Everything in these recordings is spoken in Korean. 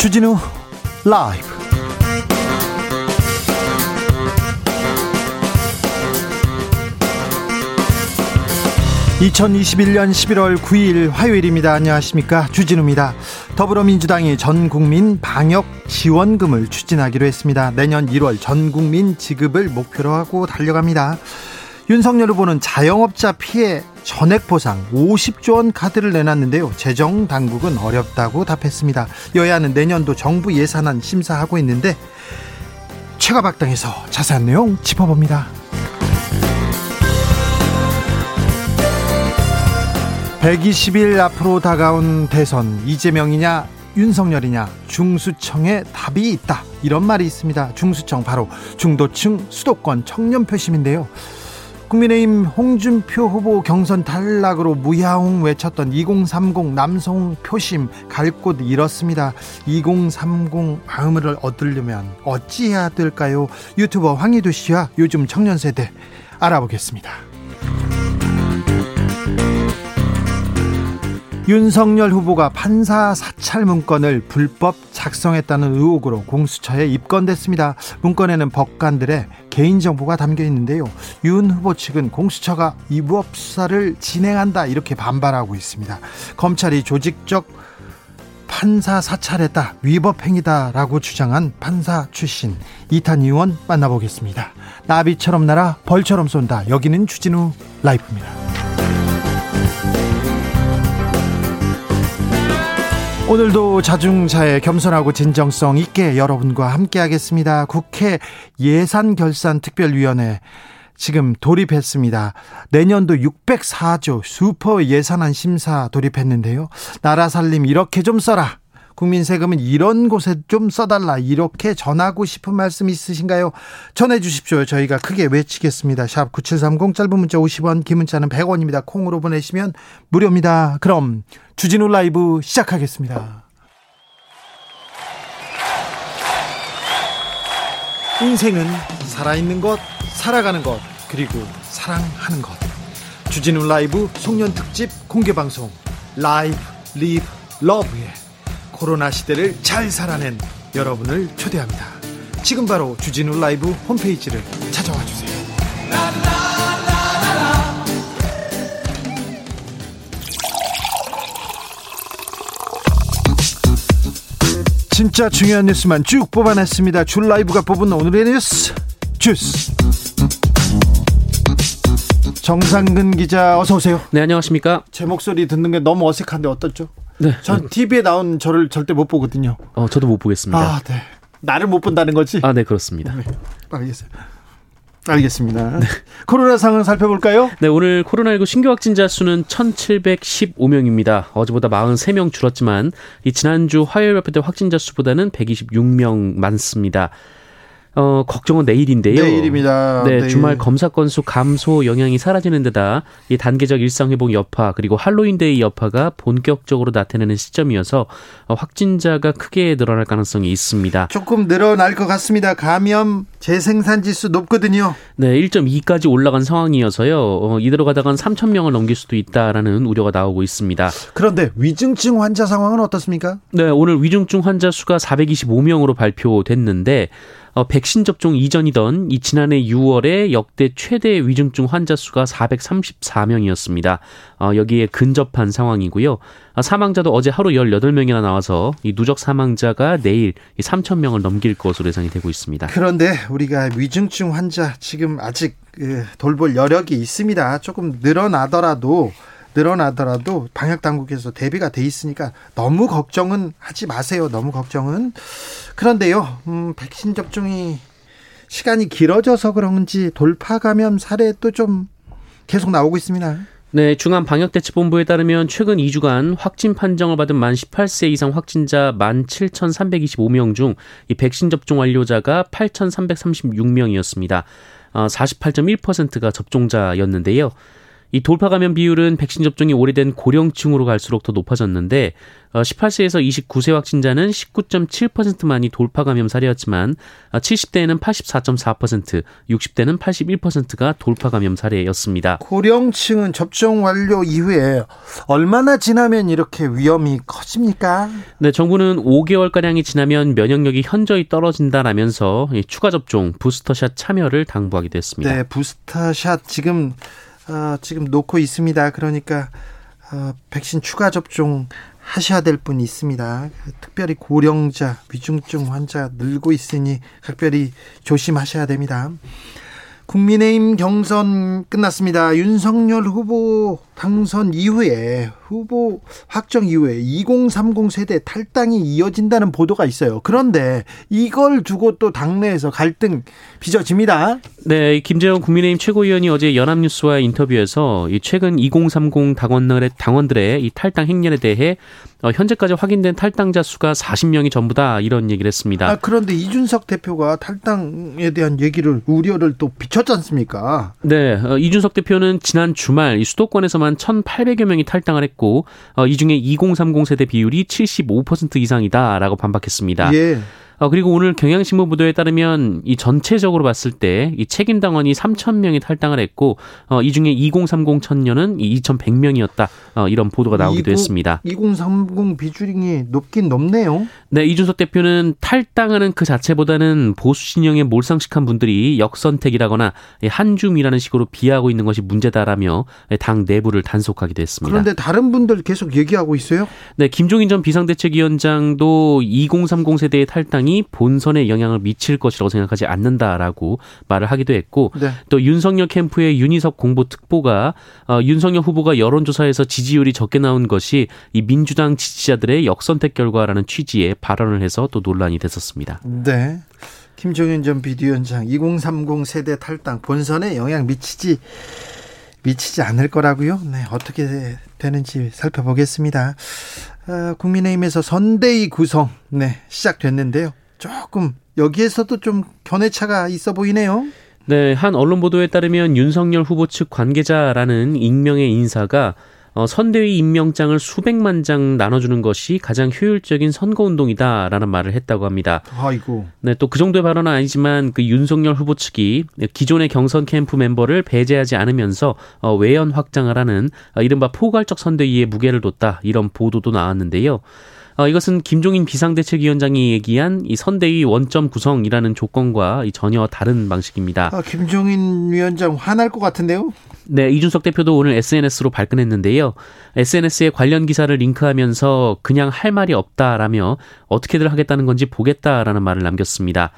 주진우 라이브. (2021년 11월 9일) 화요일입니다. 안녕하십니까? 주진우입니다. 더불어민주당이 전 국민 방역 지원금을 추진하기로 했습니다. 내년 1월 전 국민 지급을 목표로 하고 달려갑니다. 윤석열 후보는 자영업자 피해 전액 보상 50조 원 카드를 내놨는데요. 재정 당국은 어렵다고 답했습니다. 여야는 내년도 정부 예산안 심사하고 있는데 최가박당에서 자세한 내용 짚어봅니다. 120일 앞으로 다가온 대선 이재명이냐 윤석열이냐 중수청에 답이 있다 이런 말이 있습니다. 중수청 바로 중도층 수도권 청년 표심인데요. 국민의힘 홍준표 후보 경선 탈락으로 무야홍 외쳤던 2030 남성 표심 갈 곳 잃었습니다. 2030 마음을 얻으려면 어찌해야 될까요? 유튜버 황희두 씨와 요즘 청년 세대 알아보겠습니다. 윤석열 후보가 판사 사찰 문건을 불법 작성했다는 의혹으로 공수처에 입건됐습니다. 문건에는 법관들의 개인정보가 담겨 있는데요. 윤 후보 측은 공수처가 위법 수사를 진행한다 이렇게 반발하고 있습니다. 검찰이 조직적 판사 사찰했다 위법 행위다라고 주장한 판사 출신 이탄 의원 만나보겠습니다. 나비처럼 날아 벌처럼 쏜다. 여기는 주진우 라이프입니다. 오늘도 자중차에 겸손하고 진정성 있게 여러분과 함께하겠습니다. 국회 예산결산특별위원회 지금 돌입했습니다. 내년도 604조 슈퍼 예산안 심사 돌입했는데요. 나라 살림 이렇게 좀 써라. 국민 세금은 이런 곳에 좀 써달라 이렇게 전하고 싶은 말씀 있으신가요? 전해 주십시오. 저희가 크게 외치겠습니다. 샵 9730 짧은 문자 50원 긴 문자는 100원입니다. 콩으로 보내시면 무료입니다. 그럼 주진우 라이브 시작하겠습니다. 인생은 살아있는 것, 살아가는 것, 그리고 사랑하는 것. 주진우 라이브 송년 특집 공개 방송 Live Live Love에 코로나 시대를 잘 살아낸 여러분을 초대합니다. 지금 바로 주진우 라이브 홈페이지를 찾아와 주세요. 진짜 중요한 뉴스만 쭉 뽑아냈습니다. 줄 라이브가 뽑은 오늘의 뉴스 주스. 정상근 기자 어서 오세요. 네 안녕하십니까. 제 목소리 듣는 게 너무 어색한데 어떻죠? 네. 전 TV에 나온 저를 절대 못 보거든요. 어, 저도 못 보겠습니다. 아, 네. 나를 못 본다는 거지? 아, 네, 그렇습니다. 네, 알겠어요. 알겠습니다. 네. 코로나 상황 살펴볼까요? 네, 오늘 코로나19 신규 확진자 수는 1,715명입니다. 어제보다 43명 줄었지만 이 지난주 화요일 발표된 확진자 수보다는 126명 많습니다. 어, 걱정은 내일인데요. 내일입니다. 네, 내일. 주말 검사 건수 감소 영향이 사라지는 데다 이 단계적 일상 회복 여파 그리고 할로윈데이 여파가 본격적으로 나타나는 시점이어서 어, 확진자가 크게 늘어날 가능성이 있습니다. 조금 늘어날 것 같습니다. 감염 재생산 지수 높거든요. 네, 1.2까지 올라간 상황이어서요. 어, 이대로 가다간 3천 명을 넘길 수도 있다라는 우려가 나오고 있습니다. 그런데 위중증 환자 상황은 어떻습니까? 네, 오늘 위중증 환자 수가 425명으로 발표됐는데 어, 백신 접종 이전이던 이 지난해 6월에 역대 최대 위중증 환자 수가 434명이었습니다. 어, 여기에 근접한 상황이고요. 어, 사망자도 어제 하루 18명이나 나와서 이 누적 사망자가 내일 3천 명을 넘길 것으로 예상이 되고 있습니다. 그런데 우리가 위중증 환자 지금 아직 그, 돌볼 여력이 있습니다. 조금 늘어나더라도 늘어나더라도 방역 당국에서 대비가 돼 있으니까 너무 걱정은 하지 마세요. 너무 걱정은 그런데요. 음, 백신 접종이 시간이 길어져서 그런지 돌파 감염 사례도 좀 계속 나오고 있습니다. 네, 중앙방역대책본부에 따르면 최근 2주간 확진 판정을 받은 만 18세 이상 확진자 17,325명 중 이 백신 접종 완료자가 8,336명이었습니다. 어, 48.1%가 접종자였는데요. 이 돌파 감염 비율은 백신 접종이 오래된 고령층으로 갈수록 더 높아졌는데 18세에서 어, 29세 확진자는 19.7%만이 돌파 감염 사례였지만 70대에는 어, 84.4%, 60대는 81%가 돌파 감염 사례였습니다. 고령층은 접종 완료 이후에 얼마나 지나면 이렇게 위험이 커집니까? 네, 정부는 5개월 가량이 지나면 면역력이 현저히 떨어진다라면서 추가 접종 부스터샷 참여를 당부하기도 했습니다. 네, 부스터샷 지금 어, 지금 놓고 있습니다. 그러니까 어, 백신 추가 접종 하셔야 될 분이 있습니다. 특별히 고령자, 위중증 환자 늘고 있으니 각별히 조심하셔야 됩니다. 국민의힘 경선 끝났습니다. 윤석열 후보 당선 이후에 후보 확정 이후에 2030 세대 탈당이 이어진다는 보도가 있어요. 그런데 이걸 두고 또 당내에서 갈등 빚어집니다. 네, 김재원 국민의힘 최고위원이 어제 연합뉴스와 인터뷰에서 이 최근 2030 당원들의 당원들의 이 탈당 행렬에 대해 어, 현재까지 확인된 탈당자 수가 40명이 전부다 이런 얘기를 했습니다. 아, 그런데 이준석 대표가 탈당에 대한 얘기를 우려를 또 비쳤지 않습니까? 네, 어, 이준석 대표는 지난 주말 이 수도권에서만 한 1,800여 명이 탈당을 했고 어, 이 중에 2030 세대 비율이 75% 이상이다라고 반박했습니다. 예. 어, 그리고 오늘 경향신문 보도에 따르면 이 전체적으로 봤을 때 이 책임 당원이 3천 명이 탈당을 했고 어, 이 중에 2030 천년은 2,100명이었다. 어, 이런 보도가 나오기도 20, 했습니다. 2030 비중이 높긴 높네요. 네, 이준석 대표는 탈당하는 그 자체보다는 보수 진영에 몰상식한 분들이 역선택이라거나 한줌이라는 식으로 비하하고 있는 것이 문제다라며 당 내부를 단속하기도 했습니다. 그런데 다른 분들 계속 얘기하고 있어요? 네, 김종인 전 비상대책위원장도 2030 세대의 탈당이 여 당이 본선에 영향을 미칠 것이라고 생각하지 않는다라고 말을 하기도 했고 네. 또 윤석열 캠프의 윤희석 공보 특보가 어, 윤석열 후보가 여론조사에서 지지율이 적게 나온 것이 이 민주당 지지자들의 역선택 결과라는 취지의 발언을 해서 또 논란이 됐었습니다. 네. 김종인 전 비대위원장 2030 세대 탈당 본선에 영향 미치지 미치지 않을 거라고요. 네, 어떻게 되는지 살펴보겠습니다. 어, 국민의힘에서 선대위 구성 네, 시작됐는데요. 조금 여기에서도 좀 견해차가 있어 보이네요. 네, 한 언론 보도에 따르면 윤석열 후보 측 관계자라는 익명의 인사가 어, 선대위 임명장을 수백만 장 나눠주는 것이 가장 효율적인 선거운동이다라는 말을 했다고 합니다. 아이고. 네, 또 그 정도의 발언은 아니지만 그 윤석열 후보 측이 기존의 경선 캠프 멤버를 배제하지 않으면서 어, 외연 확장을 하는 어, 이른바 포괄적 선대위에 무게를 뒀다 이런 보도도 나왔는데요. 어, 이것은 김종인 비상대책위원장이 얘기한 이 선대위 원점 구성이라는 조건과 전혀 다른 방식입니다. 아, 김종인 위원장 화날 것 같은데요? 네, 이준석 대표도 오늘 SNS로 발끈했는데요. SNS에 관련 기사를 링크하면서 그냥 할 말이 없다라며 어떻게들 하겠다는 건지 보겠다라는 말을 남겼습니다.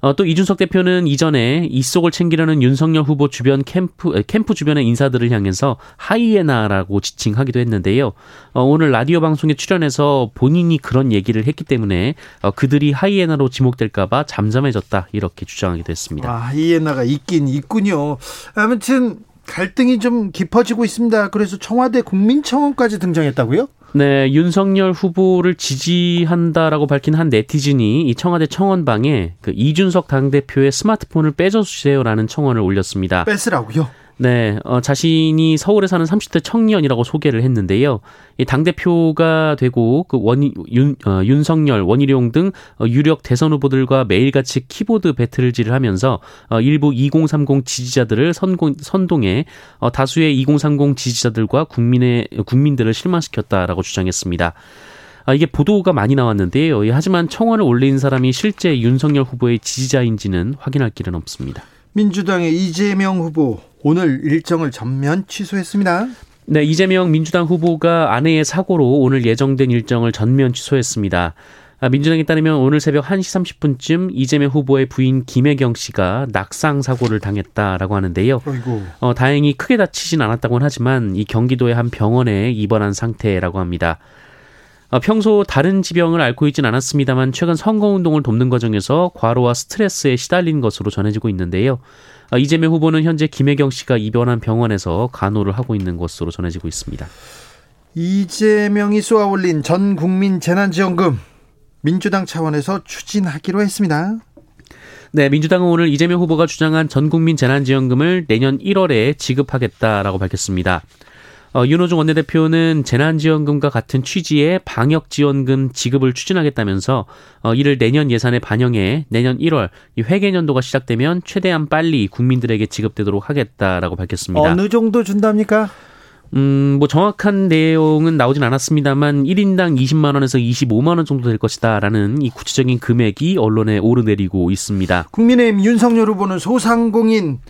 어, 또 이준석 대표는 이전에 이속을 챙기려는 윤석열 후보 주변 캠프 캠프 주변의 인사들을 향해서 하이에나라고 지칭하기도 했는데요. 어, 오늘 라디오 방송에 출연해서 본인이 그런 얘기를 했기 때문에 어, 그들이 하이에나로 지목될까봐 잠잠해졌다 이렇게 주장하기도 했습니다. 아, 하이에나가 있긴 있군요. 아무튼 갈등이 좀 깊어지고 있습니다. 그래서 청와대 국민청원까지 등장했다고요? 네, 윤석열 후보를 지지한다라고 밝힌 한 네티즌이 이 청와대 청원방에 그 이준석 당대표의 스마트폰을 빼줘주세요라는 청원을 올렸습니다. 뺏으라고요? 네, 어, 자신이 서울에 사는 30대 청년이라고 소개를 했는데요. 이 당 대표가 되고 그 원, 윤, 어, 윤석열, 원희룡 등 어, 유력 대선 후보들과 매일같이 키보드 배틀질을 하면서 어, 일부 2030 지지자들을 선공, 선동해 어, 다수의 2030 지지자들과 국민의, 국민들을 실망시켰다라고 주장했습니다. 아, 이게 보도가 많이 나왔는데요. 하지만 청원을 올린 사람이 실제 윤석열 후보의 지지자인지는 확인할 길은 없습니다. 민주당의 이재명 후보 오늘 일정을 전면 취소했습니다. 네, 이재명 민주당 후보가 아내의 사고로 오늘 예정된 일정을 전면 취소했습니다. 아, 민주당에 따르면 오늘 새벽 1시 30분쯤 이재명 후보의 부인 김혜경 씨가 낙상 사고를 당했다라고 하는데요. 어, 다행히 크게 다치진 않았다고는 하지만 이 경기도의 한 병원에 입원한 상태라고 합니다. 어, 평소 다른 지병을 앓고 있진 않았습니다만 최근 선거운동을 돕는 과정에서 과로와 스트레스에 시달린 것으로 전해지고 있는데요. 아, 이재명 후보는 현재 김혜경 씨가 입원한 병원에서 간호를 하고 있는 것으로 전해지고 있습니다. 이재명이 쏘아올린 전 국민 재난지원금 민주당 차원에서 추진하기로 했습니다. 네, 민주당은 오늘 이재명 후보가 주장한 전 국민 재난지원금을 내년 1월에 지급하겠다라고 밝혔습니다. 어, 윤호중 원내대표는 재난지원금과 같은 취지의 방역지원금 지급을 추진하겠다면서 어, 이를 내년 예산에 반영해 내년 1월 이 회계년도가 시작되면 최대한 빨리 국민들에게 지급되도록 하겠다라고 밝혔습니다. 어느 정도 준답니까? 음, 뭐 정확한 내용은 나오진 않았습니다만 1인당 20만 원에서 25만 원 정도 될 것이다라는 이 구체적인 금액이 언론에 오르내리고 있습니다. 국민의힘 윤석열 후보는 소상공인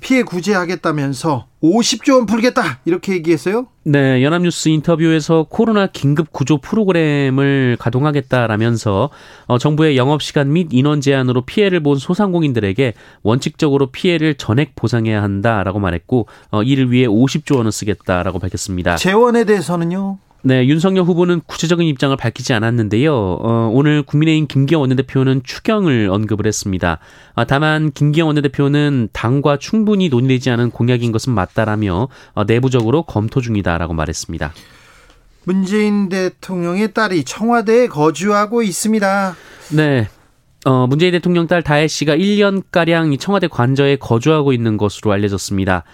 피해 구제하겠다면서 50조 원 풀겠다 이렇게 얘기했어요? 네, 연합뉴스 인터뷰에서 코로나 긴급 구조 프로그램을 가동하겠다라면서 어, 정부의 영업 시간 및 인원 제한으로 피해를 본 소상공인들에게 원칙적으로 피해를 전액 보상해야 한다라고 말했고 어, 이를 위해 50조 원을 쓰겠다라고 밝혔습니다. 재원에 대해서는요? 네, 윤석열 후보는 구체적인 입장을 밝히지 않았는데요. 어, 오늘 국민의힘 김기현 원내대표는 추경을 언급을 했습니다. 아, 다만 김기현 원내대표는 당과 충분히 논의되지 않은 공약인 것은 맞다라며 어, 내부적으로 검토 중이다라고 말했습니다. 문재인 대통령의 딸이 청와대에 거주하고 있습니다. 네. 어, 문재인 대통령 딸 다혜 씨가 1년가량 청와대 관저에 거주하고 있는 것으로 알려졌습니다.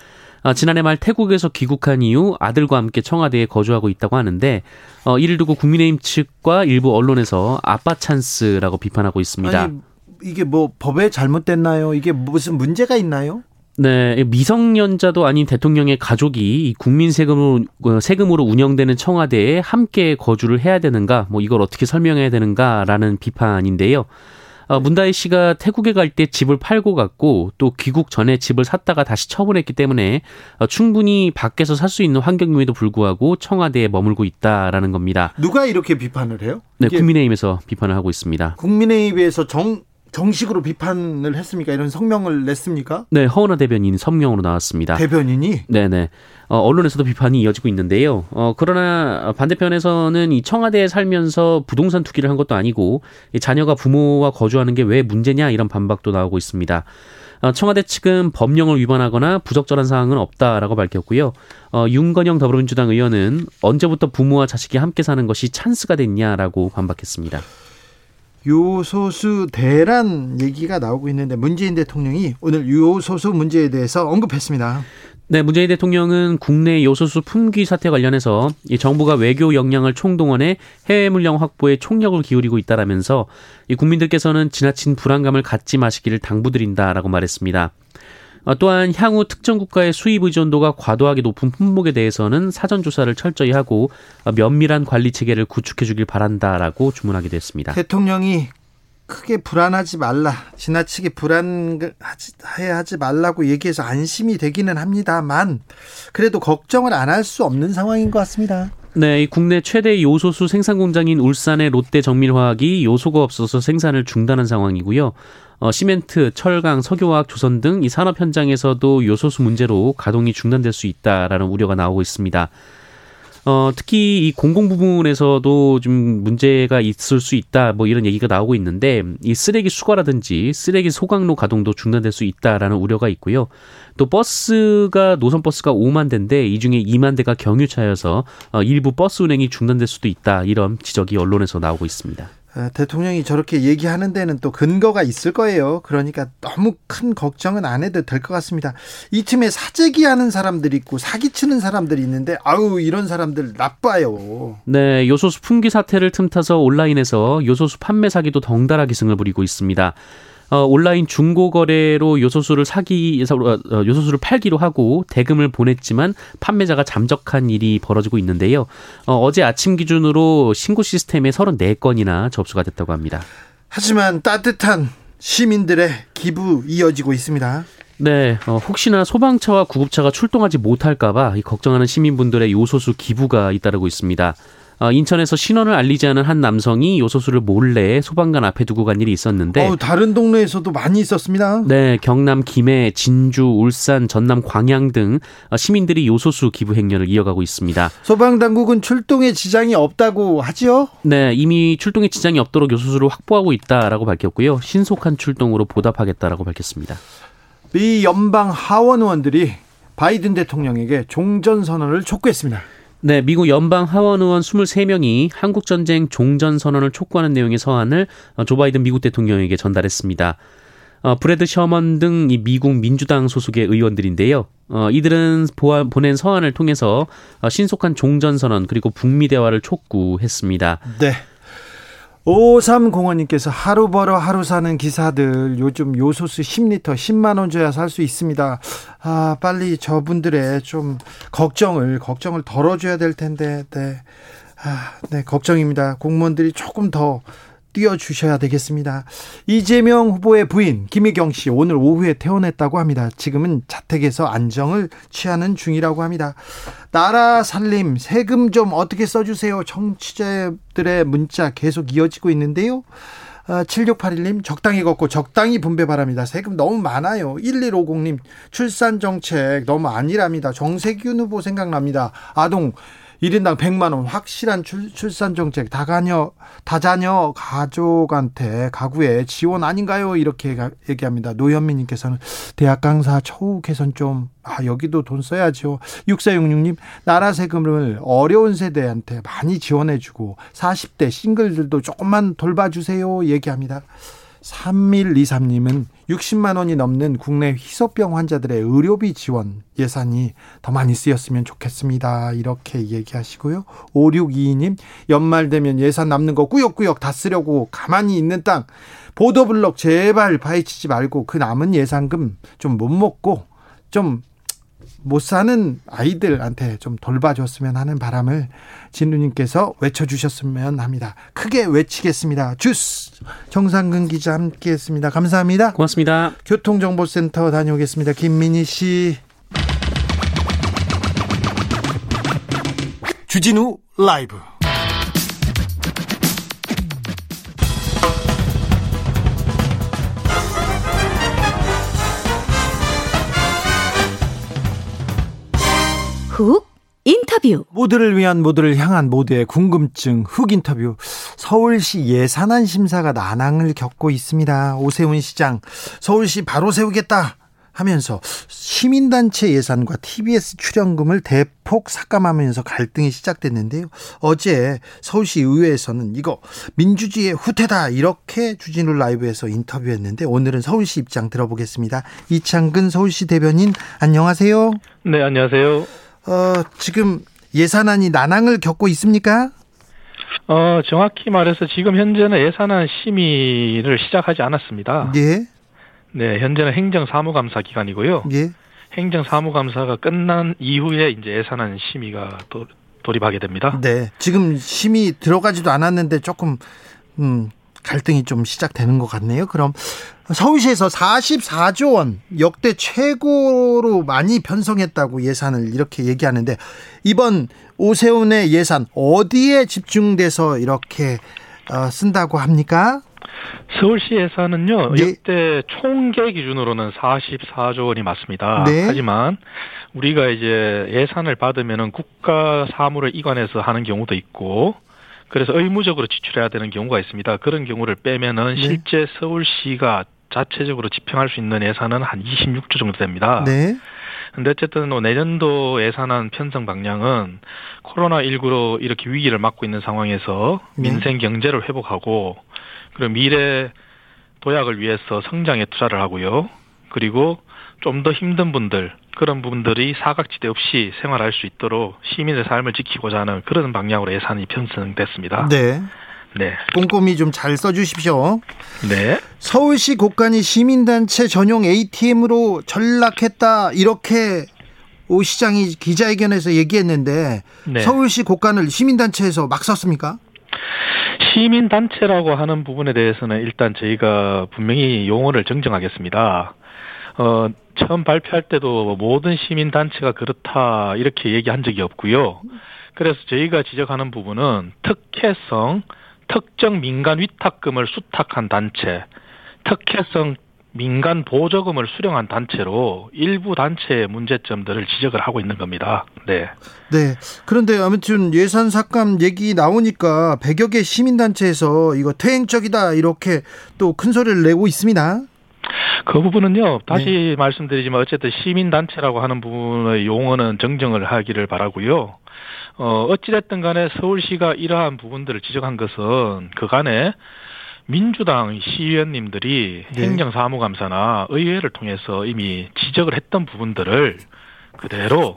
어, 지난해 말 태국에서 귀국한 이후 아들과 함께 청와대에 거주하고 있다고 하는데 어, 이를 두고 국민의힘 측과 일부 언론에서 아빠 찬스라고 비판하고 있습니다. 아니, 이게 뭐 법에 잘못됐나요? 이게 무슨 문제가 있나요? 네, 미성년자도 아닌 대통령의 가족이 국민 세금으로 어, 세금으로 운영되는 청와대에 함께 거주를 해야 되는가? 뭐 이걸 어떻게 설명해야 되는가라는 비판인데요. 어, 문다희 씨가 태국에 갈 때 집을 팔고 갔고 또 귀국 전에 집을 샀다가 다시 처분했기 때문에 어, 충분히 밖에서 살 수 있는 환경임에도 불구하고 청와대에 머물고 있다라는 겁니다. 누가 이렇게 비판을 해요? 네, 국민의힘에서 비판을 하고 있습니다. 국민의힘에서 정 정식으로 비판을 했습니까? 이런 성명을 냈습니까? 네, 허은하 대변인 성명으로 나왔습니다. 대변인이? 네네. 어, 언론에서도 비판이 이어지고 있는데요. 어, 그러나 반대편에서는 이 청와대에 살면서 부동산 투기를 한 것도 아니고 자녀가 부모와 거주하는 게 왜 문제냐 이런 반박도 나오고 있습니다. 어, 청와대 측은 법령을 위반하거나 부적절한 사항은 없다라고 밝혔고요. 어, 윤건영 더불어민주당 의원은 언제부터 부모와 자식이 함께 사는 것이 찬스가 됐냐라고 반박했습니다. 요소수 대란 얘기가 나오고 있는데 문재인 대통령이 오늘 요소수 문제에 대해서 언급했습니다. 네, 문재인 대통령은 국내 요소수 품귀 사태 관련해서 이 정부가 외교 역량을 총동원해 해외 물량 확보에 총력을 기울이고 있다라면서 이 국민들께서는 지나친 불안감을 갖지 마시기를 당부드린다라고 말했습니다. 어, 또한 향후 특정 국가의 수입 의존도가 과도하게 높은 품목에 대해서는 사전 조사를 철저히 하고 어, 면밀한 관리 체계를 구축해 주길 바란다라고 주문하기도 했습니다. 대통령이 크게 불안하지 말라, 지나치게 불안해 하지 말라고 얘기해서 안심이 되기는 합니다만 그래도 걱정을 안 할 수 없는 상황인 것 같습니다. 네, 국내 최대 요소수 생산 공장인 울산의 롯데 정밀화학이 요소가 없어서 생산을 중단한 상황이고요. 어, 시멘트, 철강, 석유화학, 조선 등 이 산업 현장에서도 요소수 문제로 가동이 중단될 수 있다라는 우려가 나오고 있습니다. 어, 특히 이 공공 부분에서도 좀 문제가 있을 수 있다, 뭐 이런 얘기가 나오고 있는데, 이 쓰레기 수거라든지 쓰레기 소각로 가동도 중단될 수 있다라는 우려가 있고요. 또 버스가, 노선 버스가 5만 대인데, 이 중에 2만 대가 경유차여서 어, 일부 버스 운행이 중단될 수도 있다, 이런 지적이 언론에서 나오고 있습니다. 아, 대통령이 저렇게 얘기하는 데는 또 근거가 있을 거예요. 그러니까 너무 큰 걱정은 안 해도 될 것 같습니다. 이 팀에 사재기 하는 사람들이 있고 사기치는 사람들이 있는데 아우 이런 사람들 나빠요. 네, 요소수 품귀 사태를 틈타서 온라인에서 요소수 판매 사기도 덩달아 기승을 부리고 있습니다. 어, 온라인 중고 거래로 요소수를 사기 어, 어, 요소수를 팔기로 하고 대금을 보냈지만 판매자가 잠적한 일이 벌어지고 있는데요. 어, 제 아침 기준으로 신고 시스템에 34건이나 접수가 됐다고 합니다. 하지만 따뜻한 시민들의 기부 이어지고 있습니다. 네, 어, 혹시나 소방차와 구급차가 출동하지 못할까봐 걱정하는 시민분들의 요소수 기부가 잇따르고 있습니다. 어, 인천에서 신원을 알리지 않은 한 남성이 요소수를 몰래 소방관 앞에 두고 간 일이 있었는데 어, 다른 동네에서도 많이 있었습니다. 네, 경남 김해, 진주, 울산, 전남 광양 등 어, 시민들이 요소수 기부 행렬을 이어가고 있습니다. 소방 당국은 출동에 지장이 없다고 하죠? 네, 이미 출동에 지장이 없도록 요소수를 확보하고 있다라고 밝혔고요. 신속한 출동으로 보답하겠다라고 밝혔습니다. 미 연방 하원 의원들이 바이든 대통령에게 종전 선언을 촉구했습니다. 네, 미국 연방 하원 의원 23명이 한국 전쟁 종전 선언을 촉구하는 내용의 서한을 조 바이든 미국 대통령에게 전달했습니다. 어, 브래드 셔먼 등 이 미국 민주당 소속의 의원들인데요. 어, 이들은 보아, 보낸 서한을 통해서 어, 신속한 종전 선언 그리고 북미 대화를 촉구했습니다. 네. 5305님께서 하루 벌어 하루 사는 기사들 요즘 요소수 10리터 10만 원 줘야 살 수 있습니다. 아, 빨리 저분들의 좀 걱정을 걱정을 덜어줘야 될 텐데. 네. 아, 네, 걱정입니다. 공무원들이 조금 더 띄워주셔야 되겠습니다. 이재명 후보의 부인 김혜경 씨 오늘 오후에 퇴원했다고 합니다. 지금은 자택에서 안정을 취하는 중이라고 합니다. 나라 살림 세금 좀 어떻게 써주세요. 청취자들의 문자 계속 이어지고 있는데요. 7681님 아, 적당히 걷고 적당히 분배 바랍니다. 세금 너무 많아요. 1150님 출산 정책 너무 아니랍니다. 정세균 후보 생각납니다. 아동 1인당 100만 원 확실한 출, 출산 정책 다가녀 다자녀 가족한테 가구에 지원 아닌가요? 이렇게 얘기합니다. 노현미 님께서는 대학 강사 처우 개선 좀 아, 여기도 돈 써야죠. 6466님, 나라 세금을 어려운 세대한테 많이 지원해주고, 40대 싱글들도 조금만 돌봐주세요. 얘기합니다. 3123님은 60만 원이 넘는 국내 희소병 환자들의 의료비 지원 예산이 더 많이 쓰였으면 좋겠습니다. 이렇게 얘기하시고요. 5622님 연말 되면 예산 남는 거 꾸역꾸역 다 쓰려고 가만히 있는 땅 보도블럭 제발 파헤치지 말고 그 남은 예산금 좀 못 먹고 좀 못 사는 아이들한테 좀 돌봐줬으면 하는 바람을 진우님께서 외쳐주셨으면 합니다. 크게 외치겠습니다. 주스 정상근 기자 함께 했습니다. 감사합니다. 고맙습니다. 교통정보센터 다녀오겠습니다. 김민희 씨. 주진우 라이브. 훅 인터뷰 모두를 위한 모두를 향한 모두의 궁금증 훅 인터뷰 서울시 예산안 심사가 난항을 겪고 있습니다. 오세훈 시장 서울시 바로 세우겠다 하면서 시민단체 예산과 TBS 출연금을 대폭 삭감하면서 갈등이 시작됐는데요. 어제 서울시 의회에서는 이거 민주주의의 후퇴다 이렇게 주진우 라이브에서 인터뷰했는데 오늘은 서울시 입장 들어보겠습니다. 이창근 서울시 대변인 안녕하세요. 네 안녕하세요. 어, 지금 예산안이 난항을 겪고 있습니까? 어, 정확히 말해서 지금 현재는 예산안 심의를 시작하지 않았습니다. 예. 네, 현재는 행정사무감사 기간이고요. 예. 행정사무감사가 끝난 이후에 이제 예산안 심의가 또 돌입하게 됩니다. 네. 지금 심의 들어가지도 않았는데 조금 음, 갈등이 좀 시작되는 것 같네요. 그럼 서울시에서 44조 원 역대 최고로 많이 편성했다고 예산을 이렇게 얘기하는데 이번 오세훈의 예산 어디에 집중돼서 이렇게 어, 쓴다고 합니까? 서울시 예산은요 네. 역대 총계 기준으로는 44조 원이 맞습니다. 네. 하지만 우리가 이제 예산을 받으면은 국가 사무를 이관해서 하는 경우도 있고 그래서 의무적으로 지출해야 되는 경우가 있습니다. 그런 경우를 빼면은 네. 실제 서울시가 자체적으로 집행할 수 있는 예산은 한 26조 정도 됩니다. 네. 근데 어쨌든 뭐 내년도 예산안 편성 방향은 코로나19로 이렇게 위기를 맞고 있는 상황에서 네. 민생 경제를 회복하고 그리고 미래 도약을 위해서 성장에 투자를 하고요. 그리고 좀 더 힘든 분들 그런 부분들이 사각지대 없이 생활할 수 있도록 시민의 삶을 지키고자 하는 그런 방향으로 예산이 편성됐습니다. 네. 네. 꼼꼼히 좀 잘 써주십시오. 네. 서울시 곳간이 시민단체 전용 ATM으로 전락했다 이렇게 오 시장이 기자회견에서 얘기했는데 네. 서울시 곳간을 시민단체에서 막 썼습니까? 시민단체라고 하는 부분에 대해서는 일단 저희가 분명히 용어를 정정하겠습니다. 어, 처음 발표할 때도 모든 시민 단체가 그렇다 이렇게 얘기한 적이 없고요. 그래서 저희가 지적하는 부분은 특혜성, 특정 민간 위탁금을 수탁한 단체, 특혜성 민간 보조금을 수령한 단체로 일부 단체의 문제점들을 지적을 하고 있는 겁니다. 네. 네. 그런데 아무튼 예산 삭감 얘기 나오니까 100여 개 시민단체에서 이거 퇴행적이다 이렇게 또 큰 소리를 내고 있습니다. 그 부분은요, 다시 네. 말씀드리지만 어쨌든 시민단체라고 하는 부분의 용어는 정정을 하기를 바라고요. 어, 어찌됐든 간에 서울시가 이러한 부분들을 지적한 것은 그간에 민주당 시의원님들이 네. 행정사무감사나 의회를 통해서 이미 지적을 했던 부분들을 그대로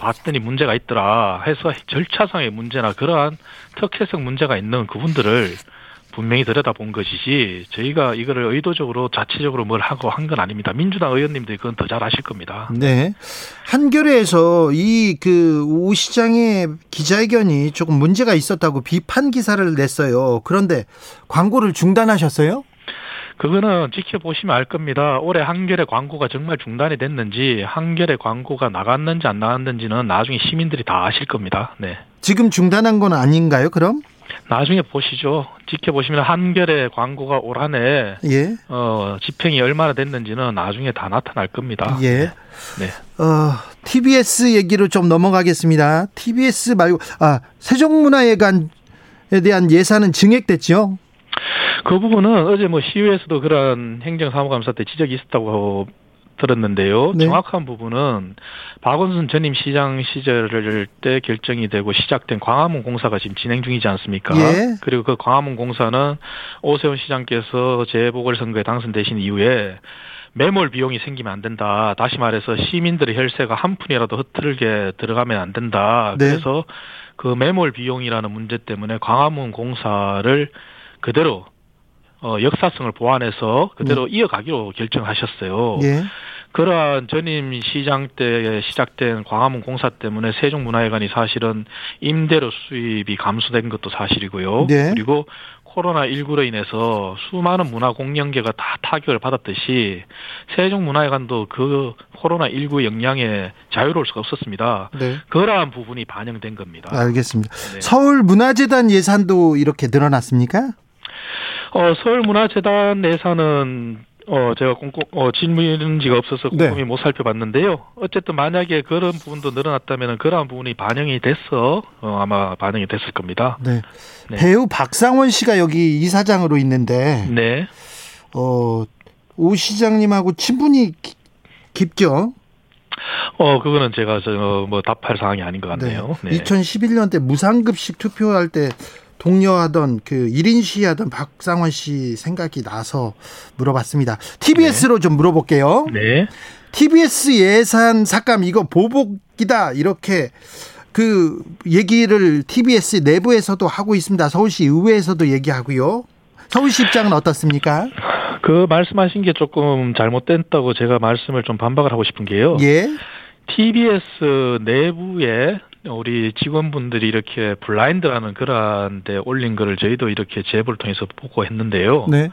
봤더니 문제가 있더라 해서 절차상의 문제나 그러한 특혜성 문제가 있는 그분들을 분명히 들여다본 것이지 저희가 이거를 의도적으로 자체적으로 뭘 하고 한 건 아닙니다. 민주당 의원님들이 그건 더 잘 아실 겁니다. 네. 한겨레에서 이 그 오 시장의 기자회견이 조금 문제가 있었다고 비판 기사를 냈어요. 그런데 광고를 중단하셨어요? 그거는 지켜보시면 알 겁니다. 올해 한겨레 광고가 정말 중단이 됐는지 한겨레 광고가 나갔는지 안 나갔는지는 나중에 시민들이 다 아실 겁니다. 네. 지금 중단한 건 아닌가요, 그럼? 나중에 보시죠. 지켜보시면 한겨레 광고가 올 한해 예. 어, 집행이 얼마나 됐는지는 나중에 다 나타날 겁니다. 예. 네. 어, TBS 얘기로 좀 넘어가겠습니다. TBS 말고 아, 세종문화회관에 대한 예산은 증액됐죠? 그 부분은 어제 뭐 시의회에서도 그런 행정사무감사 때 지적이 있었다고 들었는데요. 네. 정확한 부분은 박원순 전임 시장 시절 때 결정이 되고 시작된 광화문 공사가 지금 진행 중이지 않습니까? 예. 그리고 그 광화문 공사는 오세훈 시장께서 재보궐선거에 당선되신 이후에 매몰 비용이 생기면 안 된다. 다시 말해서 시민들의 혈세가 한 푼이라도 흐트르게 들어가면 안 된다. 네. 그래서 그 매몰 비용이라는 문제 때문에 광화문 공사를 그대로 어, 역사성을 보완해서 그대로 이어가기로 결정하셨어요. 예. 그러한 전임 시장 때 시작된 광화문 공사 때문에 세종문화회관이 사실은 임대료 수입이 감소된 것도 사실이고요. 네. 그리고 코로나 19로 인해서 수많은 문화 공연계가 다 타격을 받았듯이 세종문화회관도 그 코로나 19 영향에 자유로울 수가 없었습니다. 네. 그러한 부분이 반영된 겁니다. 알겠습니다. 네. 서울문화재단 예산도 이렇게 늘어났습니까? 어, 서울문화재단 예산은 어 제가 꼼꼼 어 질문지가 없어서 네. 꼼꼼히 못 살펴봤는데요. 어쨌든 만약에 그런 부분도 늘어났다면 그러한 부분이 반영이 됐어 어, 아마 반영이 됐을 겁니다. 네. 네. 배우 박상원 씨가 여기 이사장으로 있는데 네, 어, 오 시장님하고 친분이 기- 깊죠? 어 그거는 제가 저 뭐 답할 사항이 아닌 것 같네요. 네. 2011년 때 무상급식 투표할 때 동료하던 그 1인 시위하던 박상원 씨 생각이 나서 물어봤습니다. TBS로 좀 물어볼게요. 네. TBS 예산 삭감 이거 보복이다 이렇게 그 얘기를 TBS 내부에서도 하고 있습니다. 서울시 의회에서도 얘기하고요. 서울시 입장은 어떻습니까? 그 말씀하신 게 조금 잘못됐다고 제가 말씀을 좀 반박을 하고 싶은 게요. 예. TBS 내부에 우리 직원분들이 이렇게 블라인드라는 그러한 데 올린 거를 저희도 이렇게 제보를 통해서 보고 했는데요. 네.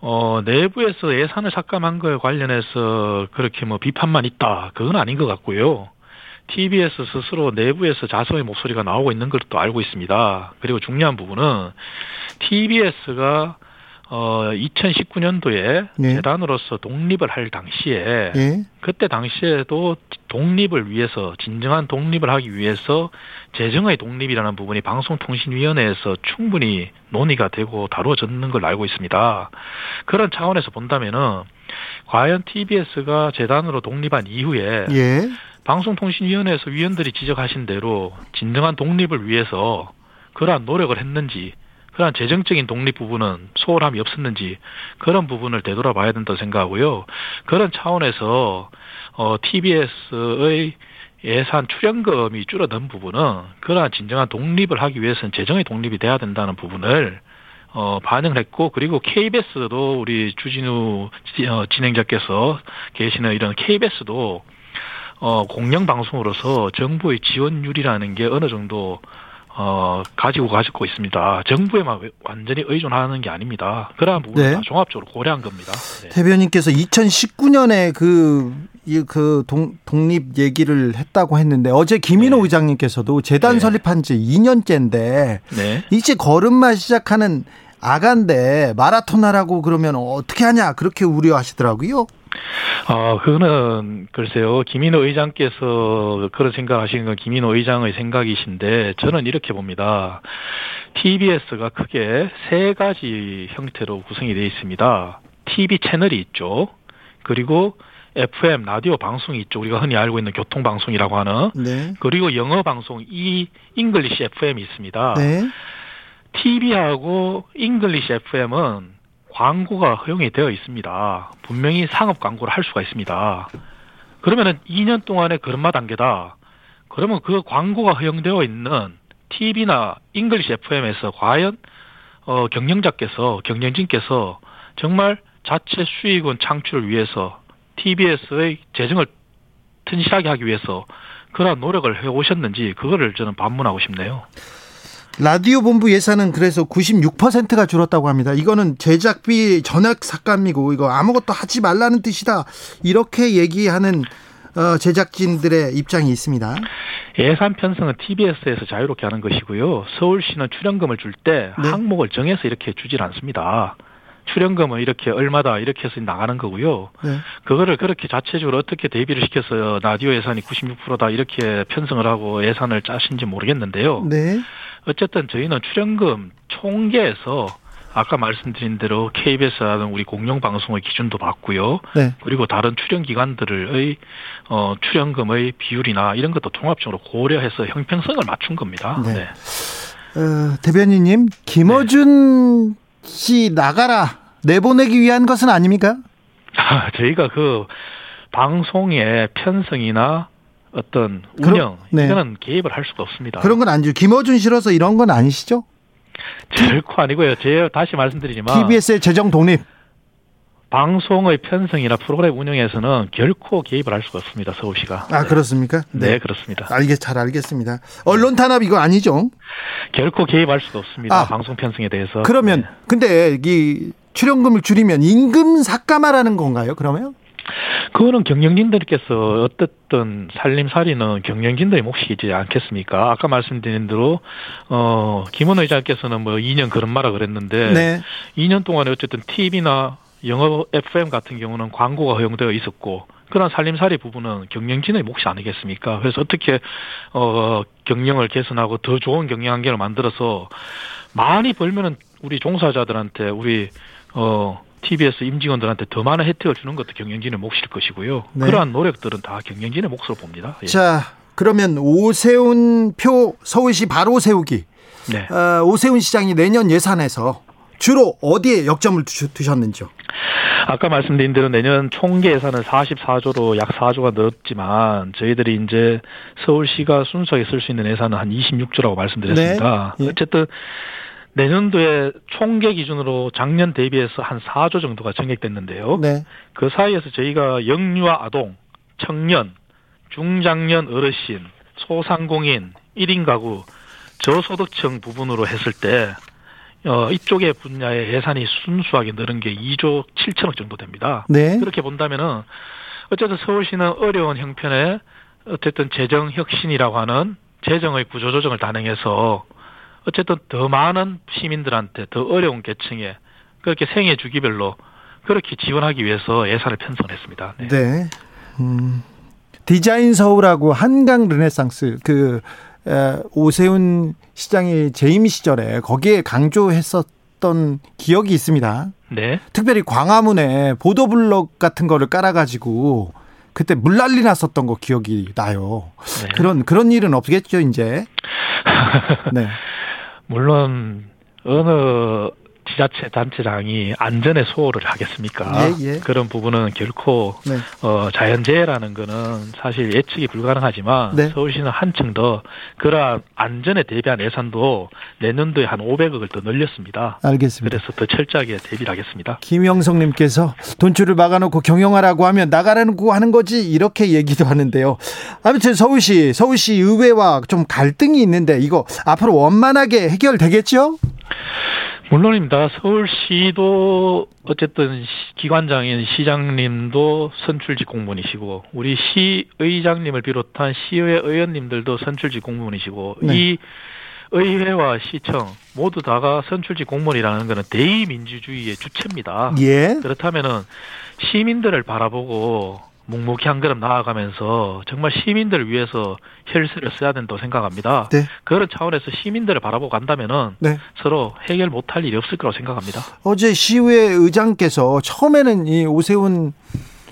어, 내부에서 예산을 삭감한 거에 관련해서 그렇게 뭐 비판만 있다. 그건 아닌 것 같고요. TBS 스스로 내부에서 자성의 목소리가 나오고 있는 것도 알고 있습니다. 그리고 중요한 부분은 TBS가 어 2019년도에 네. 재단으로서 독립을 할 당시에 예. 그때 당시에도 독립을 위해서 진정한 독립을 하기 위해서 재정의 독립이라는 부분이 방송통신위원회에서 충분히 논의가 되고 다루어졌는 걸 알고 있습니다. 그런 차원에서 본다면은 과연 TBS가 재단으로 독립한 이후에 예. 방송통신위원회에서 위원들이 지적하신 대로 진정한 독립을 위해서 그러한 노력을 했는지 그러한 재정적인 독립 부분은 소홀함이 없었는지 그런 부분을 되돌아봐야 된다고 생각하고요. 그런 차원에서 어, TBS의 예산 출연금이 줄어든 부분은 그러한 진정한 독립을 하기 위해서는 재정의 독립이 돼야 된다는 부분을 어, 반영을 했고, 그리고 KBS도 우리 주진우 지- 어, 진행자께서 계시는 이런 KBS도 어, 공영방송으로서 정부의 지원율이라는 게 어느 정도 어, 가지고 가지고 있습니다. 정부에만 완전히 의존하는 게 아닙니다. 그러한 부분을 네. 다 종합적으로 고려한 겁니다. 네. 대변인께서 2019년에 그, 이, 그 동, 독립 얘기를 했다고 했는데 어제 김인호 네. 의장님께서도 재단 네. 설립한 지 2년째인데 네. 이제 걸음마 시작하는 아간데 마라톤 하라고 그러면 어떻게 하냐 그렇게 우려하시더라고요. 아, 그거는 글쎄요. 김인호 의장께서 그런 생각하시는 건 김인호 의장의 생각이신데 저는 이렇게 봅니다. TBS가 크게 세 가지 형태로 구성이 되어 있습니다. TV 채널이 있죠. 그리고 FM 라디오 방송이 있죠. 우리가 흔히 알고 있는 교통 방송이라고 하는 네. 그리고 영어 방송 이 English FM이 있습니다. 네. TV하고 English FM은 광고가 허용이 되어 있습니다. 분명히 상업 광고를 할 수가 있습니다. 그러면은 2년 동안의 걸음마 단계다. 그러면 그 광고가 허용되어 있는 TV나 English FM에서 과연 어, 경영자께서 경영진께서 정말 자체 수익원 창출을 위해서 TBS의 재정을 튼실하게 하기 위해서 그러한 노력을 해 오셨는지 그거를 저는 반문하고 싶네요. 라디오 본부 예산은 그래서 96%가 줄었다고 합니다. 이거는 제작비 전액 삭감이고 이거 아무것도 하지 말라는 뜻이다. 이렇게 얘기하는 어, 제작진들의 입장이 있습니다. 예산 편성은 TBS에서 자유롭게 하는 것이고요. 서울시는 출연금을 줄때 네. 항목을 정해서 이렇게 주질 않습니다. 출연금은 이렇게 얼마다 이렇게 해서 나가는 거고요. 네. 그거를 그렇게 자체적으로 어떻게 대비를 시켜서 라디오 예산이 96%다 이렇게 편성을 하고 예산을 짜신지 모르겠는데요. 네. 어쨌든 저희는 출연금 총계에서 아까 말씀드린 대로 KBS라는 우리 공영 방송의 기준도 봤고요. 네. 그리고 다른 출연 기관들의 어 출연금의 비율이나 이런 것도 통합적으로 고려해서 형평성을 맞춘 겁니다. 네. 네. 어, 대변인님 김어준 네. 씨 나가라 내보내기 위한 것은 아닙니까? 아, 저희가 그 방송의 편성이나 어떤 운영 네. 이거는 개입을 할 수가 없습니다. 그런 건 아니죠. 김어준 싫어서 이런 건 아니시죠? 결코 아니고요. 제 다시 말씀드리지만 TBS의 재정 독립 방송의 편성이나 프로그램 운영에서는 결코 개입을 할 수가 없습니다. 서울시가. 아 그렇습니까? 네, 네 그렇습니다. 알겠 잘 알겠습니다. 언론 탄압 이거 아니죠? 결코 개입할 수가 없습니다. 아, 방송 편성에 대해서. 그러면 네. 근데 이 출연금을 줄이면 임금 삭감하라는 건가요? 그러면? 그거는 경영진들께서 어떻든 살림살이는 경영진들의 몫이지 않겠습니까? 아까 말씀드린 대로 어 김원 의장께서는 뭐 2년 그런 말라 그랬는데 네. 2년 동안에 어쨌든 TV나 영어 FM 같은 경우는 광고가 허용되어 있었고 그런 살림살이 부분은 경영진의 몫이 아니겠습니까? 그래서 어떻게 어 경영을 개선하고 더 좋은 경영 환경을 만들어서 많이 벌면은 우리 종사자들한테 우리 어 TBS 임직원들한테 더 많은 혜택을 주는 것도 경영진의 몫일 것이고요. 네. 그러한 노력들은 다 경영진의 몫으로 봅니다. 예. 자, 그러면 오세훈 표 서울시 바로 세우기. 네. 어, 오세훈 시장이 내년 예산에서 주로 어디에 역점을 두셨는지요? 아까 말씀드린 대로 내년 총계 예산은 44조로 약 4조가 늘었지만 저희들이 이제 서울시가 순수하게 쓸 수 있는 예산은 한 26조라고 말씀드렸습니다. 네. 예. 어쨌든 내년도에 총계 기준으로 작년 대비해서 한 4조 정도가 정액됐는데요. 네. 그 사이에서 저희가 영유아 아동, 청년, 중장년 어르신, 소상공인, 1인 가구, 저소득층 부분으로 했을 때 어, 이쪽의 분야의 예산이 순수하게 늘은 게 2조 7천억 정도 됩니다. 네. 그렇게 본다면은 어쨌든 서울시는 어려운 형편에 어쨌든 재정 혁신이라고 하는 재정의 구조 조정을 단행해서 어쨌든 더 많은 시민들한테 더 어려운 계층에 그렇게 생애 주기별로 그렇게 지원하기 위해서 예산을 편성했습니다. 네. 네. 음, 디자인 서울하고 한강 르네상스 그 오세훈 시장이 재임 시절에 거기에 강조했었던 기억이 있습니다. 네. 특별히 광화문에 보도블럭 같은 거를 깔아가지고 그때 물난리 났었던 거 기억이 나요. 네. 그런 그런 일은 없겠죠 이제. 네. 물론 어느 지자체 단체장이 안전에 소홀을 하겠습니까? 예, 예. 그런 부분은 결코 네. 어, 자연재해라는 거는 사실 예측이 불가능하지만 네. 서울시는 한층 더 그러한 안전에 대비한 예산도 내년도에 한 500억을 더 늘렸습니다. 알겠습니다. 그래서 더 철저하게 대비를 하겠습니다. 김영성님께서 돈줄을 막아놓고 경영하라고 하면 나가라고 하는 거지 이렇게 얘기도 하는데요. 아무튼 서울시 서울시 의회와 좀 갈등이 있는데 이거 앞으로 원만하게 해결되겠죠? 물론입니다. 서울시도 어쨌든 기관장인 시장님도 선출직 공무원이시고 우리 시의장님을 비롯한 시의회 의원님들도 선출직 공무원이시고 네. 이 의회와 시청 모두 다가 선출직 공무원이라는 것은 대의민주주의의 주체입니다. 예. 그렇다면은 시민들을 바라보고 묵묵히 한 걸음 나아가면서 정말 시민들을 위해서 혈세를 써야 된다고 생각합니다. 네. 그런 차원에서 시민들을 바라보고 간다면은 네. 서로 해결 못할 일이 없을 거라고 생각합니다. 어제 시의회 의장께서 처음에는 이 오세훈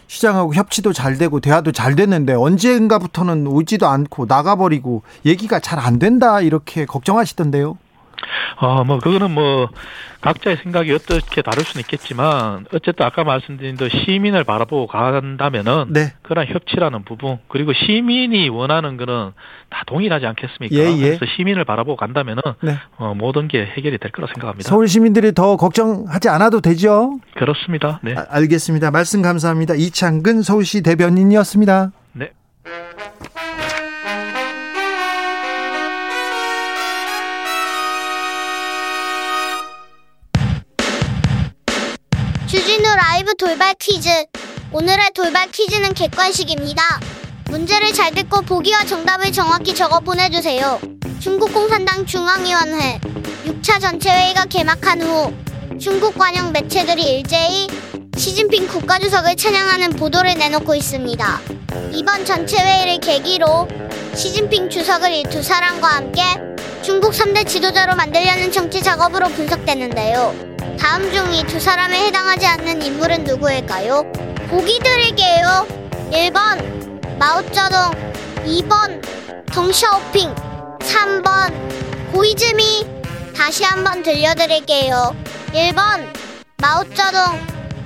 시장하고 협치도 잘 되고 대화도 잘 됐는데 언젠가부터는 오지도 않고 나가버리고 얘기가 잘 안 된다 이렇게 걱정하시던데요. 어, 뭐, 그거는 뭐, 각자의 생각이 어떻게 다를 수는 있겠지만, 어쨌든 아까 말씀드린 그 시민을 바라보고 간다면은, 네. 그런 협치라는 부분, 그리고 시민이 원하는 거는 다 동일하지 않겠습니까? 예, 예. 그래서 시민을 바라보고 간다면은, 네. 어, 모든 게 해결이 될 거라 생각합니다. 서울 시민들이 더 걱정하지 않아도 되죠? 그렇습니다. 네. 아, 알겠습니다. 말씀 감사합니다. 이창근 서울시 대변인이었습니다. 네. 라이브 돌발 퀴즈. 오늘의 돌발 퀴즈는 객관식입니다. 문제를 잘 듣고 보기와 정답을 정확히 적어 보내주세요. 중국 공산당 중앙위원회 6차 전체회의가 개막한 후 중국 관영 매체들이 일제히 시진핑 국가주석을 찬양하는 보도를 내놓고 있습니다. 이번 전체회의를 계기로 시진핑 주석을 이 두 사람과 함께 중국 3대 지도자로 만들려는 정치 작업으로 분석되는데요. 다음 중 이 두 사람에 해당하지 않는 인물은 누구일까요? 보기 드릴게요. 1번 마오쩌둥 2번 덩샤오핑 3번 고이즈미 다시 한번 들려드릴게요. 1번 마오쩌둥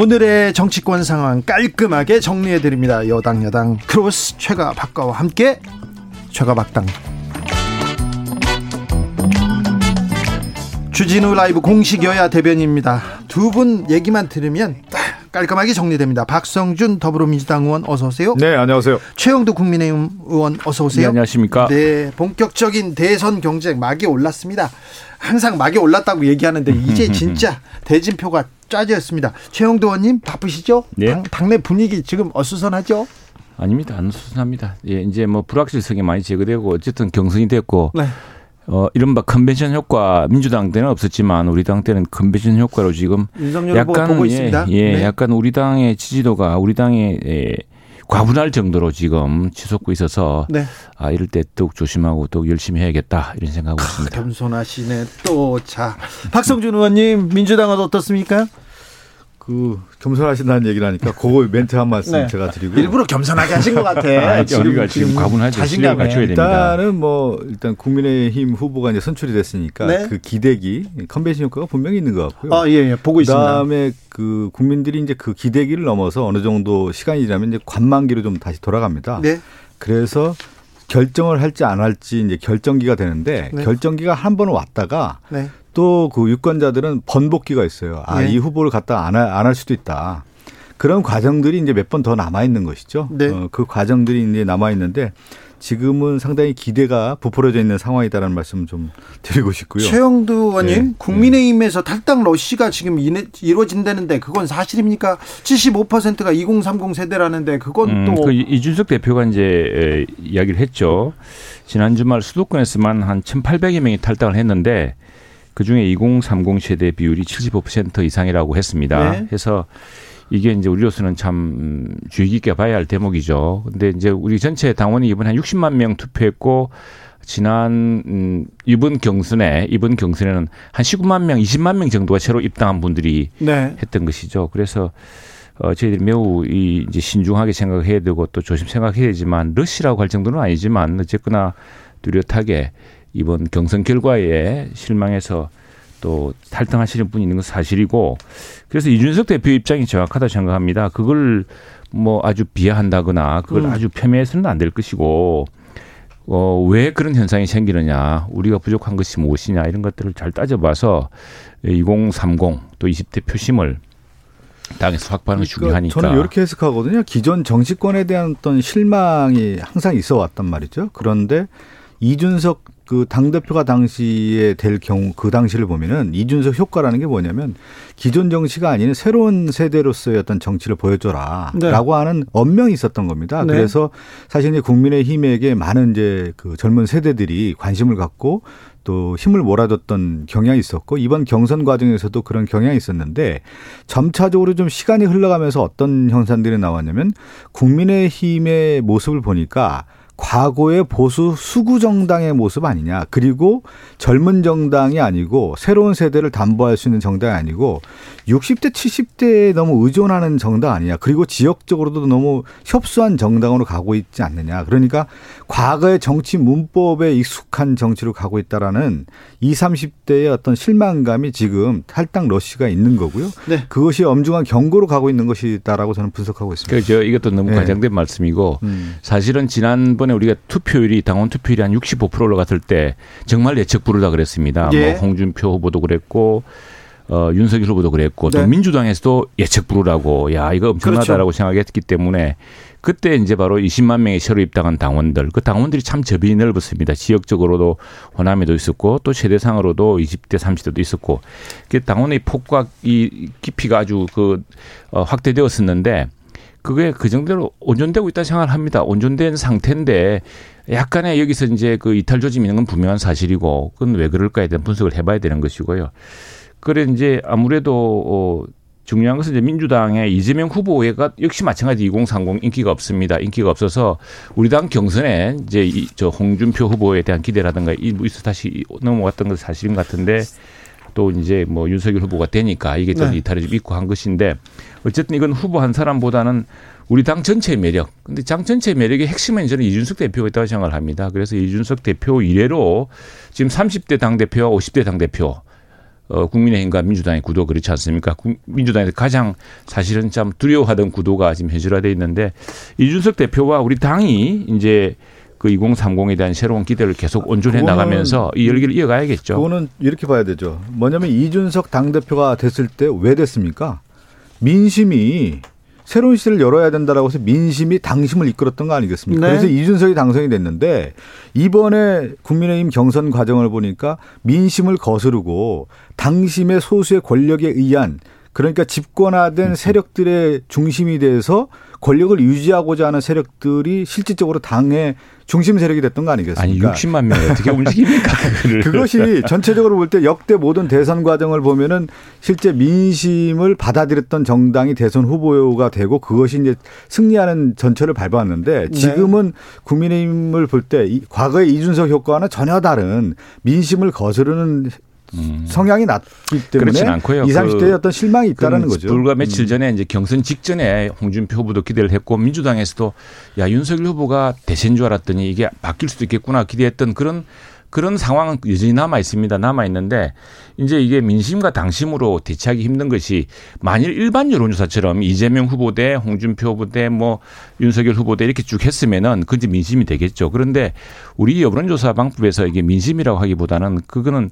오늘의 정치권 상황 깔끔하게 정리해 드립니다. 여당 야당 크로스 최가 박가와 함께 최가 박당 주진우 라이브 공식 여야 대변인입니다. 두 분 얘기만 들으면 딱 깔끔하게 정리됩니다. 박성준 더불어민주당 의원 어서 오세요. 네, 안녕하세요. 최영도 국민의힘 의원 어서 오세요. 네, 안녕하십니까. 네, 본격적인 대선 경쟁 막이 올랐습니다. 항상 막이 올랐다고 얘기하는데 이제 진짜 대진표가 짜졌습니다. 최영도 의원님 바쁘시죠? 네. 당, 당내 분위기 지금 어수선하죠? 아닙니다. 안 수순합니다. 예, 이제 뭐 불확실성이 많이 제거되고 어쨌든 경선이 됐고 네. 어 이른바 컨벤션 효과 민주당 때는 없었지만 우리 당 때는 컨벤션 효과로 지금 보고 예. 예, 네. 약간 우리 당의 지지도가 우리 당의 예, 과분할 정도로 지금 치솟고 있어서 네. 아 이럴 때 더욱 조심하고 더욱 열심히 해야겠다 이런 생각하고 있습니다. 겸손하시네. 또 자, 박성준 의원님 민주당은 어떻습니까? 그 겸손하신다는 얘기를 하니까 그거 멘트 한 말씀 네. 제가 드리고 일부러 겸손하게 하신 것 같아. 아, 우리가 지금 과분하죠. 자신감에. 신뢰를 갖춰야 됩니다. 일단은 뭐 일단 국민의힘 후보가 이제 선출이 됐으니까 네. 그 기대기 컨벤션 효과가 분명히 있는 것 같고요. 아, 예, 예, 보고 있습니다. 그다음에 그 국민들이 이제 그 기대기를 넘어서 어느 정도 시간이 지나면 이제 관망기로 좀 다시 돌아갑니다. 네. 그래서 결정을 할지 안 할지 이제 결정기가 되는데 네. 결정기가 한 번 왔다가 네. 또 그 유권자들은 번복기가 있어요. 아, 네. 이 후보를 갖다 안할 수도 있다. 그런 과정들이 이제 몇 번 더 남아 있는 것이죠. 네. 어, 그 과정들이 이제 남아 있는데 지금은 상당히 기대가 부풀어져 있는 상황이다라는 말씀 좀 드리고 싶고요. 최영두 의원님, 네. 국민의힘에서 탈당 러시가 지금 이루어진다는데 그건 사실입니까? 75%가 2030 세대라는데 그건 음, 또 그 이- 이준석 대표가 이제 에, 이야기를 했죠. 지난 주말 수도권에서만 한 1,800여 명이 탈당을 했는데 그 중에 2030 세대 비율이 75% 이상이라고 했습니다. 네. 해서 이게 이제 우리로서는 참 음, 주의 깊게 봐야 할 대목이죠. 근데 이제 우리 전체 당원이 이번에 한 60만 명 투표했고 지난 음, 이번 경선에 이번 경선에는 한 19만 명, 20만 명 정도가 새로 입당한 분들이 네. 했던 것이죠. 그래서 어, 저희들이 매우 이 이제 신중하게 생각해야 되고 또 조심 생각해야 되지만 러시라고 할 정도는 아니지만 어쨌거나 뚜렷하게 이번 경선 결과에 실망해서 또 탈당하시는 분이 있는 건 사실이고 그래서 이준석 대표 입장이 정확하다 고 생각합니다. 그걸 뭐 아주 비하한다거나 그걸 음. 아주 폄훼해서는 안 될 것이고 어, 왜 그런 현상이 생기느냐, 우리가 부족한 것이 무엇이냐 이런 것들을 잘 따져봐서 2030 또 20대 표심을 당에서 확보하는 것이 그러니까 중요하니까. 저는 이렇게 해석하거든요. 기존 정치권에 대한 어떤 실망이 항상 있어 왔단 말이죠. 그런데 이준석 그 당 대표가 당시에 될 경우 그 당시를 보면은 이준석 효과라는 게 뭐냐면 기존 정치가 아닌 새로운 세대로서의 어떤 정치를 보여줘라 네. 라고 하는 언명이 있었던 겁니다. 네. 그래서 사실 이제 국민의힘에게 많은 이제 그 젊은 세대들이 관심을 갖고 또 힘을 몰아줬던 경향이 있었고 이번 경선 과정에서도 그런 경향이 있었는데 점차적으로 좀 시간이 흘러가면서 어떤 현상들이 나왔냐면 국민의힘의 모습을 보니까 과거의 보수 수구 정당의 모습 아니냐. 그리고 젊은 정당이 아니고 새로운 세대를 담보할 수 있는 정당이 아니고 60대 70대에 너무 의존하는 정당 아니냐. 그리고 지역적으로도 너무 협소한 정당으로 가고 있지 않느냐. 그러니까 과거의 정치 문법에 익숙한 정치로 가고 있다라는 20, 30대의 어떤 실망감이 지금 탈당 러시가 있는 거고요. 네. 그것이 엄중한 경고로 가고 있는 것이다라고 저는 분석하고 있습니다. 그저 이것도 너무 네. 과장된 말씀이고 음. 사실은 지난번에 우리가 투표율이 당원 투표율이 한 65% 올라갔을 때 정말 예측 부르다 그랬습니다. 예. 뭐 홍준표 후보도 그랬고 어, 윤석열 후보도 그랬고 또 네. 민주당에서도 예측 부르라고 야 이거 엄청나다라고 그렇죠. 생각했기 때문에 그때 이제 바로 20만 명의 새로 입당한 당원들 그 당원들이 참 접이 넓었습니다. 지역적으로도 호남에도 있었고 또 세대상으로도 20대 30대도 있었고 그 당원의 폭과 이 깊이가 아주 그 어, 확대되었었는데 그게 그 정도로 온전되고 있다 생각을 합니다. 온전된 상태인데 약간의 여기서 이제 그 이탈 조짐이 있는 건 분명한 사실이고 그건 왜 그럴까에 대한 분석을 해봐야 되는 것이고요. 그래 이제 아무래도 어 중요한 것은 이제 민주당의 이재명 후보가 역시 마찬가지 2030 인기가 없습니다. 인기가 없어서 우리 당 경선에 이제 이 저 홍준표 후보에 대한 기대라든가 이 무이스 다시 넘어갔던 건 사실인 것 같은데 또 이제 뭐 윤석열 후보가 되니까 이게 좀 네. 이탈이 좀 있고 한 것인데 어쨌든 이건 후보 한 사람보다는 우리 당 전체의 매력. 근데 당 전체의 매력의 핵심은 저는 이준석 대표가 있다고 생각을 합니다. 그래서 이준석 대표 이래로 지금 30대 당 대표와 50대 당 대표 어, 국민의힘과 민주당의 구도 그렇지 않습니까? 국- 민주당에서 가장 사실은 참 두려워하던 구도가 지금 현실화되어 있는데 이준석 대표와 우리 당이 이제 그 2030에 대한 새로운 기대를 계속 온전해 그거는- 나가면서 이 열기를 이어가야겠죠. 그거는 이렇게 봐야 되죠. 뭐냐면 이준석 당대표가 됐을 때 왜 됐습니까? 민심이 새로운 시대를 열어야 된다라고 해서 민심이 당심을 이끌었던 거 아니겠습니까? 네. 그래서 이준석이 당선이 됐는데 이번에 국민의힘 경선 과정을 보니까 민심을 거스르고 당심의 소수의 권력에 의한 그러니까 집권화된 세력들의 중심이 돼서 권력을 유지하고자 하는 세력들이 실질적으로 당의 중심 세력이 됐던 거 아니 아니겠습니까? 60만 명이 어떻게 움직입니까? 그것이 전체적으로 볼 때 역대 모든 대선 과정을 보면은 실제 민심을 받아들였던 정당이 대선 후보가 되고 그것이 이제 승리하는 전철을 밟았는데 네. 지금은 국민의힘을 볼 때 과거의 이준석 효과와는 전혀 다른 민심을 거스르는 음. 성향이 낮기 때문에 그렇진 않고요. 20, 30대의 그- 어떤 실망이 있다라는 그건 거죠. 불과 며칠 음. 전에 이제 경선 직전에 홍준표 후보도 기대를 했고 민주당에서도 야 윤석열 후보가 대세인 줄 알았더니 이게 바뀔 수도 있겠구나 기대했던 그런 그런 상황은 여전히 남아 있습니다. 남아 있는데 이제 이게 민심과 당심으로 대체하기 힘든 것이 만일 일반 여론조사처럼 이재명 후보 대 홍준표 후보 대뭐 윤석열 후보 대 이렇게 쭉 했으면은 그게 민심이 되겠죠. 그런데 우리 여론조사 방법에서 이게 민심이라고 하기보다는 그거는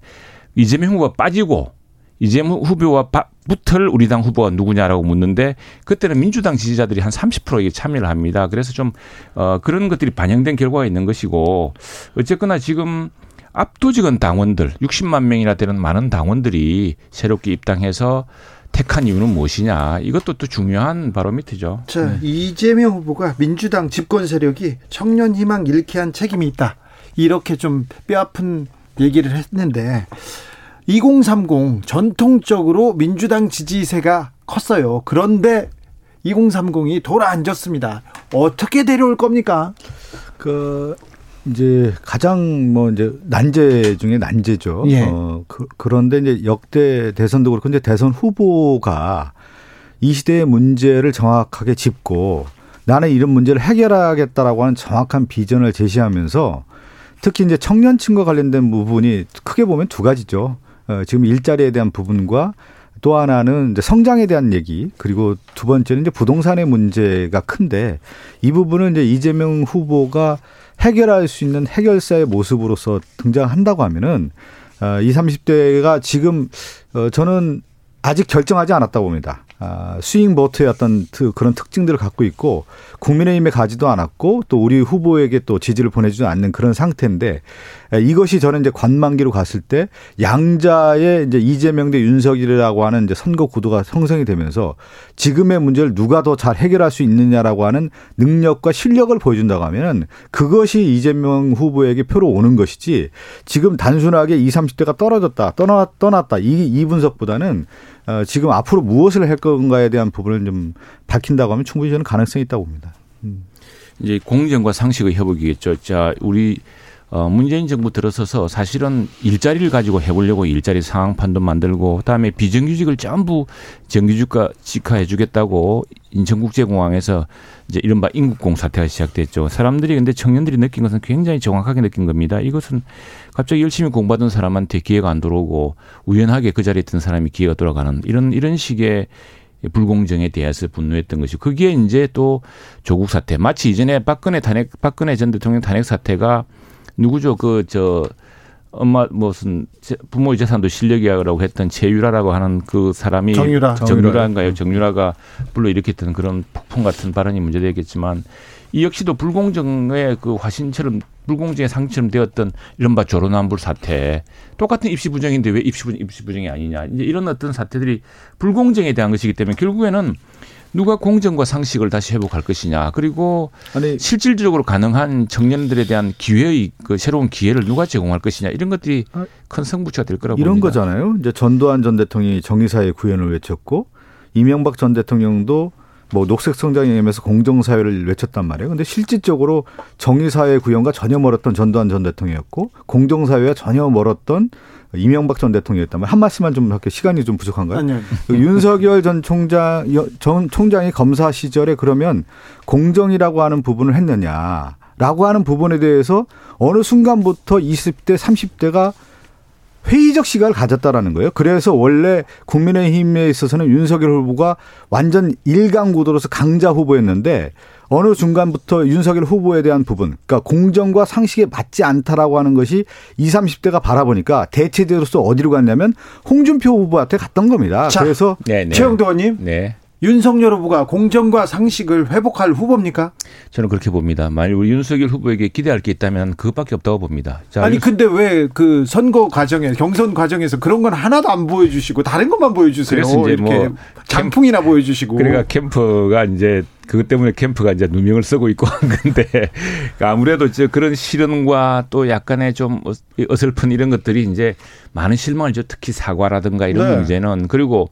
이재명 후보가 빠지고 이재명 후보와 바- 붙을 우리 당 후보가 누구냐라고 묻는데 그때는 민주당 지지자들이 한 30% 이게 참여를 합니다. 그래서 좀 어, 그런 것들이 반영된 결과가 있는 것이고 어쨌거나 지금 압도적인 당원들 60만 명이나 되는 많은 당원들이 새롭게 입당해서 택한 이유는 무엇이냐 이것도 또 중요한 바로미터죠. 자, 이재명 후보가 민주당 집권 세력이 청년 희망 잃게 한 책임이 있다. 이렇게 좀 뼈아픈 얘기를 했는데 2030 전통적으로 민주당 지지세가 컸어요. 그런데 2030이 돌아앉았습니다. 어떻게 데려올 겁니까? 그 이제 가장 뭐 이제 난제 중에 난제죠. 예. 어, 그, 그런데 이제 역대 대선도 그렇고 이제 대선 후보가 이 시대의 문제를 정확하게 짚고 나는 이런 문제를 해결하겠다라고 하는 정확한 비전을 제시하면서 특히 이제 청년층과 관련된 부분이 크게 보면 두 가지죠. 어, 지금 일자리에 대한 부분과 또 하나는 이제 성장에 대한 얘기 그리고 두 번째는 이제 부동산의 문제가 큰데 이 부분은 이제 이재명 후보가 해결할 수 있는 해결사의 모습으로서 등장한다고 하면은 어, 20, 30대가 지금 어, 저는 아직 결정하지 않았다고 봅니다. 아, 스윙 보트의 어떤 트- 그런 특징들을 갖고 있고 국민의힘에 가지도 않았고 또 우리 후보에게 또 지지를 보내주지 않는 그런 상태인데 예, 이것이 저는 이제 관만기로 갔을 때 양자의 이제 이재명 대 윤석열이라고 하는 이제 선거 구도가 형성이 되면서 지금의 문제를 누가 더 잘 해결할 수 있느냐라고 하는 능력과 실력을 보여준다고 하면은 그것이 이재명 후보에게 표로 오는 것이지 지금 단순하게 20, 30대가 떨어졌다, 떠나, 떠났다 이, 이 분석보다는 어, 지금 앞으로 무엇을 할 건가에 대한 부분을 좀 밝힌다고 하면 충분히 저는 가능성이 있다고 봅니다. 이제 공정과 상식의 협약이겠죠. 자, 우리 어, 문재인 정부 들어서서 사실은 일자리를 가지고 해보려고 일자리 상황판도 만들고 그다음에 비정규직을 전부 정규직화 직화해 주겠다고 인천국제공항에서 이제 이른바 인국공 사태가 시작됐죠. 사람들이 근데 청년들이 느낀 것은 굉장히 정확하게 느낀 겁니다. 이것은 갑자기 열심히 공부하던 사람한테 기회가 안 들어오고 우연하게 그 자리에 있던 사람이 기회가 돌아가는 이런 이런 식의 불공정에 대해서 분노했던 것이 그게 이제 또 조국 사태 마치 이전에 박근혜 탄핵 박근혜 전 대통령 탄핵 사태가 누구죠? 그저 엄마 무슨 부모의 재산도 실력이라고 했던 최유라라고 하는 그 사람이 정유라. 정유라인가요? 정유라가 불러 일으켰던 그런 폭풍 같은 발언이 문제되겠지만 이 역시도 불공정의 그 화신처럼 불공정의 상처럼 되었던 이른바 조론한불 사태 똑같은 입시 부정인데 왜 입시 부정, 입시 부정이 아니냐 이제 이런 어떤 사태들이 불공정에 대한 것이기 때문에 결국에는 누가 공정과 상식을 다시 회복할 것이냐 그리고 아니 실질적으로 가능한 청년들에 대한 기회의 그 새로운 기회를 누가 제공할 것이냐 이런 것들이 아, 큰 승부처가 될 거라고 이런 봅니다. 거잖아요. 이제 전두환 전 대통령이 정의사회 구현을 외쳤고 이명박 전 대통령도 뭐 녹색 성장이면서 공정사회를 외쳤단 말이에요. 근데 실질적으로 정의사회 구현과 전혀 멀었던 전두환 전 대통령이었고 공정사회와 전혀 멀었던 이명박 전 대통령이었단 말이에요. 한 말씀만 좀 할게요. 시간이 좀 부족한가요? 아니요. 그 윤석열 전 총장 전 총장이 검사 시절에 그러면 공정이라고 하는 부분을 했느냐 라고 하는 부분에 대해서 어느 순간부터 20대 30대가 회의적 시각을 가졌다라는 거예요. 그래서 원래 국민의힘에 있어서는 윤석열 후보가 완전 일강 구도로서 강자 후보였는데 어느 순간부터 윤석열 후보에 대한 부분, 그러니까 공정과 상식에 맞지 않다라고 하는 것이 20, 30대가 바라보니까 대체제로서 어디로 갔냐면 홍준표 후보한테 갔던 겁니다. 자, 그래서 네, 네. 최영도 의원님, 네. 윤석열 후보가 공정과 상식을 회복할 후보입니까? 저는 그렇게 봅니다. 만약 우리 윤석열 후보에게 기대할 게 있다면 그것밖에 없다고 봅니다. 자, 아니 윤- 근데 왜 그 선거 과정에 경선 과정에서 그런 건 하나도 안 보여주시고 다른 것만 보여주세요. 그래서 이제 이렇게 뭐 장풍이나 보여주시고. 그러니까 캠프가 이제 그것 때문에 캠프가 이제 누명을 쓰고 있고 한 건데 아무래도 저 그런 실언과 또 약간의 좀 어- 어설픈 이런 것들이 이제 많은 실망을 줘 특히 사과라든가 이런 네. 문제는 그리고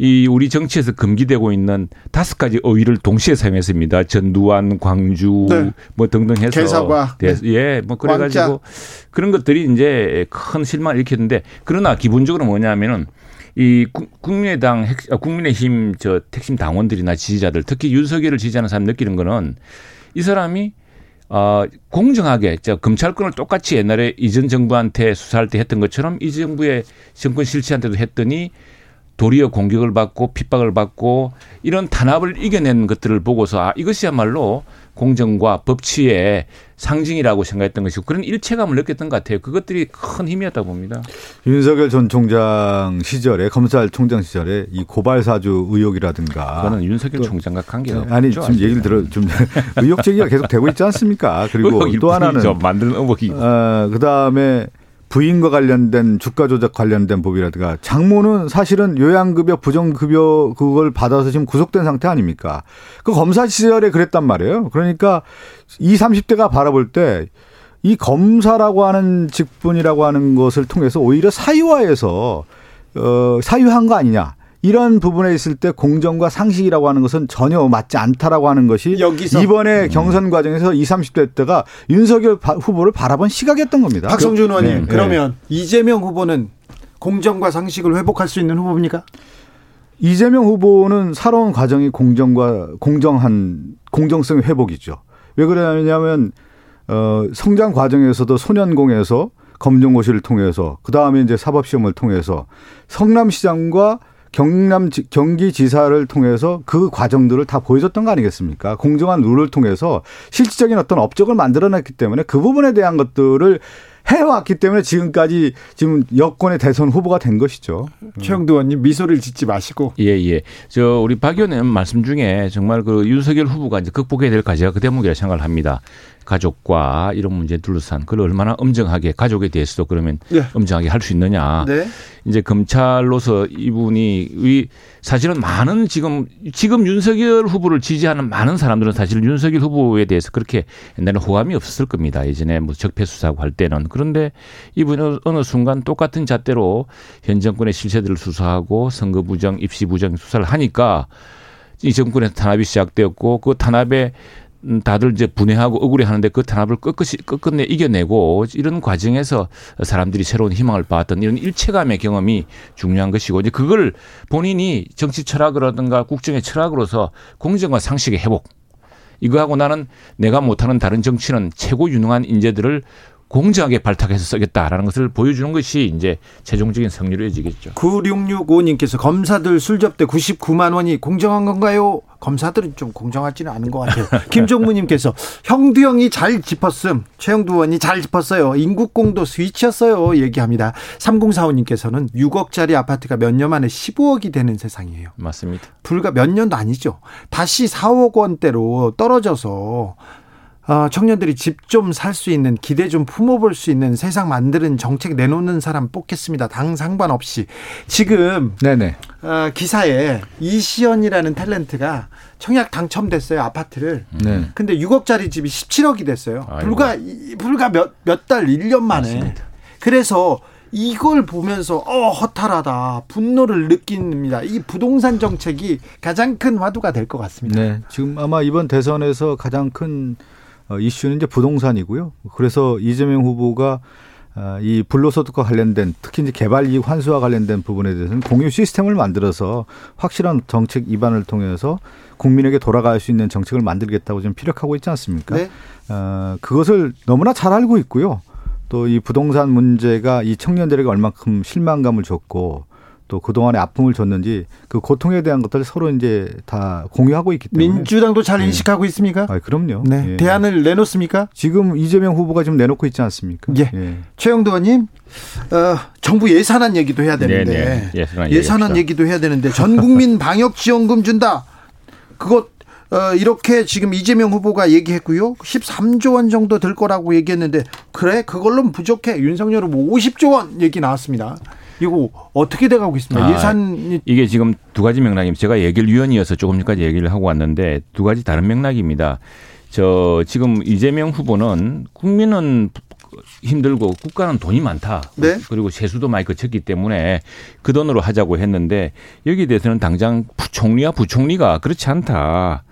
이 우리 정치에서 금기되고 있는 다섯 가지 어휘를 동시에 사용했습니다. 전두환, 광주 네. 뭐 등등 해서 개사과. 네. 예, 뭐 그래가지고 왕자. 그런 것들이 이제 큰 실망을 일으켰는데 그러나 기본적으로 뭐냐면은 이 국- 국민의당 핵, 아, 국민의힘 저 핵심 당원들이나 지지자들 특히 윤석열을 지지하는 사람 느끼는 거는 이 사람이 어, 공정하게 저 검찰권을 똑같이 옛날에 이전 정부한테 수사할 때 했던 것처럼 이 정부의 정권 실체한테도 했더니 도리어 공격을 받고 핍박을 받고 이런 탄압을 이겨낸 것들을 보고서 아 이것이야말로 공정과 법치의 상징이라고 생각했던 것이고 그런 일체감을 느꼈던 것 같아요. 그것들이 큰 힘이었다고 봅니다. 윤석열 전 총장 시절에 검찰총장 시절에 이 고발 사주 의혹이라든가 그거는 윤석열 또- 총장과 관계가 네, 아니 지금 얘기를 들어 좀 의혹 제기가 계속 되고 있지 않습니까? 그리고 또 하나는. 만드는 의혹이 어, 그다음에 부인과 관련된 주가 조작 관련된 법이라든가 장모는 사실은 요양급여 부정급여 그걸 받아서 지금 구속된 상태 아닙니까? 그 검사 시절에 그랬단 말이에요. 그러니까 20, 30대가 바라볼 때 이 검사라고 하는 직분이라고 하는 것을 통해서 오히려 사유화해서 어, 사유한 거 아니냐. 이런 부분에 있을 때 공정과 상식이라고 하는 것은 전혀 맞지 않다라고 하는 것이 여기서? 이번에 경선 과정에서 20, 30대 때가 윤석열 바- 후보를 바라본 시각이었던 겁니다. 박성준 의원님 네, 네. 그러면 이재명 후보는 공정과 상식을 회복할 수 있는 후보입니까? 이재명 후보는 살아온 과정이 공정과 공정한 공정성 회복이죠. 왜 그러냐면 어 성장 과정에서도 소년공에서 검정고시를 통해서 그 다음에 이제 사법시험을 통해서 성남시장과 경남 지- 경기지사를 통해서 그 과정들을 다 보여줬던 거 아니겠습니까? 공정한 룰을 통해서 실질적인 어떤 업적을 만들어냈기 때문에 그 부분에 대한 것들을 해왔기 때문에 지금까지 지금 여권의 대선 후보가 된 것이죠. 최영도 의원님 미소를 짓지 마시고 예, 예. 저 우리 박 의원님 말씀 중에 정말 그 윤석열 후보가 이제 극복해야 될 과제가 그 대목이라 생각을 합니다. 가족과 이런 문제에 둘러싼 그걸 얼마나 엄정하게 가족에 대해서도 그러면 네. 엄정하게 할 수 있느냐. 네. 이제 검찰로서 이분이 이 사실은 많은 지금 지금 윤석열 후보를 지지하는 많은 사람들은 사실 윤석열 후보에 대해서 그렇게 옛날에 호감이 없었을 겁니다. 예전에 뭐 적폐 수사하고 할 때는 그런데 이분은 어느 순간 똑같은 잣대로 현 정권의 실체들을 수사하고 선거 부정, 입시 부정 수사를 하니까 이 정권에서 탄압이 시작되었고 그 탄압에 음, 다들 이제 분해하고 억울해 하는데 그 탄압을 끝끝이 끝끝내 이겨내고 이런 과정에서 사람들이 새로운 희망을 봤던 이런 일체감의 경험이 중요한 것이고 이제 그걸 본인이 정치 철학이라든가 국정의 철학으로서 공정과 상식의 회복. 이거하고 나는 내가 못하는 다른 정치는 최고 유능한 인재들을 공정하게 발탁해서 쓰겠다라는 것을 보여주는 것이 이제 최종적인 승리로 이어지겠죠. 9665님께서 검사들 술접 대 99만 원이 공정한 건가요? 검사들은 좀 공정하지는 않은 것 같아요. 김종무님께서 형두 형이 잘 짚었음. 최영두 의원이 잘 짚었어요. 인국공도 스위치였어요. 얘기합니다. 3045님께서는 6억짜리 아파트가 몇 년 만에 15억이 되는 세상이에요. 맞습니다. 불과 몇 년도 아니죠. 다시 4억 원대로 떨어져서 어, 청년들이 집 좀 살 수 있는 기대 좀 품어볼 수 있는 세상 만드는 정책 내놓는 사람 뽑겠습니다. 당 상관없이 지금 네네. 어, 기사에 이시연이라는 탤런트가 청약 당첨됐어요 아파트를. 네. 근데 6억짜리 집이 17억이 됐어요. 아이고. 불과 이- 불과 몇 몇 달 1년 만에. 맞습니다. 그래서 이걸 보면서 어 허탈하다 분노를 느낍니다. 이 부동산 정책이 가장 큰 화두가 될 것 같습니다. 네. 지금 아마 이번 대선에서 가장 큰 어, 이슈는 이제 부동산이고요. 그래서 이재명 후보가 아, 이 불로소득과 관련된 특히 이제 개발 이익 환수와 관련된 부분에 대해서는 공유 시스템을 만들어서 확실한 정책 입안을 통해서 국민에게 돌아갈 수 있는 정책을 만들겠다고 지금 피력하고 있지 않습니까? 네. 어, 그것을 너무나 잘 알고 있고요. 또 이 부동산 문제가 이 청년들에게 얼만큼 실망감을 줬고 또 그동안의 아픔을 줬는지 그 고통에 대한 것들을 서로 이제 다 공유하고 있기 때문에 민주당도 잘 네. 인식하고 있습니까? 아, 그럼요. 네. 예. 대안을 내놓습니까? 지금 이재명 후보가 지금 내놓고 있지 않습니까? 예. 최영도 의원님, 어, 정부 예산안 얘기도 해야 되는데 네네. 예산안 예산안 얘기합시다. 얘기도 해야 되는데 전 국민 방역 지원금 준다. 그것 어, 이렇게 지금 이재명 후보가 얘기했고요. 13조 원 정도 들 거라고 얘기했는데 그래 그걸로는 부족해. 윤석열 후보 50조 원 얘기 나왔습니다. 이거 어떻게 돼가고 있습니까? 아, 예산이 이게 지금 두 가지 맥락입니다. 제가 예결 위원이어서 조금 전까지 얘기를 하고 왔는데 두 가지 다른 맥락입니다. 저 지금 이재명 후보는 국민은 힘들고 국가는 돈이 많다. 네. 그리고 세수도 많이 거쳤기 때문에 그 돈으로 하자고 했는데 여기에 대해서는 당장 총리와 부총리가 그렇지 않다.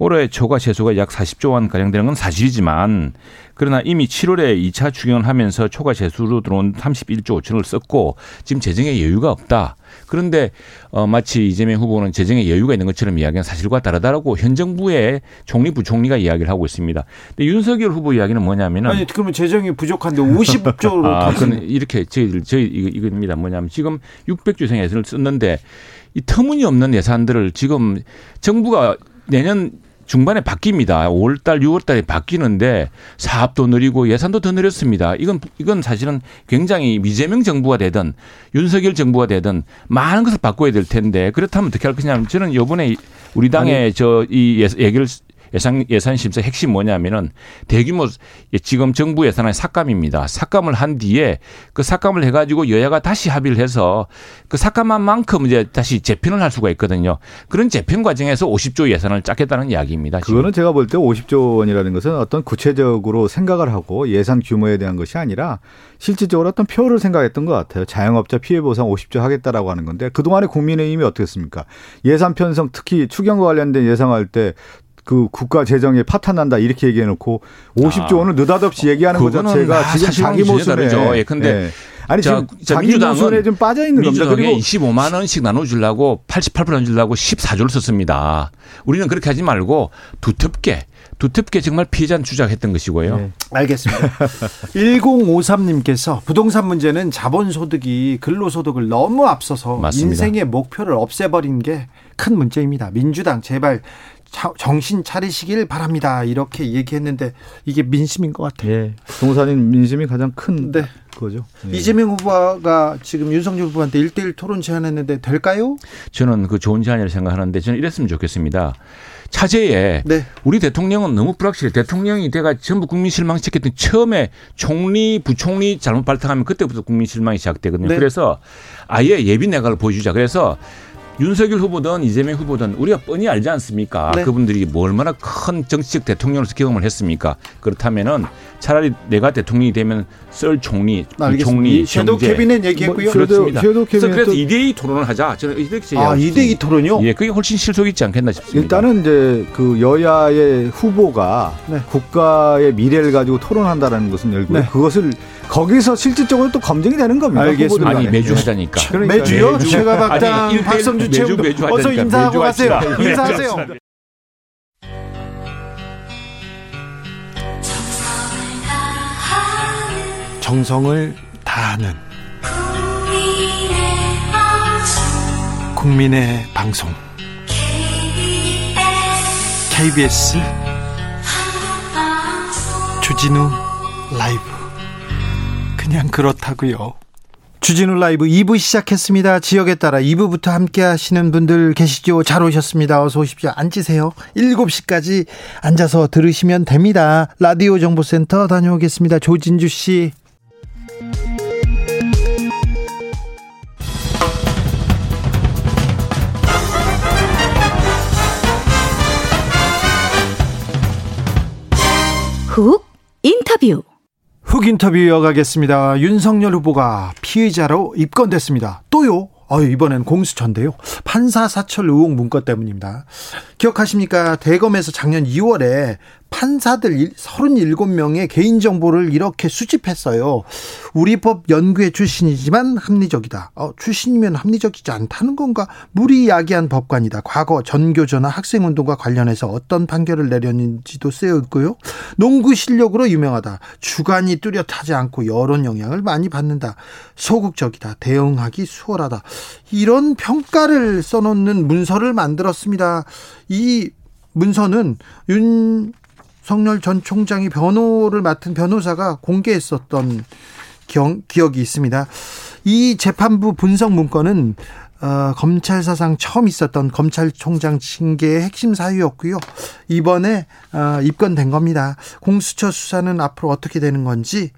올해 초과 세수가 약 40조 원 가량 되는 건 사실이지만 그러나 이미 7월에 2차 추경을 하면서 초과 세수로 들어온 31조 5천을 썼고 지금 재정에 여유가 없다. 그런데 어, 마치 이재명 후보는 재정에 여유가 있는 것처럼 이야기는 사실과 다르다라고 현 정부의 총리 부총리가 이야기를 하고 있습니다. 근데 윤석열 후보 이야기는 뭐냐면은 아니 그러면 재정이 부족한데 50조로 아, 그건 이렇게 저희들 저희 이겁니다. 뭐냐면 지금 600조 이상 예산을 썼는데 이 터무니없는 예산들을 지금 정부가 내년 중반에 바뀝니다. 5월 달, 6월 달에 바뀌는데 사업도 느리고 예산도 더 느렸습니다. 이건 이건 사실은 굉장히 미재명 정부가 되든 윤석열 정부가 되든 많은 것을 바꿔야 될 텐데 그렇다면 어떻게 할 거냐면 저는 요번에 우리 당의 저 이 얘기를 예산 예산 심사 핵심 뭐냐면은 대규모 지금 정부 예산의 삭감입니다. 삭감을 한 뒤에 그 삭감을 해가지고 여야가 다시 합의를 해서 그 삭감한 만큼 이제 다시 재편을 할 수가 있거든요. 그런 재편 과정에서 50조 예산을 짰겠다는 이야기입니다. 지금. 그거는 제가 볼 때 50조 원이라는 것은 어떤 구체적으로 생각을 하고 예산 규모에 대한 것이 아니라 실질적으로 어떤 표를 생각했던 것 같아요. 자영업자 피해 보상 50조 하겠다라고 하는 건데 그 동안의 국민의힘이 어떻겠습니까? 예산 편성 특히 추경과 관련된 예상할 때 그 국가 재정에 파탄 난다 이렇게 얘기해 놓고 50조 아, 원을 느닷없이 얘기하는 것 자체가 아, 지금 자기 모순에 다르죠. 예, 근데 아니 자, 지금 자, 민주당은 좀 빠져 있는 겁니다. 민주당에 그리고 25만 원씩 나눠 주려고 88% 주려고 14조를 썼습니다. 우리는 그렇게 하지 말고 두텁게 두텁게 정말 피해자는 주장했던 것이고요. 네. 알겠습니다. 1053님께서 부동산 문제는 자본소득이 근로소득을 너무 앞서서 맞습니다. 인생의 목표를 없애버린 게 큰 문제입니다. 민주당 제발 자, 정신 차리시길 바랍니다. 이렇게 얘기했는데 이게 민심인 것 같아요. 예. 동사님 민심이 가장 큰 네. 거죠. 예. 이재명 후보가 지금 윤석열 후보한테 1대1 토론 제안했는데 될까요? 저는 그 좋은 제안이라고 생각하는데 저는 이랬으면 좋겠습니다. 차제에 네. 우리 대통령은 너무 불확실해. 대통령이 내가 전부 국민 실망시켰더니 처음에 총리, 부총리 잘못 발탁하면 그때부터 국민 실망이 시작되거든요. 네. 그래서 아예 예비 내각을 보여주자. 그래서 윤석열 후보든 이재명 후보든 우리가 뻔히 알지 않습니까? 네. 그분들이 뭐 얼마나 큰 정치적 대통령으로서 경험을 했습니까? 그렇다면은 차라리 내가 대통령이 되면 썰 총리, 부총리, 섀도우 경제 캐비넷 얘기했고요. 뭐, 그렇습니다. 섀도우 그래서 그래서 캐비넷도- 2대2 토론을 하자. 저는 이렇게 아, 2대2 토론요? 예, 그게 훨씬 실속 있지 않겠나 싶습니다. 일단은 이제 그 여야의 후보가 네. 국가의 미래를 가지고 토론한다라는 것은 열고 네. 그것을 거기서 실질적으로 또 검증이 되는 겁니다. 알겠습니다. 아니. 매주 예. 하자니까. 그러니까 매주요? 매주. 아니, 일대일 박성주 매주, 매주 어서 하자니까. 인사하고 매주 가세요. 합시다. 인사하세요. 네, 정성을 다하는 국민의 방송 KBS 주진우 라이브 그냥 그렇다고요. 주진우 라이브 2부 시작했습니다. 지역에 따라 2부부터 함께 하시는 분들 계시죠? 잘 오셨습니다. 어서 오십시오. 앉으세요. 7시까지 앉아서 들으시면 됩니다. 라디오 정보센터 다녀오겠습니다. 조진주 씨. 훅 인터뷰. 흑 인터뷰 이어가겠습니다. 윤석열 후보가 피의자로 입건됐습니다. 또요? 어, 이번엔 공수처인데요. 판사 사찰 의혹 문건 때문입니다. 기억하십니까? 대검에서 작년 2월에 판사들 37명의 개인정보를 이렇게 수집했어요. 우리 법 연구회 출신이지만 합리적이다. 어, 출신이면 합리적이지 않다는 건가? 무리야기한 법관이다. 과거 전교조나 학생운동과 관련해서 어떤 판결을 내렸는지도 쓰여 있고요. 농구 실력으로 유명하다. 주관이 뚜렷하지 않고 여론 영향을 많이 받는다. 소극적이다. 대응하기 수월하다. 이런 평가를 써놓는 문서를 만들었습니다. 이 문서는 윤 석열 전 총장이 변호를 맡은 변호사가 공개했었던 경, 기억이 있습니다. 이 재판부 분석 문건은 어, 검찰 사상 처음 있었던 검찰총장 징계의 핵심 사유였고요. 이번에 어, 입건된 겁니다. 공수처 수사는 앞으로 어떻게 되는 건지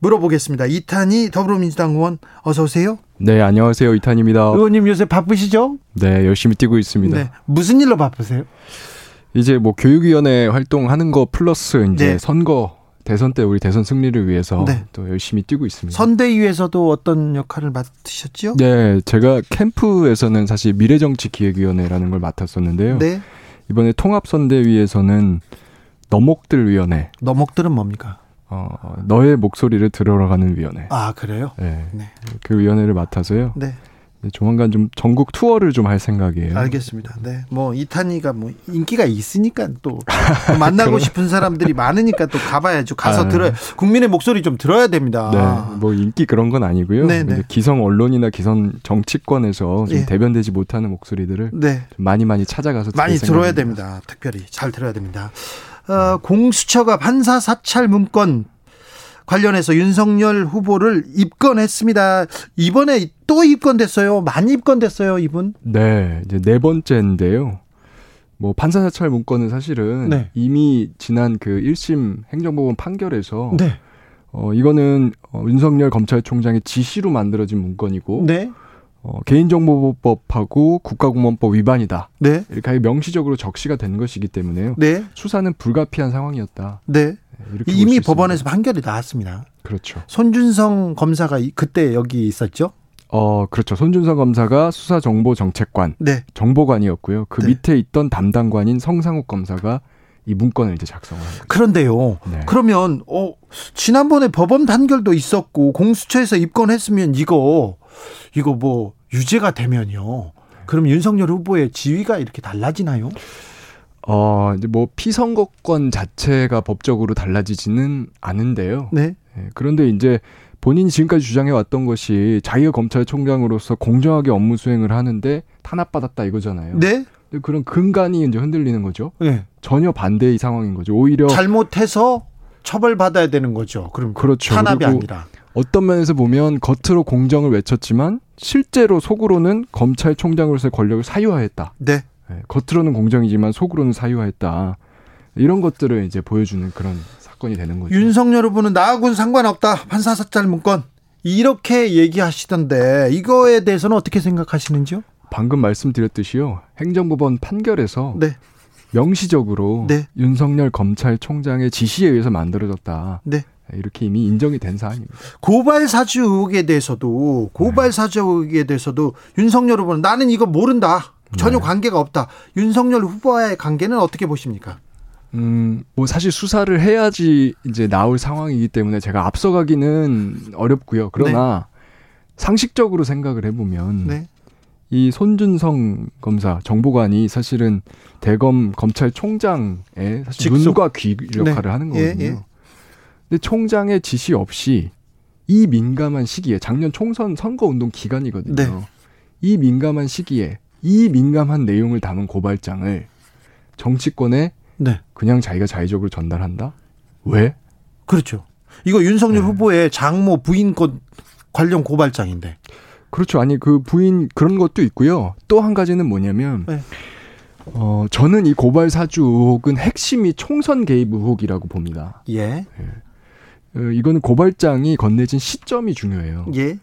물어보겠습니다. 이탄희 더불어민주당 의원 어서 오세요. 네, 안녕하세요. 이탄입니다. 의원님 요새 바쁘시죠? 네, 열심히 뛰고 있습니다. 네. 무슨 일로 바쁘세요? 이제 뭐 교육위원회 활동하는 거 플러스 이제 네. 선거 대선 때 우리 대선 승리를 위해서 네. 또 열심히 뛰고 있습니다. 선대위에서도 어떤 역할을 맡으셨죠? 네, 제가 캠프에서는 사실 미래정치기획위원회라는 걸 맡았었는데요. 네. 이번에 통합선대위에서는 너목들 위원회, 너목들은 뭡니까? 어, 너의 목소리를 들어가는 위원회. 아, 그래요? 네, 네. 그 위원회를 맡아서요. 네. 네, 조만간 좀 전국 투어를 좀 할 생각이에요. 알겠습니다. 네. 뭐 이탄이가 뭐 인기가 있으니까 또 만나고 싶은 사람들이 많으니까 또 가봐야죠. 가서 아. 들어야 국민의 목소리 좀 들어야 됩니다. 네, 뭐 인기 그런 건 아니고요. 네, 근데 네. 기성 언론이나 기성 정치권에서 좀 예. 대변되지 못하는 목소리들을 네. 좀 많이 많이 찾아가서 많이 들어야. 됩니다. 특별히 잘 들어야 됩니다. 어, 공수처가 판사 사찰 문건 관련해서 윤석열 후보를 입건했습니다. 이번에 또 입건됐어요. 많이 입건됐어요, 이분. 네, 이제 네 번째인데요. 뭐 판사 사찰 문건은 사실은 네. 이미 지난 그 1심 행정법원 판결에서 네. 어 이거는 어, 윤석열 검찰총장의 지시로 만들어진 문건이고 네. 어, 개인정보보호법하고 국가공무원법 위반이다. 네. 이렇게 명시적으로 적시가 된 것이기 때문에요. 네. 수사는 불가피한 상황이었다. 네. 이미. 법원에서 판결이 나왔습니다. 그렇죠. 손준성 검사가 이- 그때 여기 있었죠? 어, 그렇죠. 손준성 검사가 수사정보정책관, 네. 정보관이었고요. 그 네. 밑에 있던 담당관인 성상욱 검사가 이 문건을 이제 작성을 한 거죠. 그런데요. 네. 그러면 어 지난번에 법원 판결도 있었고 공수처에서 입건했으면 이거 이거 뭐 유죄가 되면요. 그럼 윤석열 후보의 지위가 이렇게 달라지나요? 어, 이제 뭐 피선거권 자체가 법적으로 달라지지는 않은데요. 네. 예, 그런데 이제 본인이 지금까지 주장해 왔던 것이 자기가 검찰총장으로서 공정하게 업무 수행을 하는데 탄압받았다 이거잖아요. 네. 그런 근간이 이제 흔들리는 거죠. 예. 전혀 반대의 상황인 거죠. 오히려 잘못해서 처벌받아야 되는 거죠. 그럼 그렇죠. 탄압이 아니라. 어떤 면에서 보면 겉으로 공정을 외쳤지만 실제로 속으로는 검찰총장으로서의 권력을 사유화했다. 네. 예, 겉으로는 공정이지만 속으로는 사유화했다. 이런 것들을 이제 보여주는 그런 사건이 되는 거죠. 윤석열 후보는 나하고는 상관없다. 판사사찰 문건. 이렇게 얘기하시던데 이거에 대해서는 어떻게 생각하시는지요? 방금 말씀드렸듯이요. 행정법원 판결에서 네. 명시적으로 네. 윤석열 검찰총장의 지시에 의해서 만들어졌다. 네. 이렇게 이미 인정이 된 사안입니다. 고발 사주 의혹에 대해서도 고발 사주 의혹에 대해서도 윤석열 후보는 나는 이거 모른다. 전혀 네. 관계가 없다. 윤석열 후보와의 관계는 어떻게 보십니까? 음, 뭐 사실 수사를 해야지 이제 나올 상황이기 때문에 제가 앞서가기는 어렵고요. 그러나 상식적으로 생각을 해보면 네. 이 손준성 검사 정보관이 사실은 대검 검찰총장의 사실 직속. 눈과 귀 역할을 네. 하는 예, 거거든요. 예. 근데 총장의 지시 없이 이 민감한 시기에 작년 총선 선거 운동 기간이거든요. 네. 이 민감한 시기에 이 민감한 내용을 담은 고발장을 정치권에 네. 그냥 자기가 자의적으로 전달한다? 왜? 그렇죠. 이거 윤석열 네. 후보의 장모 부인 것 관련 고발장인데. 그렇죠. 아니 그 부인 그런 것도 있고요. 또 한 가지는 뭐냐면 네. 어 저는 이 고발 사주 의혹은 핵심이 총선 개입 의혹이라고 봅니다. 예. 어, 이거는 고발장이 건네진 시점이 중요해요. 예.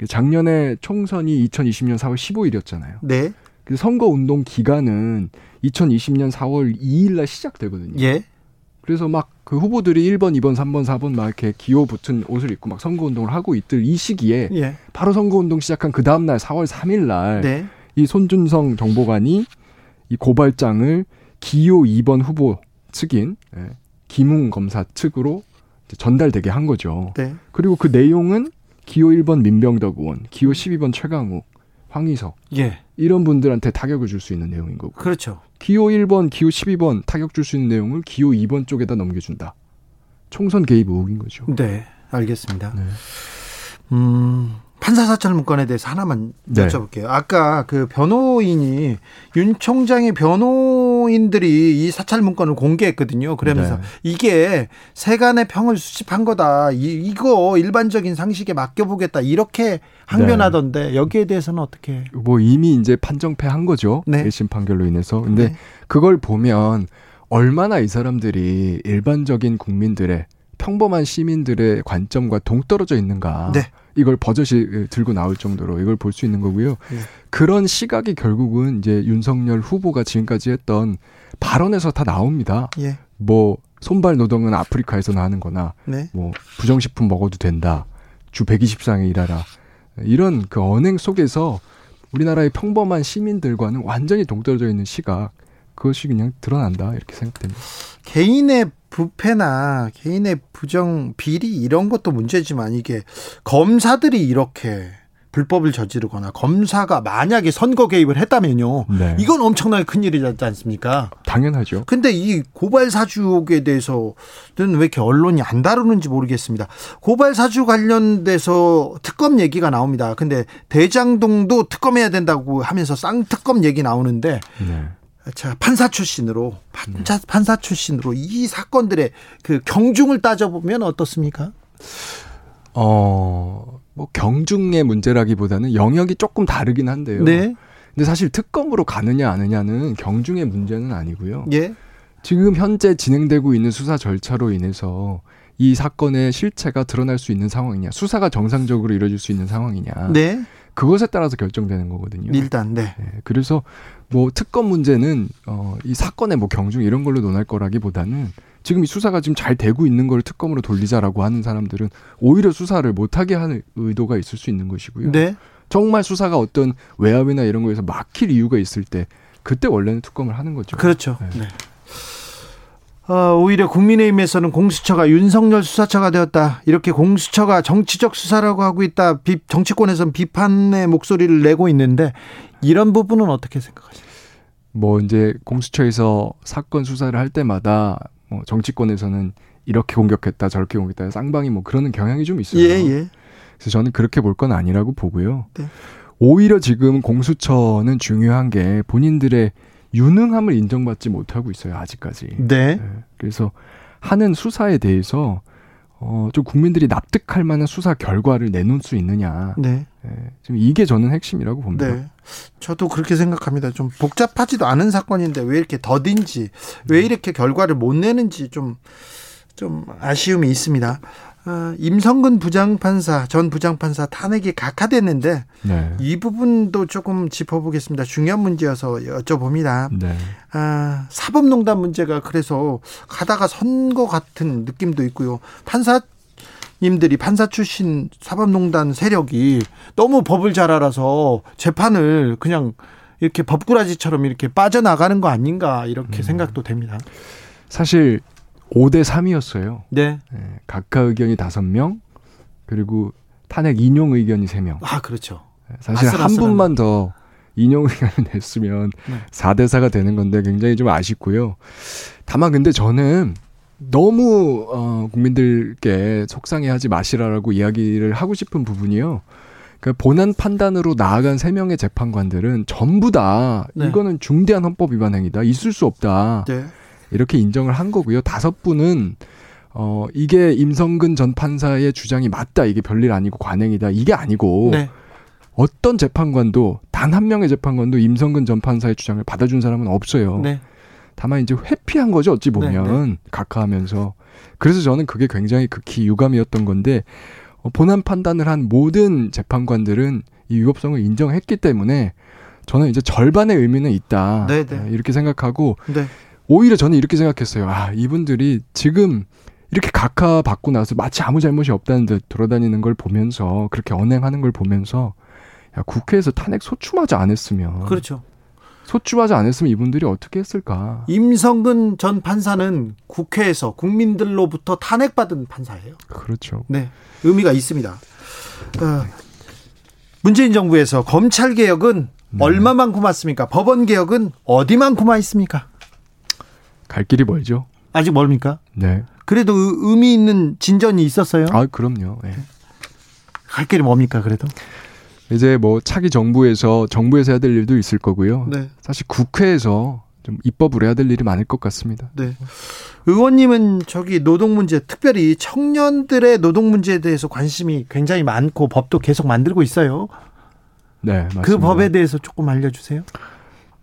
그 작년에 총선이 2020년 4월 15일이었잖아요. 네. 그 선거 운동 기간은 2020년 4월 2일 날 시작되거든요. 예. 그래서 막 그 후보들이 1번, 2번, 3번, 4번 막 이렇게 기호 붙은 옷을 입고 막 선거 운동을 하고 있들 이 시기에 예. 바로 선거 운동 시작한 그 다음 날 4월 3일 날 네. 이 손준성 정보관이 이 고발장을 기호 2번 후보 측인 예, 김웅 검사 측으로 전달되게 한 거죠. 네. 그리고 그 내용은 기호 1번 민병덕 의원, 기호 12번 최강욱, 황희석 예. 이런 분들한테 타격을 줄 수 있는 내용인 거고 그렇죠. 기호 1번, 기호 12번 타격 줄 수 있는 내용을 기호 2번 쪽에다 넘겨준다. 총선 개입 의혹인 거죠. 네. 알겠습니다. 네. 음, 판사 사찰 문건에 대해서 하나만 네. 여쭤볼게요. 아까 그 변호인이 윤 총장의 변호인들이 이 사찰 문건을 공개했거든요. 그러면서 네. 이게 세간의 평을 수집한 거다. 이, 이거 일반적인 상식에 맡겨보겠다. 이렇게 항변하던데 여기에 대해서는 어떻게? 뭐 이미 이제 판정패 한 거죠. 네. 1심 판결로 인해서. 근데 네. 그걸 보면 얼마나 이 사람들이 일반적인 국민들의 평범한 시민들의 관점과 동떨어져 있는가. 네. 이걸 버젓이 들고 나올 정도로 이걸 볼 수 있는 거고요. 네. 그런 시각이 결국은 이제 윤석열 후보가 지금까지 했던 발언에서 다 나옵니다. 예. 뭐 손발 노동은 아프리카에서나 하는 거나 네. 뭐 부정식품 먹어도 된다. 주 120상에 일하라. 이런 그 언행 속에서 우리나라의 평범한 시민들과는 완전히 동떨어져 있는 시각 그것이 그냥 드러난다 이렇게 생각됩니다. 개인의 부패나 개인의 부정 비리 이런 것도 문제지만 이게 검사들이 이렇게 불법을 저지르거나 검사가 만약에 선거 개입을 했다면요. 네. 이건 엄청나게 큰 일이지 않습니까? 당연하죠. 근데 이 고발 사주 의혹에 대해서는 왜 이렇게 언론이 안 다루는지 모르겠습니다. 고발 사주 관련돼서 특검 얘기가 나옵니다. 근데 대장동도 특검해야 된다고 하면서 쌍특검 얘기 나오는데 네. 자, 판사 출신으로 판사, 판사 출신으로 이 사건들의 그 경중을 따져보면 어떻습니까? 어, 뭐 경중의 문제라기보다는 영역이 조금 다르긴 한데요. 네. 근데 사실 특검으로 가느냐 아느냐는 경중의 문제는 아니고요. 예. 지금 현재 진행되고 있는 수사 절차로 인해서 이 사건의 실체가 드러날 수 있는 상황이냐, 수사가 정상적으로 이루어질 수 있는 상황이냐, 네. 그것에 따라서 결정되는 거거든요. 일단 네. 네, 그래서 뭐 특검 문제는 어, 이 사건의 뭐 경중 이런 걸로 논할 거라기보다는 지금 이 수사가 지금 잘 되고 있는 걸 특검으로 돌리자라고 하는 사람들은 오히려 수사를 못하게 하는 의도가 있을 수 있는 것이고요. 네. 정말 수사가 어떤 외압이나 이런 거에서 막힐 이유가 있을 때 그때 원래는 특검을 하는 거죠. 그렇죠. 네. 네. 어, 오히려 국민의힘에서는 공수처가 윤석열 수사처가 되었다. 이렇게 공수처가 정치적 수사라고 하고 있다. 비, 정치권에서는 비판의 목소리를 내고 있는데 이런 부분은 어떻게 생각하십니까? 뭐 이제 공수처에서 사건 수사를 할 때마다 뭐 정치권에서는 이렇게 공격했다 저렇게 공격했다 쌍방이 뭐 그러는 경향이 좀 있어요. 예, 예. 그래서 저는 그렇게 볼 건 아니라고 보고요. 네. 오히려 지금 공수처는 중요한 게 본인들의 유능함을 인정받지 못하고 있어요 아직까지. 네. 예, 그래서 하는 수사에 대해서 어, 좀 국민들이 납득할 만한 수사 결과를 내놓을 수 있느냐. 네. 예, 지금 이게 저는 핵심이라고 봅니다. 네. 저도 그렇게 생각합니다. 좀 복잡하지도 않은 사건인데 왜 이렇게 더딘지, 왜 이렇게 결과를 못 내는지 좀, 좀 아쉬움이 있습니다. 어, 임성근 부장판사, 전 부장판사 탄핵이 각하됐는데 네. 이 부분도 조금 짚어보겠습니다. 중요한 문제여서 여쭤봅니다. 네. 아, 사법농단 문제가 그래서 가다가 선거 같은 느낌도 있고요. 판사 님들이 판사 출신 사법농단 세력이 너무 법을 잘 알아서 재판을 그냥 이렇게 법꾸라지처럼 이렇게 빠져나가는 거 아닌가 이렇게 생각도 됩니다. 사실 5대 3이었어요. 네. 각하 의견이 5명, 그리고 탄핵 인용 의견이 3명. 아, 그렇죠. 사실 한 아슬아슬한. 분만 더 인용 의견을 냈으면 네. 4대 4가 되는 건데 굉장히 좀 아쉽고요. 다만 근데 저는 너무 어, 국민들께 속상해하지 마시라라고 이야기를 하고 싶은 부분이요. 그 본안 판단으로 나아간 세 명의 재판관들은 전부 다 네. 이거는 중대한 헌법 위반 행위다. 있을 수 없다. 네. 이렇게 인정을 한 거고요. 다섯 분은 어 이게 임성근 전 판사의 주장이 맞다. 이게 별일 아니고 관행이다. 이게 아니고 네. 어떤 재판관도 단 한 명의 재판관도 임성근 전 판사의 주장을 받아준 사람은 없어요. 네. 다만 이제 회피한 거죠. 어찌 보면 각하하면서 그래서 저는 그게 굉장히 극히 유감이었던 건데 어, 본안 판단을 한 모든 재판관들은 이 위법성을 인정했기 때문에 저는 이제 절반의 의미는 있다 네, 네. 예, 이렇게 생각하고 네. 오히려 저는 이렇게 생각했어요. 아 이분들이 지금 이렇게 각하 받고 나서 마치 아무 잘못이 없다는 듯 돌아다니는 걸 보면서 그렇게 언행하는 걸 보면서 야 국회에서 탄핵 소추마저 안 했으면 그렇죠. 소추마저 안 했으면 이분들이 어떻게 했을까? 임성근 전 판사는 국회에서 국민들로부터 탄핵받은 판사예요. 그렇죠. 네, 의미가 있습니다. 어, 문재인 정부에서 검찰 개혁은 네. 얼마만큼 왔습니까? 법원 개혁은 어디만큼 와 있습니까? 갈 길이 멀죠. 아직 멀습니까? 네. 그래도 의- 의미 있는 진전이 있었어요. 아 그럼요. 예. 갈 길이 뭡니까? 그래도. 이제 뭐 차기 정부에서 정부에서 해야 될 일도 있을 거고요. 네, 사실 국회에서 좀 입법을 해야 될 일이 많을 것 같습니다. 네. 의원님은 저기 노동 문제, 특별히 청년들의 노동 문제에 대해서 관심이 굉장히 많고 법도 계속 만들고 있어요. 네, 맞습니다. 그 법에 대해서 조금 알려주세요.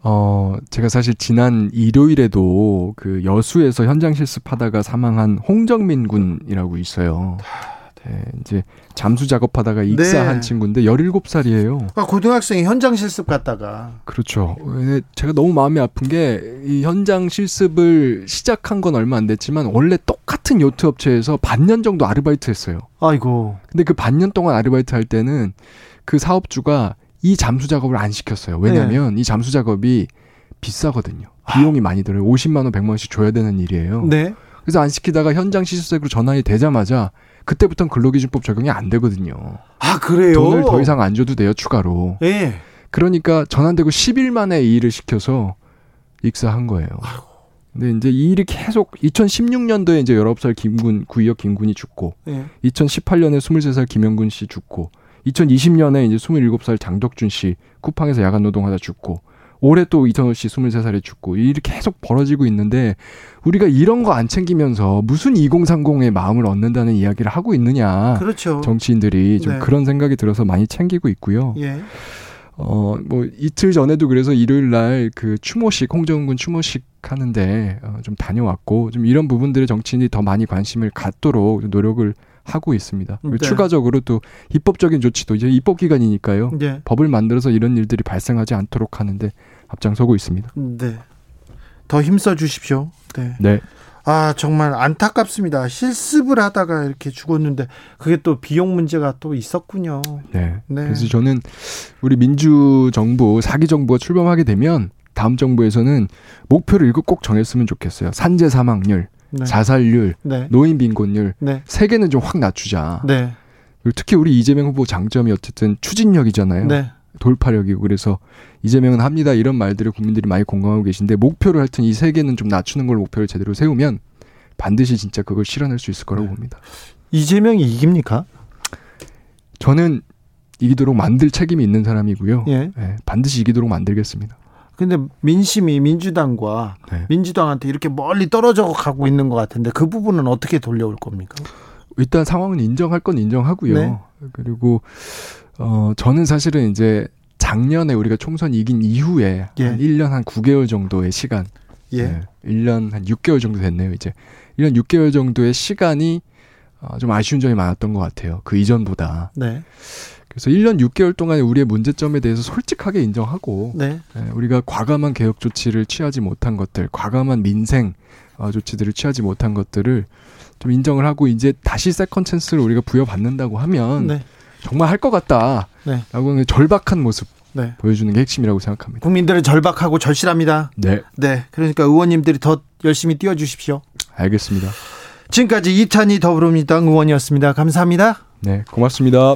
어, 제가 사실 지난 일요일에도 그 여수에서 현장 실습하다가 사망한 홍정민 군이라고 있어요. 네, 이제 잠수 작업하다가 익사한 네. 친구인데 17살이에요. 아, 고등학생이 현장 실습 갔다가 그렇죠. 제가 너무 마음이 아픈 게 이 현장 실습을 시작한 건 얼마 안 됐지만 원래 똑같은 요트 업체에서 반년 정도 아르바이트 했어요. 아이고 근데 그 반년 동안 아르바이트 할 때는 그 사업주가 이 잠수 작업을 안 시켰어요. 왜냐면 이 잠수 작업이 비싸거든요. 비용이 많이 들어요. 50만 원, 100만 원씩 줘야 되는 일이에요. 네. 그래서 안 시키다가 현장 실습생으로 전환이 되자마자 그때부터는 근로기준법 적용이 안 되거든요. 아 그래요. 돈을 더 이상 안 줘도 돼요, 추가로. 예. 그러니까 전환되고 10일 만에 이 일을 시켜서 익사한 거예요. 근데 이제 이 일이 계속 2016년도에 이제 19살 김군 구이역 김군이 죽고 예. 2018년에 23살 김영군 씨 죽고 2020년에 이제 27살 장덕준 씨 쿠팡에서 야간 노동하다 죽고 올해 또 이선호 씨 23살에 죽고 이 일이 계속 벌어지고 있는데 우리가 이런 거 안 챙기면서 무슨 2030의 마음을 얻는다는 이야기를 하고 있느냐. 그렇죠. 정치인들이 좀 네. 그런 생각이 들어서 많이 챙기고 있고요. 예. 어, 뭐 이틀 전에도 그래서 일요일 날 그 추모식 홍정군 추모식 하는데 어, 좀 다녀왔고 좀 이런 부분들에 정치인이 더 많이 관심을 갖도록 좀 노력을 하고 있습니다. 네. 추가적으로 또 입법적인 조치도 이제 입법 기간이니까요. 예. 법을 만들어서 이런 일들이 발생하지 않도록 하는데 앞장서고 있습니다. 네. 더 힘써 주십시오. 네. 네. 아, 정말 안타깝습니다. 실습을 하다가 이렇게 죽었는데 그게 또 비용 문제가 또 있었군요. 네. 네. 그래서 저는 우리 민주 정부 사기 정부가 출범하게 되면 다음 정부에서는 목표를 이거 꼭 정했으면 좋겠어요. 산재 사망률, 네. 자살률, 네. 노인 빈곤율 네. 세 개는 좀 확 낮추자. 네. 그리고 특히 우리 이재명 후보 장점이 어쨌든 추진력이잖아요. 네. 돌파력이고 그래서 이재명은 합니다 이런 말들을 국민들이 많이 공감하고 계신데 목표를 하여튼 이 세 개는 좀 낮추는 걸 목표를 제대로 세우면 반드시 진짜 그걸 실현할 수 있을 거라고 네. 봅니다. 이재명이 이깁니까? 저는 이기도록 만들 책임이 있는 사람이고요. 예. 예, 반드시 이기도록 만들겠습니다. 근데 민심이 민주당과 네. 민주당한테 이렇게 멀리 떨어져 가고 있는 것 같은데 그 부분은 어떻게 돌려올 겁니까? 일단 상황은 인정할 건 인정하고요. 네. 그리고 어 저는 사실은 이제 작년에 우리가 총선 이긴 이후에 예. 한 1년 한 9개월 정도의 시간 예. 네, 1년 한 6개월 정도 됐네요, 이제. 1년 6개월 정도의 시간이 어, 좀 아쉬운 점이 많았던 것 같아요. 그 이전보다. 네. 그래서 1년 6개월 동안에 우리의 문제점에 대해서 솔직하게 인정하고 네. 예, 우리가 과감한 개혁 조치를 취하지 못한 것들, 과감한 민생 어, 조치들을 취하지 못한 것들을 좀 인정을 하고 이제 다시 second chance를 우리가 부여받는다고 하면 네. 정말 할 것 같다라고 네. 하는 절박한 모습 네. 보여주는 게 핵심이라고 생각합니다. 국민들은 절박하고 절실합니다. 네, 네. 그러니까 의원님들이 더 열심히 뛰어 주십시오. 알겠습니다. 지금까지 이탄희 더불어민주당 의원이었습니다. 감사합니다. 네, 고맙습니다.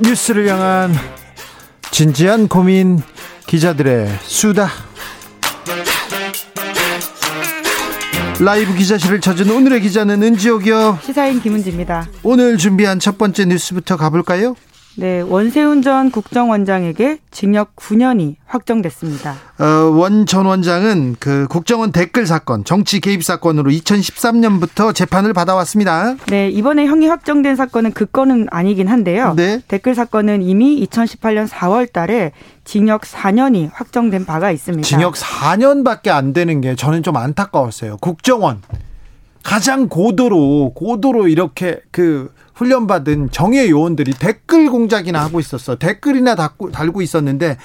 뉴스를 향한 진지한 고민 기자들의 수다. 라이브 기자실을 찾은 오늘의 기자는 은지옥이요. 시사인 김은지입니다. 오늘 준비한 첫 번째 뉴스부터 가볼까요? 네, 원세훈 전 국정원장에게 징역 9년이 확정됐습니다. 어, 원전 원장은 그 국정원 댓글 사건, 정치 개입 사건으로 2013년부터 재판을 받아왔습니다. 네, 이번에 형이 확정된 사건은 그 건은 아니긴 한데요. 네. 댓글 사건은 이미 2018년 4월 달에 징역 4년이 확정된 바가 있습니다. 징역 4년밖에 안 되는 게 저는 좀 안타까웠어요. 국정원 가장 고도로 고도로 이렇게 그 훈련받은 정예 요원들이 댓글 공작이나 하고 있었어. 댓글이나 달고, 있었는데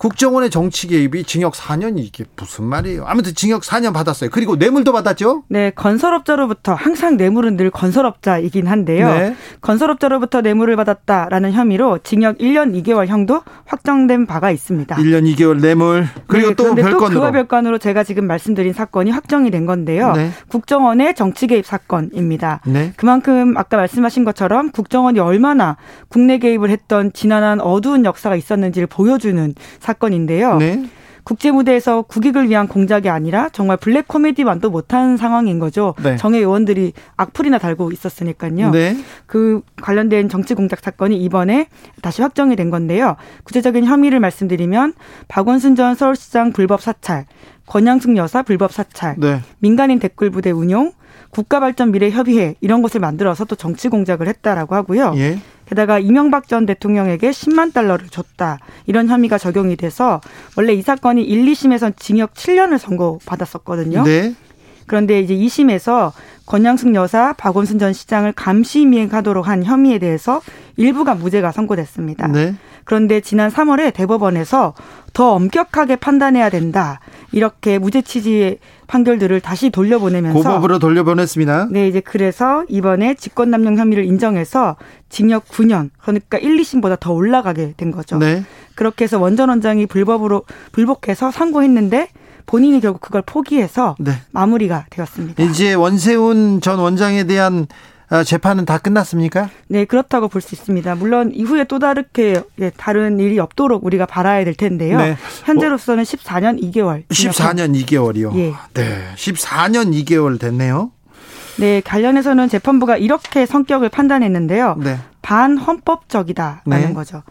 국정원의 정치 개입이 징역 4년이 이게 무슨 말이에요? 아무튼 징역 4년 받았어요. 그리고 뇌물도 받았죠? 네, 건설업자로부터 항상 뇌물은 늘 건설업자이긴 한데요. 네. 건설업자로부터 뇌물을 받았다라는 혐의로 징역 1년 2개월 형도 확정된 바가 있습니다. 1년 2개월 뇌물. 그리고 네, 또 별건으로. 그와 별건으로 제가 지금 말씀드린 사건이 확정이 된 건데요. 네. 국정원의 정치 개입 사건입니다. 네. 그만큼 아까 말씀하신 것처럼 국정원이 얼마나 국내 개입을 했던 지난한 어두운 역사가 있었는지를 보여주는 사건 인데요. 네. 국제 무대에서 국익을 위한 공작이 아니라 정말 블랙 코미디만도 못한 상황인 거죠. 네. 정의 의원들이 악플이나 달고 있었으니까요. 네. 그 관련된 정치 공작 사건이 이번에 다시 확정이 된 건데요. 구체적인 혐의를 말씀드리면 박원순 전 서울시장 불법 사찰, 권양숙 여사 불법 사찰, 네. 민간인 댓글 부대 운용, 국가발전 미래협의회 이런 것을 만들어서 또 정치 공작을 했다라고 하고요. 예. 게다가 이명박 전 대통령에게 10만 달러를 줬다. 이런 혐의가 적용이 돼서 원래 이 사건이 1, 2심에서 징역 7년을 선고받았었거든요. 네. 그런데 이제 2심에서 권양숙 여사, 박원순 전 시장을 감시 미행하도록 한 혐의에 대해서 일부가 무죄가 선고됐습니다. 네. 그런데 지난 3월에 대법원에서 더 엄격하게 판단해야 된다. 이렇게 무죄 취지의 판결들을 다시 돌려보내면서 고법으로 돌려보냈습니다. 네, 이제 그래서 이번에 직권남용 혐의를 인정해서 징역 9년, 그러니까 1, 2심보다 더 올라가게 된 거죠. 네. 그렇게 해서 원전 원장이 불법으로 불복해서 상고했는데 본인이 결국 그걸 포기해서 네. 마무리가 되었습니다. 이제 원세훈 전 원장에 대한 아, 재판은 다 끝났습니까? 네, 그렇다고 볼 수 있습니다. 물론 이후에 또 다르게 예, 다른 일이 없도록 우리가 바라야 될 텐데요. 네. 현재로서는 14년 2개월. 14년 2개월이요. 예. 네. 14년 2개월 됐네요. 네, 관련해서는 재판부가 이렇게 성격을 판단했는데요. 네. 반헌법적이다라는 네. 거죠.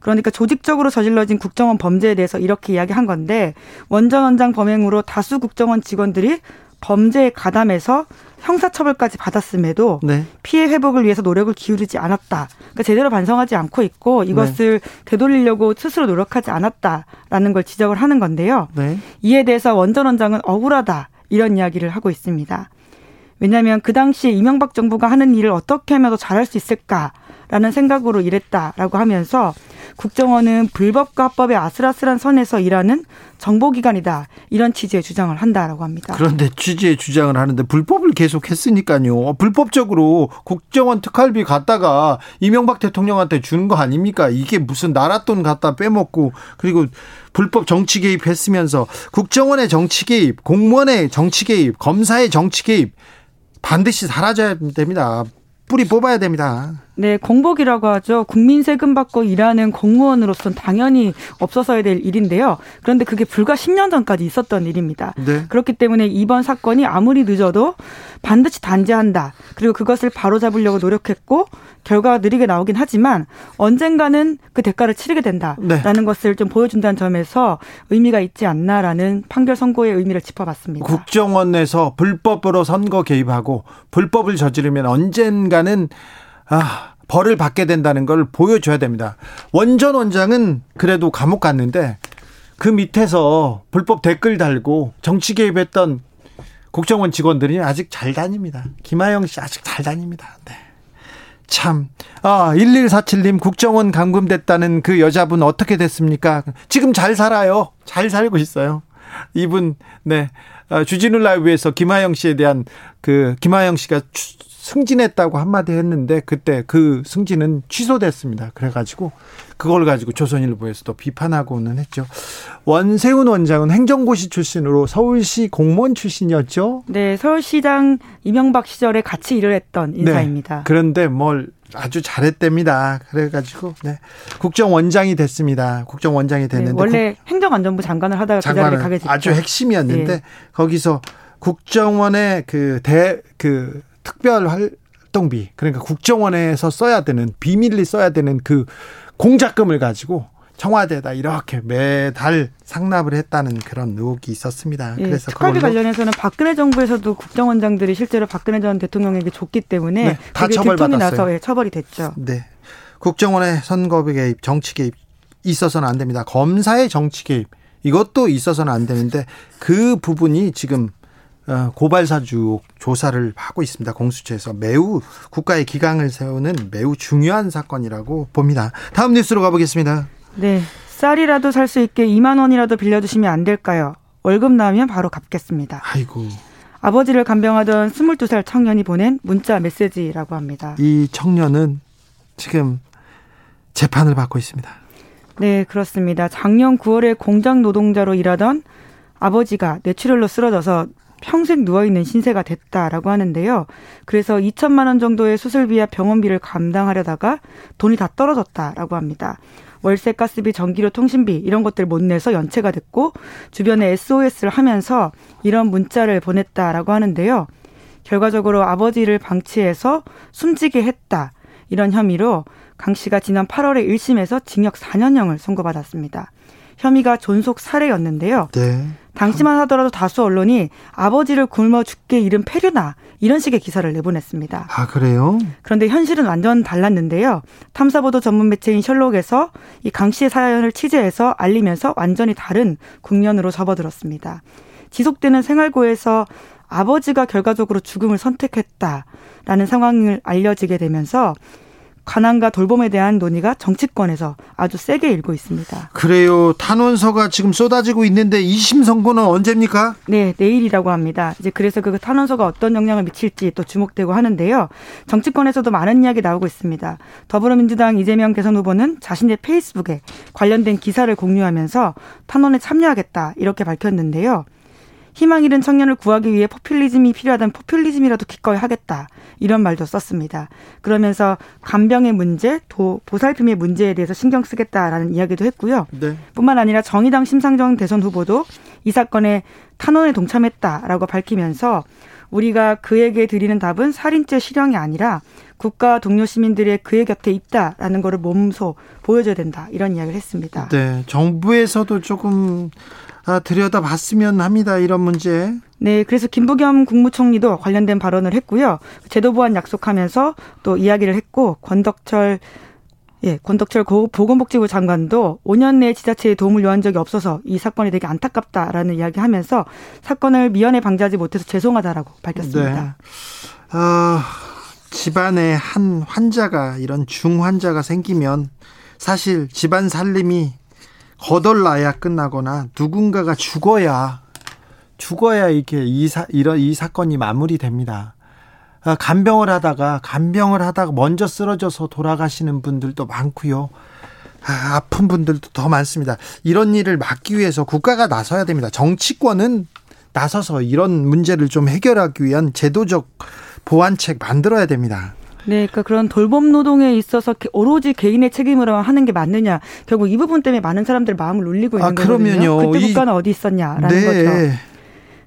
그러니까 조직적으로 저질러진 국정원 범죄에 대해서 이렇게 이야기한 건데 원전 원장 범행으로 다수 국정원 직원들이 범죄에 가담해서 형사처벌까지 받았음에도 네. 피해 회복을 위해서 노력을 기울이지 않았다. 그러니까 제대로 반성하지 않고 있고 이것을 되돌리려고 스스로 노력하지 않았다라는 걸 지적을 하는 건데요. 네. 이에 대해서 원전 원장은 억울하다 이런 이야기를 하고 있습니다. 왜냐하면 그 당시에 이명박 정부가 하는 일을 어떻게 하면 더 잘할 수 있을까 라는 생각으로 일했다라고 하면서 국정원은 불법과 합법의 아슬아슬한 선에서 일하는 정보기관이다. 이런 취지의 주장을 한다라고 합니다. 그런데 취지의 주장을 하는데 불법을 계속 했으니까요. 불법적으로 국정원 특활비 갖다가 이명박 대통령한테 주는 거 아닙니까? 이게 무슨 나라 돈 갖다 빼먹고 그리고 불법 정치 개입했으면서 국정원의 정치 개입, 공무원의 정치 개입, 검사의 정치 개입 반드시 사라져야 됩니다. 뿌리 뽑아야 됩니다. 네, 공복이라고 하죠. 국민 세금 받고 일하는 공무원으로서는 당연히 없어서야 될 일인데요. 그런데 그게 불과 10년 전까지 있었던 일입니다. 네. 그렇기 때문에 이번 사건이 아무리 늦어도 반드시 단죄한다. 그리고 그것을 바로잡으려고 노력했고 결과가 느리게 나오긴 하지만 언젠가는 그 대가를 치르게 된다라는 네. 것을 좀 보여준다는 점에서 의미가 있지 않나라는 판결 선고의 의미를 짚어봤습니다. 국정원에서 불법으로 선거 개입하고 불법을 저지르면 언젠가는 아, 벌을 받게 된다는 걸 보여줘야 됩니다. 원전 원장은 그래도 감옥 갔는데 그 밑에서 불법 댓글 달고 정치 개입했던 국정원 직원들이 아직 잘 다닙니다. 김하영 씨 아직 잘 다닙니다. 네. 참. 아, 1147님 국정원 감금됐다는 그 여자분 어떻게 됐습니까? 지금 잘 살아요. 잘 살고 있어요. 이분, 네. 아, 주진우 라이브에서 김하영 씨에 대한 그, 김하영 씨가 추, 승진했다고 한마디 했는데 그때 그 승진은 취소됐습니다. 그래가지고 그걸 가지고 조선일보에서도 비판하고는 했죠. 원세훈 원장은 행정고시 출신으로 서울시 공무원 출신이었죠. 네, 서울시장 이명박 시절에 같이 일을 했던 인사입니다. 네, 그런데 뭘 아주 잘했답니다. 그래가지고 네. 국정원장이 됐습니다. 국정원장이 됐는데 네, 원래 국, 행정안전부 장관을 하다가 그 자리를 가게 됐죠. 아주 핵심이었는데 네. 거기서 국정원의 그 대그 특별 활동비 그러니까 국정원에서 써야 되는 비밀리 써야 되는 그 공작금을 가지고 청와대에다 이렇게 매달 상납을 했다는 그런 의혹이 있었습니다. 예, 그래서 특활비 관련해서는 박근혜 정부에서도 국정원장들이 실제로 박근혜 전 대통령에게 줬기 때문에 네, 다 처벌받았어요. 나서 예, 처벌이 됐죠. 네, 국정원의 선거 개입, 정치 개입 있어서는 안 됩니다. 검사의 정치 개입 이것도 있어서는 안 되는데 그 부분이 지금 어, 고발 사주 조사를 하고 있습니다. 공수처에서 매우 국가의 기강을 세우는 매우 중요한 사건이라고 봅니다. 다음 뉴스로 가보겠습니다. 네. 쌀이라도 살 수 있게 2만 원이라도 빌려주시면 안 될까요? 월급 나오면 바로 갚겠습니다. 아이고. 아버지를 간병하던 22살 청년이 보낸 문자 메시지라고 합니다. 이 청년은 지금 재판을 받고 있습니다. 네, 그렇습니다. 작년 9월에 공장 노동자로 일하던 아버지가 뇌출혈로 쓰러져서 평생 누워있는 신세가 됐다라고 하는데요. 그래서 2천만 원 정도의 수술비와 병원비를 감당하려다가 돈이 다 떨어졌다라고 합니다. 월세, 가스비, 전기료, 통신비 이런 것들 못 내서 연체가 됐고 주변에 SOS를 하면서 이런 문자를 보냈다라고 하는데요. 결과적으로 아버지를 방치해서 숨지게 했다. 이런 혐의로 강 씨가 지난 8월에 1심에서 징역 4년형을 선고받았습니다. 혐의가 존속 살해였는데요. 네. 당시만 하더라도 다수 언론이 아버지를 굶어 죽게 이른 폐류나 이런 식의 기사를 내보냈습니다. 아 그래요? 그런데 현실은 완전 달랐는데요. 탐사보도 전문 매체인 셜록에서 이 강 씨의 사연을 취재해서 알리면서 완전히 다른 국면으로 접어들었습니다. 지속되는 생활고에서 아버지가 결과적으로 죽음을 선택했다라는 상황을 알려지게 되면서 가난과 돌봄에 대한 논의가 정치권에서 아주 세게 일고 있습니다. 그래요. 탄원서가 지금 쏟아지고 있는데 2심 선고는 언제입니까? 네, 내일이라고 합니다. 이제 그래서 그 탄원서가 어떤 영향을 미칠지 또 주목되고 하는데요. 정치권에서도 많은 이야기 나오고 있습니다. 더불어민주당 이재명 대선 후보는 자신의 페이스북에 관련된 기사를 공유하면서 탄원에 참여하겠다 이렇게 밝혔는데요. 희망 잃은 청년을 구하기 위해 포퓰리즘이 필요하다면 포퓰리즘이라도 기꺼이 하겠다. 이런 말도 썼습니다. 그러면서 간병의 문제, 도, 보살핌의 문제에 대해서 신경 쓰겠다라는 이야기도 했고요. 네. 뿐만 아니라 정의당 심상정 대선 후보도 이 사건에 탄원에 동참했다라고 밝히면서 우리가 그에게 드리는 답은 살인죄 실형이 아니라 국가 동료 시민들의 그의 곁에 있다라는 것을 몸소 보여줘야 된다 이런 이야기를 했습니다. 네, 정부에서도 조금 아, 들여다봤으면 합니다. 이런 문제. 네, 그래서 김부겸 국무총리도 관련된 발언을 했고요. 제도 보완 약속하면서 또 이야기를 했고 권덕철 예, 권덕철 보건복지부 장관도 5년 내에 지자체에 도움을 요한 적이 없어서 이 사건이 되게 안타깝다라는 이야기하면서 사건을 미연에 방지하지 못해서 죄송하다라고 밝혔습니다. 네. 어, 집안에 한 환자가 이런 중환자가 생기면 사실 집안 살림이 거덜나야 끝나거나 누군가가 죽어야 죽어야 이렇게 이 사, 이런 이 사건이 마무리됩니다. 아, 간병을 하다가 간병을 하다가 먼저 쓰러져서 돌아가시는 분들도 많고요. 아, 아픈 분들도 더 많습니다. 이런 일을 막기 위해서 국가가 나서야 됩니다. 정치권은 나서서 이런 문제를 좀 해결하기 위한 제도적 보완책 만들어야 됩니다. 네, 그러니까 그런 돌봄 노동에 있어서 오로지 개인의 책임으로 하는 게 맞느냐. 결국 이 부분 때문에 많은 사람들 마음을 울리고 있는 아, 거거든요. 그때 국가는 어디 있었냐라는 네. 거죠.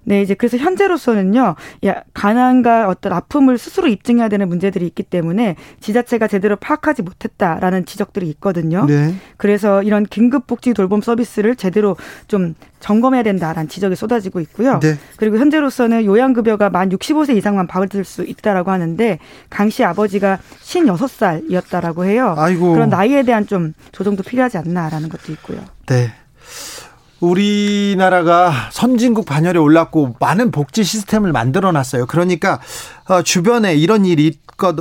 네, 이제 그래서 현재로서는요, 야, 가난과 어떤 아픔을 스스로 입증해야 되는 문제들이 있기 때문에 지자체가 제대로 파악하지 못했다라는 지적들이 있거든요. 네. 그래서 이런 긴급복지 돌봄 서비스를 제대로 좀 점검해야 된다라는 지적이 쏟아지고 있고요. 네. 그리고 현재로서는 요양급여가 만 65세 이상만 받을 수 있다라고 하는데 강 씨 아버지가 56살이었다라고 해요. 아이고. 그런 나이에 대한 좀 조정도 필요하지 않나라는 것도 있고요. 네. 우리나라가 선진국 반열에 올랐고 많은 복지 시스템을 만들어 놨어요. 그러니까 어, 주변에 이런 일이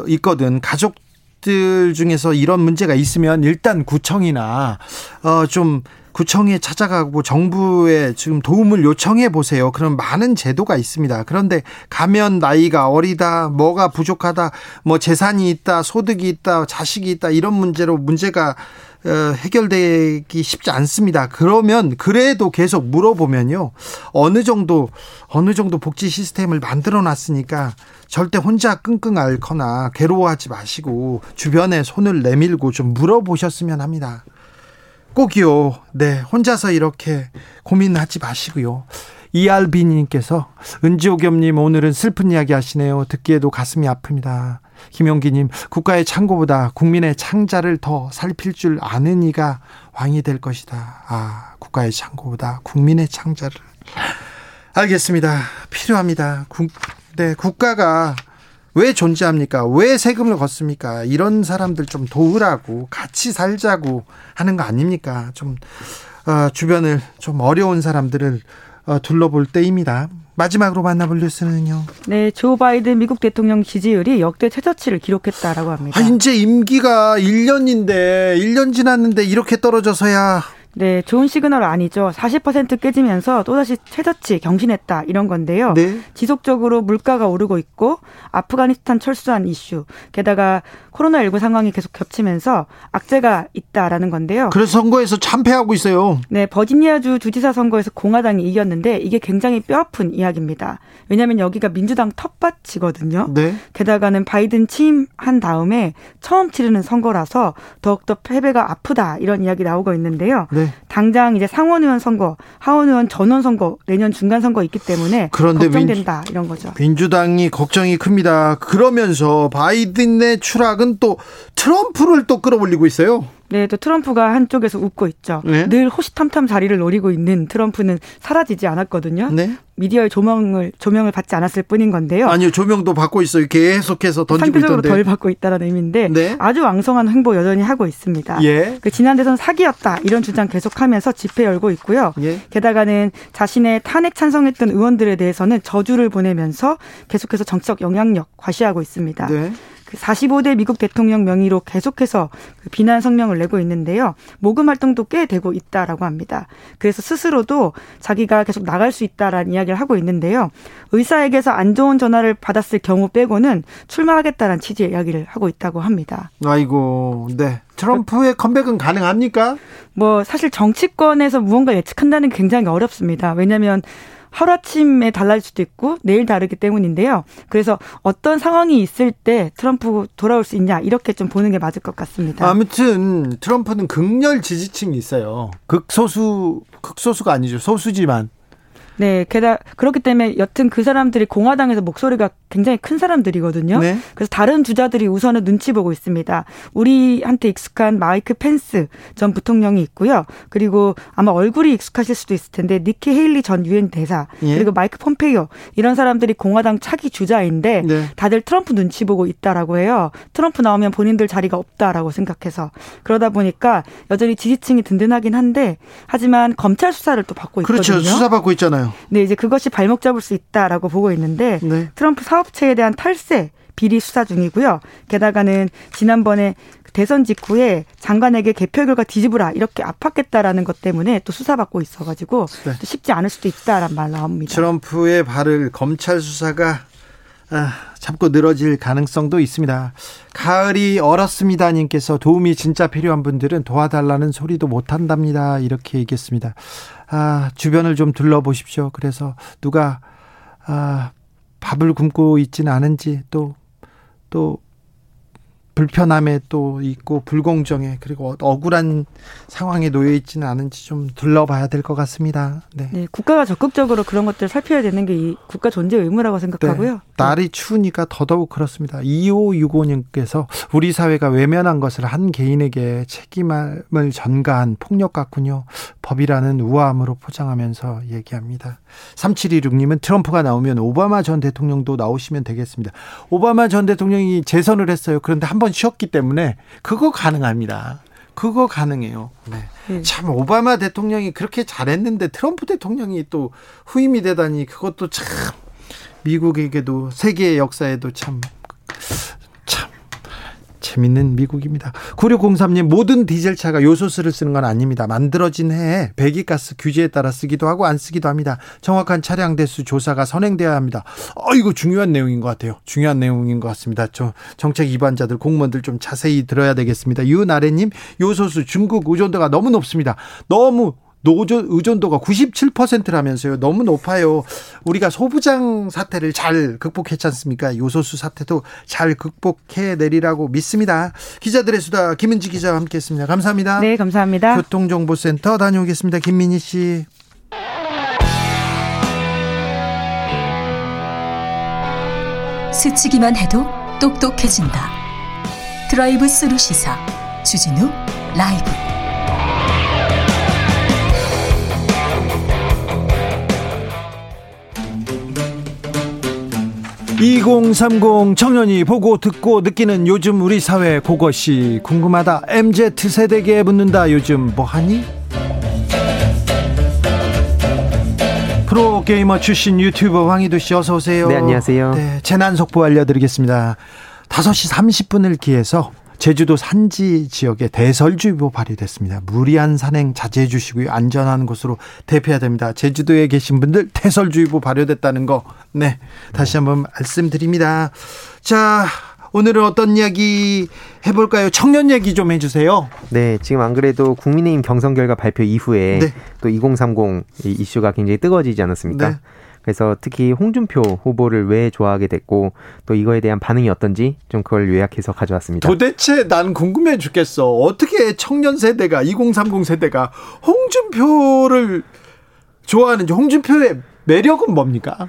있거든. 가족 들 중에서 이런 문제가 있으면 일단 구청이나 어좀 구청에 찾아가고 정부에 지금 도움을 요청해 보세요. 그럼 많은 제도가 있습니다. 그런데 가면 나이가 어리다, 뭐가 부족하다, 뭐 재산이 있다, 소득이 있다, 자식이 있다 이런 문제로 문제가 어, 해결되기 쉽지 않습니다. 그러면 그래도 계속 물어보면요. 어느 정도 어느 정도 복지 시스템을 만들어 놨으니까 절대 혼자 끙끙 앓거나 괴로워하지 마시고 주변에 손을 내밀고 좀 물어보셨으면 합니다. 꼭이요. 네, 혼자서 이렇게 고민하지 마시고요. 이알비님께서 은지오겸님 오늘은 슬픈 이야기 하시네요. 듣기에도 가슴이 아픕니다. 김용기님 국가의 창고보다 국민의 창자를 더 살필 줄 아는 이가 왕이 될 것이다. 아 국가의 창고보다 국민의 창자를 알겠습니다. 필요합니다. 국, 네, 국가가 왜 존재합니까? 왜 세금을 걷습니까? 이런 사람들 좀 도우라고 같이 살자고 하는 거 아닙니까? 좀 어, 주변을 좀 어려운 사람들을 어, 둘러볼 때입니다. 마지막으로 만나볼 뉴스는요. 네, 조 바이든 미국 대통령 지지율이 역대 최저치를 기록했다라고 합니다. 아, 이제 임기가 1년인데 1년 지났는데 이렇게 떨어져서야 네, 좋은 시그널 아니죠. 40% 깨지면서 또다시 최저치 경신했다 이런 건데요. 네. 지속적으로 물가가 오르고 있고 아프가니스탄 철수한 이슈, 게다가 코로나19 상황이 계속 겹치면서 악재가 있다라는 건데요. 그래서 선거에서 참패하고 있어요. 네, 버지니아주 주지사 선거에서 공화당이 이겼는데 이게 굉장히 뼈아픈 이야기입니다. 왜냐하면 여기가 민주당 텃밭이거든요. 네. 게다가는 바이든 취임한 다음에 처음 치르는 선거라서 더욱더 패배가 아프다 이런 이야기 나오고 있는데요. 네. 당장 이제 상원 의원 선거, 하원 의원 전원 선거, 내년 중간 선거 있기 때문에 그런데 걱정된다 민주, 이런 거죠. 민주당이 걱정이 큽니다. 그러면서 바이든의 추락은 또 트럼프를 또 끌어올리고 있어요. 네, 또 트럼프가 한쪽에서 웃고 있죠. 네? 늘 호시탐탐 자리를 노리고 있는 트럼프는 사라지지 않았거든요. 네? 미디어의 조명을 조명을 받지 않았을 뿐인 건데요. 아니요, 조명도 받고 있어요. 계속해서 던지고 상대적으로. 덜 받고 있다라는 의미인데 네? 아주 왕성한 행보 여전히 하고 있습니다. 예. 그 지난 대선 사기였다 이런 주장 계속하면서 집회 열고 있고요. 예. 게다가는 자신의 탄핵 찬성했던 의원들에 대해서는 저주를 보내면서 계속해서 정치적 영향력 과시하고 있습니다. 네. 그 45대 미국 대통령 명의로 계속해서 그 비난 성명을 내고 있는데요. 모금 활동도 꽤 되고 있다라고 합니다. 그래서 스스로도 자기가 계속 나갈 수 있다라는 이야기를 하고 있는데요. 의사에게서 안 좋은 전화를 받았을 경우 빼고는 출마하겠다는 취지의 이야기를 하고 있다고 합니다. 아이고, 네. 트럼프의 컴백은 가능합니까? 뭐 사실 정치권에서 무언가 예측한다는 게 굉장히 어렵습니다. 왜냐하면 하루아침에 달라질 수도 있고 내일 다르기 때문인데요. 그래서 어떤 상황이 있을 때 트럼프 돌아올 수 있냐 이렇게 좀 보는 게 맞을 것 같습니다. 아무튼 트럼프는 극렬 지지층이 있어요. 극소수 극소수가 아니죠. 소수지만 네, 게다가 그렇기 때문에 여튼 그 사람들이 공화당에서 목소리가 굉장히 큰 사람들이거든요. 네. 그래서 다른 주자들이 우선은 눈치 보고 있습니다. 우리한테 익숙한 마이크 펜스 전 부통령이 있고요. 그리고 아마 얼굴이 익숙하실 수도 있을 텐데 니키 헤일리 전 유엔 대사 예. 그리고 마이크 폼페이오 이런 사람들이 공화당 차기 주자인데 네. 다들 트럼프 눈치 보고 있다라고 해요. 트럼프 나오면 본인들 자리가 없다라고 생각해서 그러다 보니까 여전히 지지층이 든든하긴 한데 하지만 검찰 수사를 또 받고 그렇죠. 있거든요. 그렇죠. 수사 받고 있잖아요. 네, 이제 그것이 발목 잡을 수 있다라고 보고 있는데 네. 트럼프 사업체에 대한 탈세 비리 수사 중이고요. 게다가는 지난번에 대선 직후에 장관에게 개표 결과 뒤집으라 이렇게 압박했다라는 것 때문에 또 수사받고 있어가지고 네. 또 쉽지 않을 수도 있다라는 말 나옵니다. 트럼프의 발을 검찰 수사가 아, 잡고 늘어질 가능성도 있습니다. 가을이 얼었습니다. 님께서 도움이 진짜 필요한 분들은 도와달라는 소리도 못 한답니다. 이렇게 얘기했습니다. 아, 주변을 좀 둘러보십시오. 그래서 누가 아, 밥을 굶고 있지는 않은지 또 또 불편함에 또 있고 불공정에 그리고 억울한 상황에 놓여 있지는 않은지 좀 둘러봐야 될 것 같습니다. 네. 네, 국가가 적극적으로 그런 것들을 살펴야 되는 게 이 국가 존재 의무라고 생각하고요. 네. 날이 추우니까 더더욱 그렇습니다. 2565님께서 우리 사회가 외면한 것을 한 개인에게 책임을 전가한 폭력 같군요. 법이라는 우아함으로 포장하면서 얘기합니다. 3726님은 트럼프가 나오면 오바마 전 대통령도 나오시면 되겠습니다. 오바마 전 대통령이 재선을 했어요. 그런데 한번 쉬었기 때문에 그거 가능합니다. 그거 가능해요. 네. 네. 참 오바마 대통령이 그렇게 잘했는데 트럼프 대통령이 또 후임이 되다니 그것도 참 미국에게도 세계 역사에도 참참 재밌는 미국입니다. 9603님 모든 디젤차가 요소수를 쓰는 건 아닙니다. 만들어진 해에 배기가스 규제에 따라 쓰기도 하고 안 쓰기도 합니다. 정확한 차량 대수 조사가 선행돼야 합니다. 어 이거 중요한 내용인 것 같아요. 중요한 내용인 것 같습니다. 저 정책 위반자들 공무원들 좀 자세히 들어야 되겠습니다. 유나래님 요소수 중국 의존도가 너무 높습니다. 너무 노조 의존도가 97%라면서요. 너무 높아요. 우리가 소부장 사태를 잘 극복했지 않습니까? 요소수 사태도 잘 극복해 내리라고 믿습니다. 기자들의 수다 김은지 기자와 함께했습니다. 감사합니다. 네, 감사합니다. 교통정보센터 다녀오겠습니다. 김민희 씨. 스치기만 해도 똑똑해진다. 드라이브 스루 시사 주진우 라이브. (2030) 청년이 보고 듣고 느끼는 요즘 우리 사회 그것이 궁금하다. MZ 세대에게 묻는다. 요즘 뭐 하니? 프로게이머 출신 유튜버 황희도 씨 어서 오세요. 네, 안녕하세요. 네, 재난 속보 알려드리겠습니다. 5시 30분을 기해서 제주도 산지 지역에 대설주의보 발효됐습니다. 무리한 산행 자제해 주시고요. 안전한 곳으로 대피해야 됩니다. 제주도에 계신 분들 대설주의보 발효됐다는 거, 네. 다시 한번 말씀드립니다. 자, 오늘은 어떤 이야기 해볼까요? 청년 얘기 좀 해주세요. 네, 지금 안 그래도 국민의힘 경선 결과 발표 이후에 네. 또2030이 이슈가 굉장히 뜨거워지지 않았습니까? 네. 그래서 특히 홍준표 후보를 왜 좋아하게 됐고 또 이거에 대한 반응이 어떤지 좀 그걸 요약해서 가져왔습니다. 도대체 난 궁금해 죽겠어. 어떻게 청년 세대가 2030 세대가 홍준표를 좋아하는지 홍준표의 매력은 뭡니까?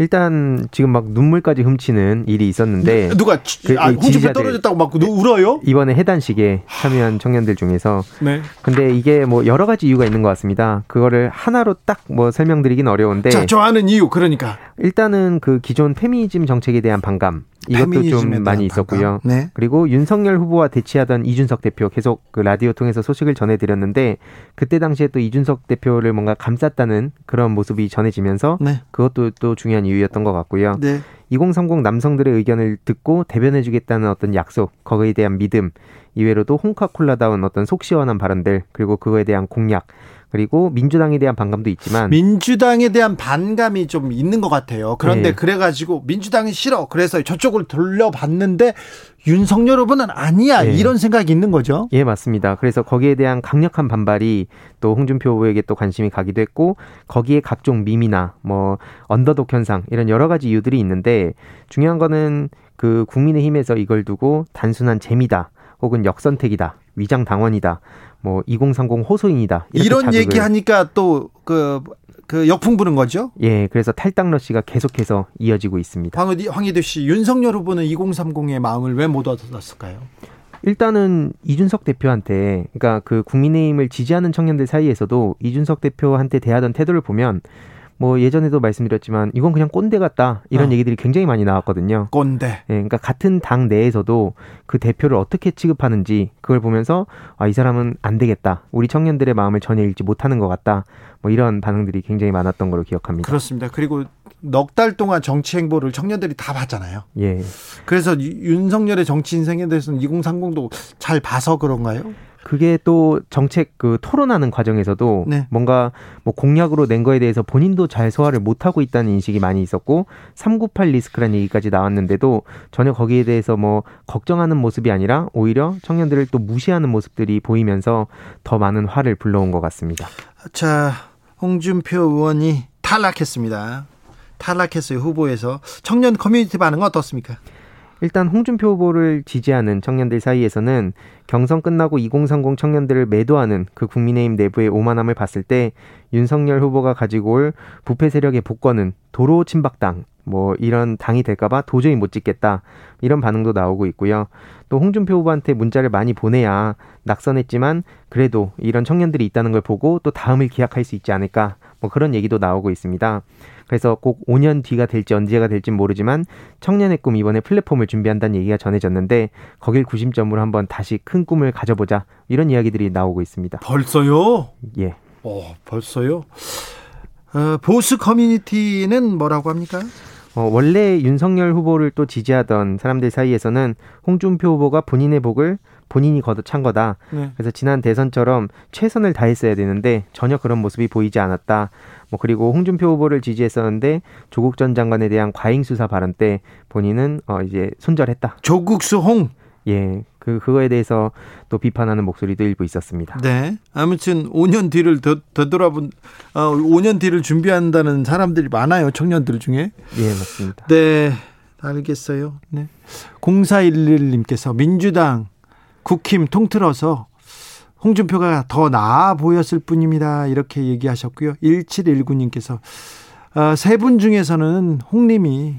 일단 지금 막 눈물까지 훔치는 일이 있었는데 누가 지- 그, 아, 지지자들- 떨어졌다고 막 누- 울어요? 이번에 해단식에 참여한 청년들 중에서 네. 근데 이게 뭐 여러 가지 이유가 있는 것 같습니다. 그거를 하나로 딱 뭐 설명드리긴 어려운데 자, 좋아하는 이유 그러니까 일단은 그 기존 페미니즘 정책에 대한 반감 이것도 좀 많이 있었고요. 네. 그리고 윤석열 후보와 대치하던 이준석 대표 계속 그 라디오 통해서 소식을 전해드렸는데 그때 당시에 또 이준석 대표를 뭔가 감쌌다는 그런 모습이 전해지면서 네. 그것도 또 중요한 이유였던 것 같고요. 네. 2030 남성들의 의견을 듣고 대변해주겠다는 어떤 약속, 거기에 대한 믿음, 이외로도 홍카콜라다운 어떤 속 시원한 발언들, 그리고 그거에 대한 공약, 그리고 민주당에 대한 반감도 있지만 민주당에 대한 반감이 좀 있는 것 같아요. 그런데 네. 그래가지고 민주당이 싫어. 그래서 저쪽을 돌려봤는데 윤석열 후보는 아니야. 네. 이런 생각이 있는 거죠. 예, 맞습니다. 그래서 거기에 대한 강력한 반발이 또 홍준표 후보에게 또 관심이 가기도 했고 거기에 각종 밈이나 뭐 언더독 현상 이런 여러 가지 이유들이 있는데 중요한 거는 그 국민의힘에서 이걸 두고 단순한 재미다 혹은 역선택이다 위장 당원이다 뭐 2030 호소인이다 이런 자극을- 얘기 하니까 또그 그 역풍 부는 거죠. 예, 그래서 탈당 러시가 계속해서 이어지고 있습니다. 황희도, 황희도 씨, 윤석열 후보는 2030의 마음을 왜 못 얻었을까요? 일단은 이준석 대표한테 그러니까 그 국민의힘을 지지하는 청년들 사이에서도 이준석 대표한테 대하던 태도를 보면 뭐 예전에도 말씀드렸지만 이건 그냥 꼰대 같다 이런 어. 얘기들이 굉장히 많이 나왔거든요. 꼰대. 예, 그러니까 같은 당 내에서도 그 대표를 어떻게 취급하는지 그걸 보면서 아, 이 사람은 안 되겠다. 우리 청년들의 마음을 전혀 읽지 못하는 것 같다. 뭐 이런 반응들이 굉장히 많았던 걸로 기억합니다. 그렇습니다. 그리고 넉 달 동안 정치 행보를 청년들이 다 봤잖아요. 예. 그래서 유- 윤석열의 정치 인생에 대해서는 2030도 잘 봐서 그런가요? 그게 또 정책 그 토론하는 과정에서도 네. 뭔가 뭐 공약으로 낸 거에 대해서 본인도 잘 소화를 못 하고 있다는 인식이 많이 있었고 398 리스크라는 얘기까지 나왔는데도 전혀 거기에 대해서 뭐 걱정하는 모습이 아니라 오히려 청년들을 또 무시하는 모습들이 보이면서 더 많은 화를 불러온 것 같습니다. 자, 홍준표 의원이 탈락했습니다. 탈락했어요 후보에서 청년 커뮤니티 반응 어떻습니까? 일단 홍준표 후보를 지지하는 청년들 사이에서는 경선 끝나고 2030 청년들을 매도하는 그 국민의힘 내부의 오만함을 봤을 때 윤석열 후보가 가지고 올 부패 세력의 복권은 도로 침박당 뭐 이런 당이 될까봐 도저히 못 찍겠다 이런 반응도 나오고 있고요. 또 홍준표 후보한테 문자를 많이 보내야 낙선했지만 그래도 이런 청년들이 있다는 걸 보고 또 다음을 기약할 수 있지 않을까 뭐 그런 얘기도 나오고 있습니다. 그래서 꼭 5년 뒤가 될지 언제가 될지 모르지만 청년의 꿈 이번에 플랫폼을 준비한다는 얘기가 전해졌는데 거길 구심점으로 한번 다시 큰 꿈을 가져보자 이런 이야기들이 나오고 있습니다. 벌써요? 예. 어, 벌써요? 어, 보수 커뮤니티는 뭐라고 합니까? 어, 원래 윤석열 후보를 또 지지하던 사람들 사이에서는 홍준표 후보가 본인의 복을 본인이 걷어찬 거다. 네. 그래서 지난 대선처럼 최선을 다했어야 되는데 전혀 그런 모습이 보이지 않았다. 뭐 그리고 홍준표 후보를 지지했었는데 조국 전 장관에 대한 과잉 수사 발언 때 본인은 어 이제 손절했다. 조국 수 홍. 예. 그 그거에 대해서 또 비판하는 목소리도 일부 있었습니다. 네. 아무튼 5년 뒤를 더, 되돌아본 어, 5년 뒤를 준비한다는 사람들이 많아요. 청년들 중에. 예, 맞습니다. 네. 알겠어요. 네. 0411님께서 민주당 국힘 통틀어서 홍준표가 더 나아 보였을 뿐입니다. 이렇게 얘기하셨고요. 1719님께서 어, 세분 중에서는 홍님이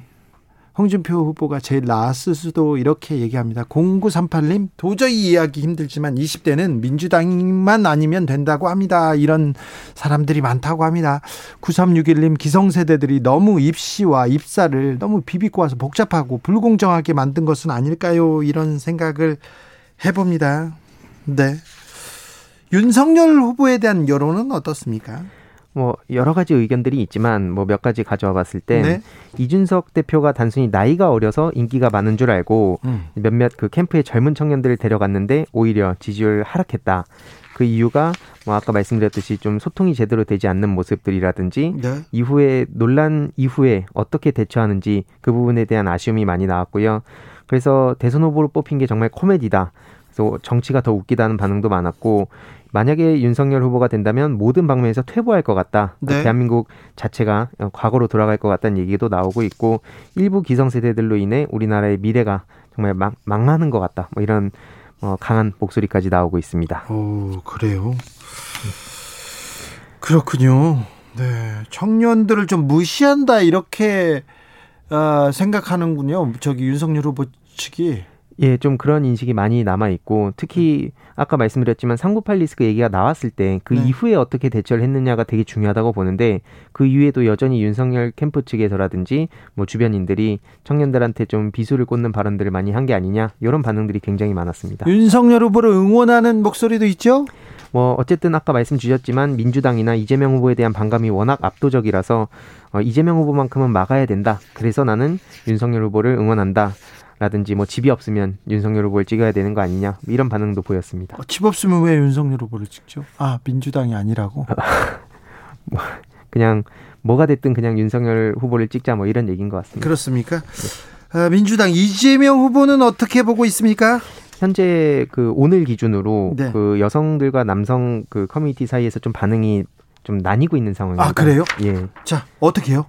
홍준표 후보가 제일 나았을 수도 이렇게 얘기합니다. 0938님 도저히 이해하기 힘들지만 20대는 민주당만 아니면 된다고 합니다. 이런 사람들이 많다고 합니다. 9361님 기성세대들이 너무 입시와 입사를 너무 비비고 와서 복잡하고 불공정하게 만든 것은 아닐까요? 이런 생각을 해봅니다. 네. 윤석열 후보에 대한 여론은 어떻습니까? 뭐 여러 가지 의견들이 있지만 뭐 몇 가지 가져와 봤을 때 네. 이준석 대표가 단순히 나이가 어려서 인기가 많은 줄 알고 음. 몇몇 그 캠프에 젊은 청년들을 데려갔는데 오히려 지지율 하락했다. 그 이유가 뭐 아까 말씀드렸듯이 좀 소통이 제대로 되지 않는 모습들이라든지 네. 이후에 논란 이후에 어떻게 대처하는지 그 부분에 대한 아쉬움이 많이 나왔고요. 그래서 대선 후보로 뽑힌 게 정말 코미디다. 그래서 정치가 더 웃기다는 반응도 많았고 만약에 윤석열 후보가 된다면 모든 방면에서 퇴보할 것 같다. 네. 대한민국 자체가 과거로 돌아갈 것 같다는 얘기도 나오고 있고 일부 기성세대들로 인해 우리나라의 미래가 정말 망, 망하는 것 같다. 뭐 이런 어, 강한 목소리까지 나오고 있습니다. 오, 그래요. 그렇군요. 네. 청년들을 좀 무시한다 이렇게 어, 생각하는군요. 저기 윤석열 후보 측이 예, 좀 그런 인식이 많이 남아 있고 특히 아까 말씀드렸지만 398 리스크 얘기가 나왔을 때그 네. 이후에 어떻게 대처를 했느냐가 되게 중요하다고 보는데 그 이후에도 여전히 윤석열 캠프 측에서라든지 뭐 주변인들이 청년들한테 좀 비수를 꽂는 발언들을 많이 한 게 아니냐 이런 반응들이 굉장히 많았습니다. 윤석열 후보를 응원하는 목소리도 있죠. 뭐 어쨌든 아까 말씀 주셨지만 민주당이나 이재명 후보에 대한 반감이 워낙 압도적이라서 어, 이재명 후보만큼은 막아야 된다. 그래서 나는 윤석열 후보를 응원한다. 라든지 뭐 집이 없으면 윤석열 후보를 찍어야 되는 거 아니냐 이런 반응도 보였습니다. 어, 집 없으면 왜 윤석열 후보를 찍죠? 아 민주당이 아니라고. 그냥 뭐가 됐든 그냥 윤석열 후보를 찍자 뭐 이런 얘기인 것 같습니다. 그렇습니까? 아, 민주당 이재명 후보는 어떻게 보고 있습니까? 현재 그 오늘 기준으로 네. 그 여성들과 남성 그 커뮤니티 사이에서 좀 반응이 좀 나뉘고 있는 상황입니다. 아 그래요? 예. 자 어떻게요?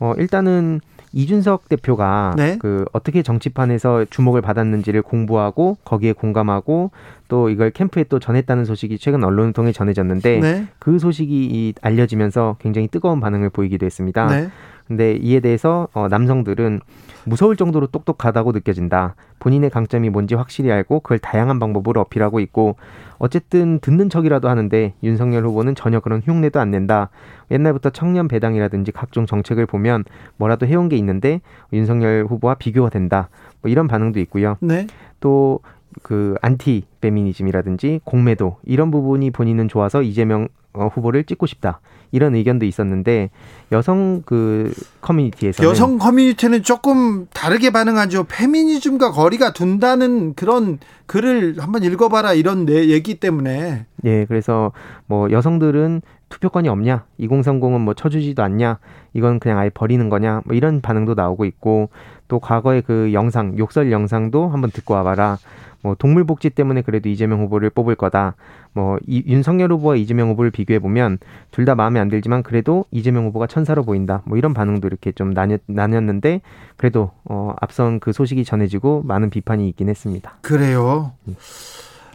어 일단은 이준석 대표가 네. 그 어떻게 정치판에서 주목을 받았는지를 공부하고 거기에 공감하고 또 이걸 캠프에 또 전했다는 소식이 최근 언론을 통해 전해졌는데 네. 그 소식이 이- 알려지면서 굉장히 뜨거운 반응을 보이기도 했습니다. 네. 근데 이에 대해서 어, 남성들은 무서울 정도로 똑똑하다고 느껴진다. 본인의 강점이 뭔지 확실히 알고 그걸 다양한 방법으로 어필하고 있고 어쨌든 듣는 척이라도 하는데 윤석열 후보는 전혀 그런 흉내도 안 낸다. 옛날부터 청년 배당이라든지 각종 정책을 보면 뭐라도 해온 게 있는데 윤석열 후보와 비교가 된다. 뭐 이런 반응도 있고요. 네. 또그 안티 페미니즘이라든지 공매도 이런 부분이 본인은 좋아서 이재명 어, 후보를 찍고 싶다. 이런 의견도 있었는데 여성 그 커뮤니티에서는 여성 커뮤니티는 조금 다르게 반응하죠. 페미니즘과 거리가 둔다는 그런 글을 한번 읽어봐라 이런 내 얘기 때문에. 예, 그래서 뭐 여성들은 투표권이 없냐, 2030은 뭐 쳐주지도 않냐, 이건 그냥 아예 버리는 거냐, 뭐 이런 반응도 나오고 있고 또 과거의 그 영상, 욕설 영상도 한번 듣고 와봐라. 뭐 동물복지 때문에 그래도 이재명 후보를 뽑을 거다. 뭐 이, 윤석열 후보와 이재명 후보를 비교해 보면 둘 다 마음에 안 들지만 그래도 이재명 후보가 천사로 보인다. 뭐 이런 반응도 이렇게 좀 나뉘, 나뉘었는데 그래도 어 앞선 그 소식이 전해지고 많은 비판이 있긴 했습니다. 그래요.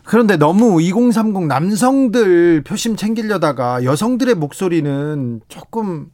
그런데 너무 2030 남성들 표심 챙기려다가 여성들의 목소리는 조금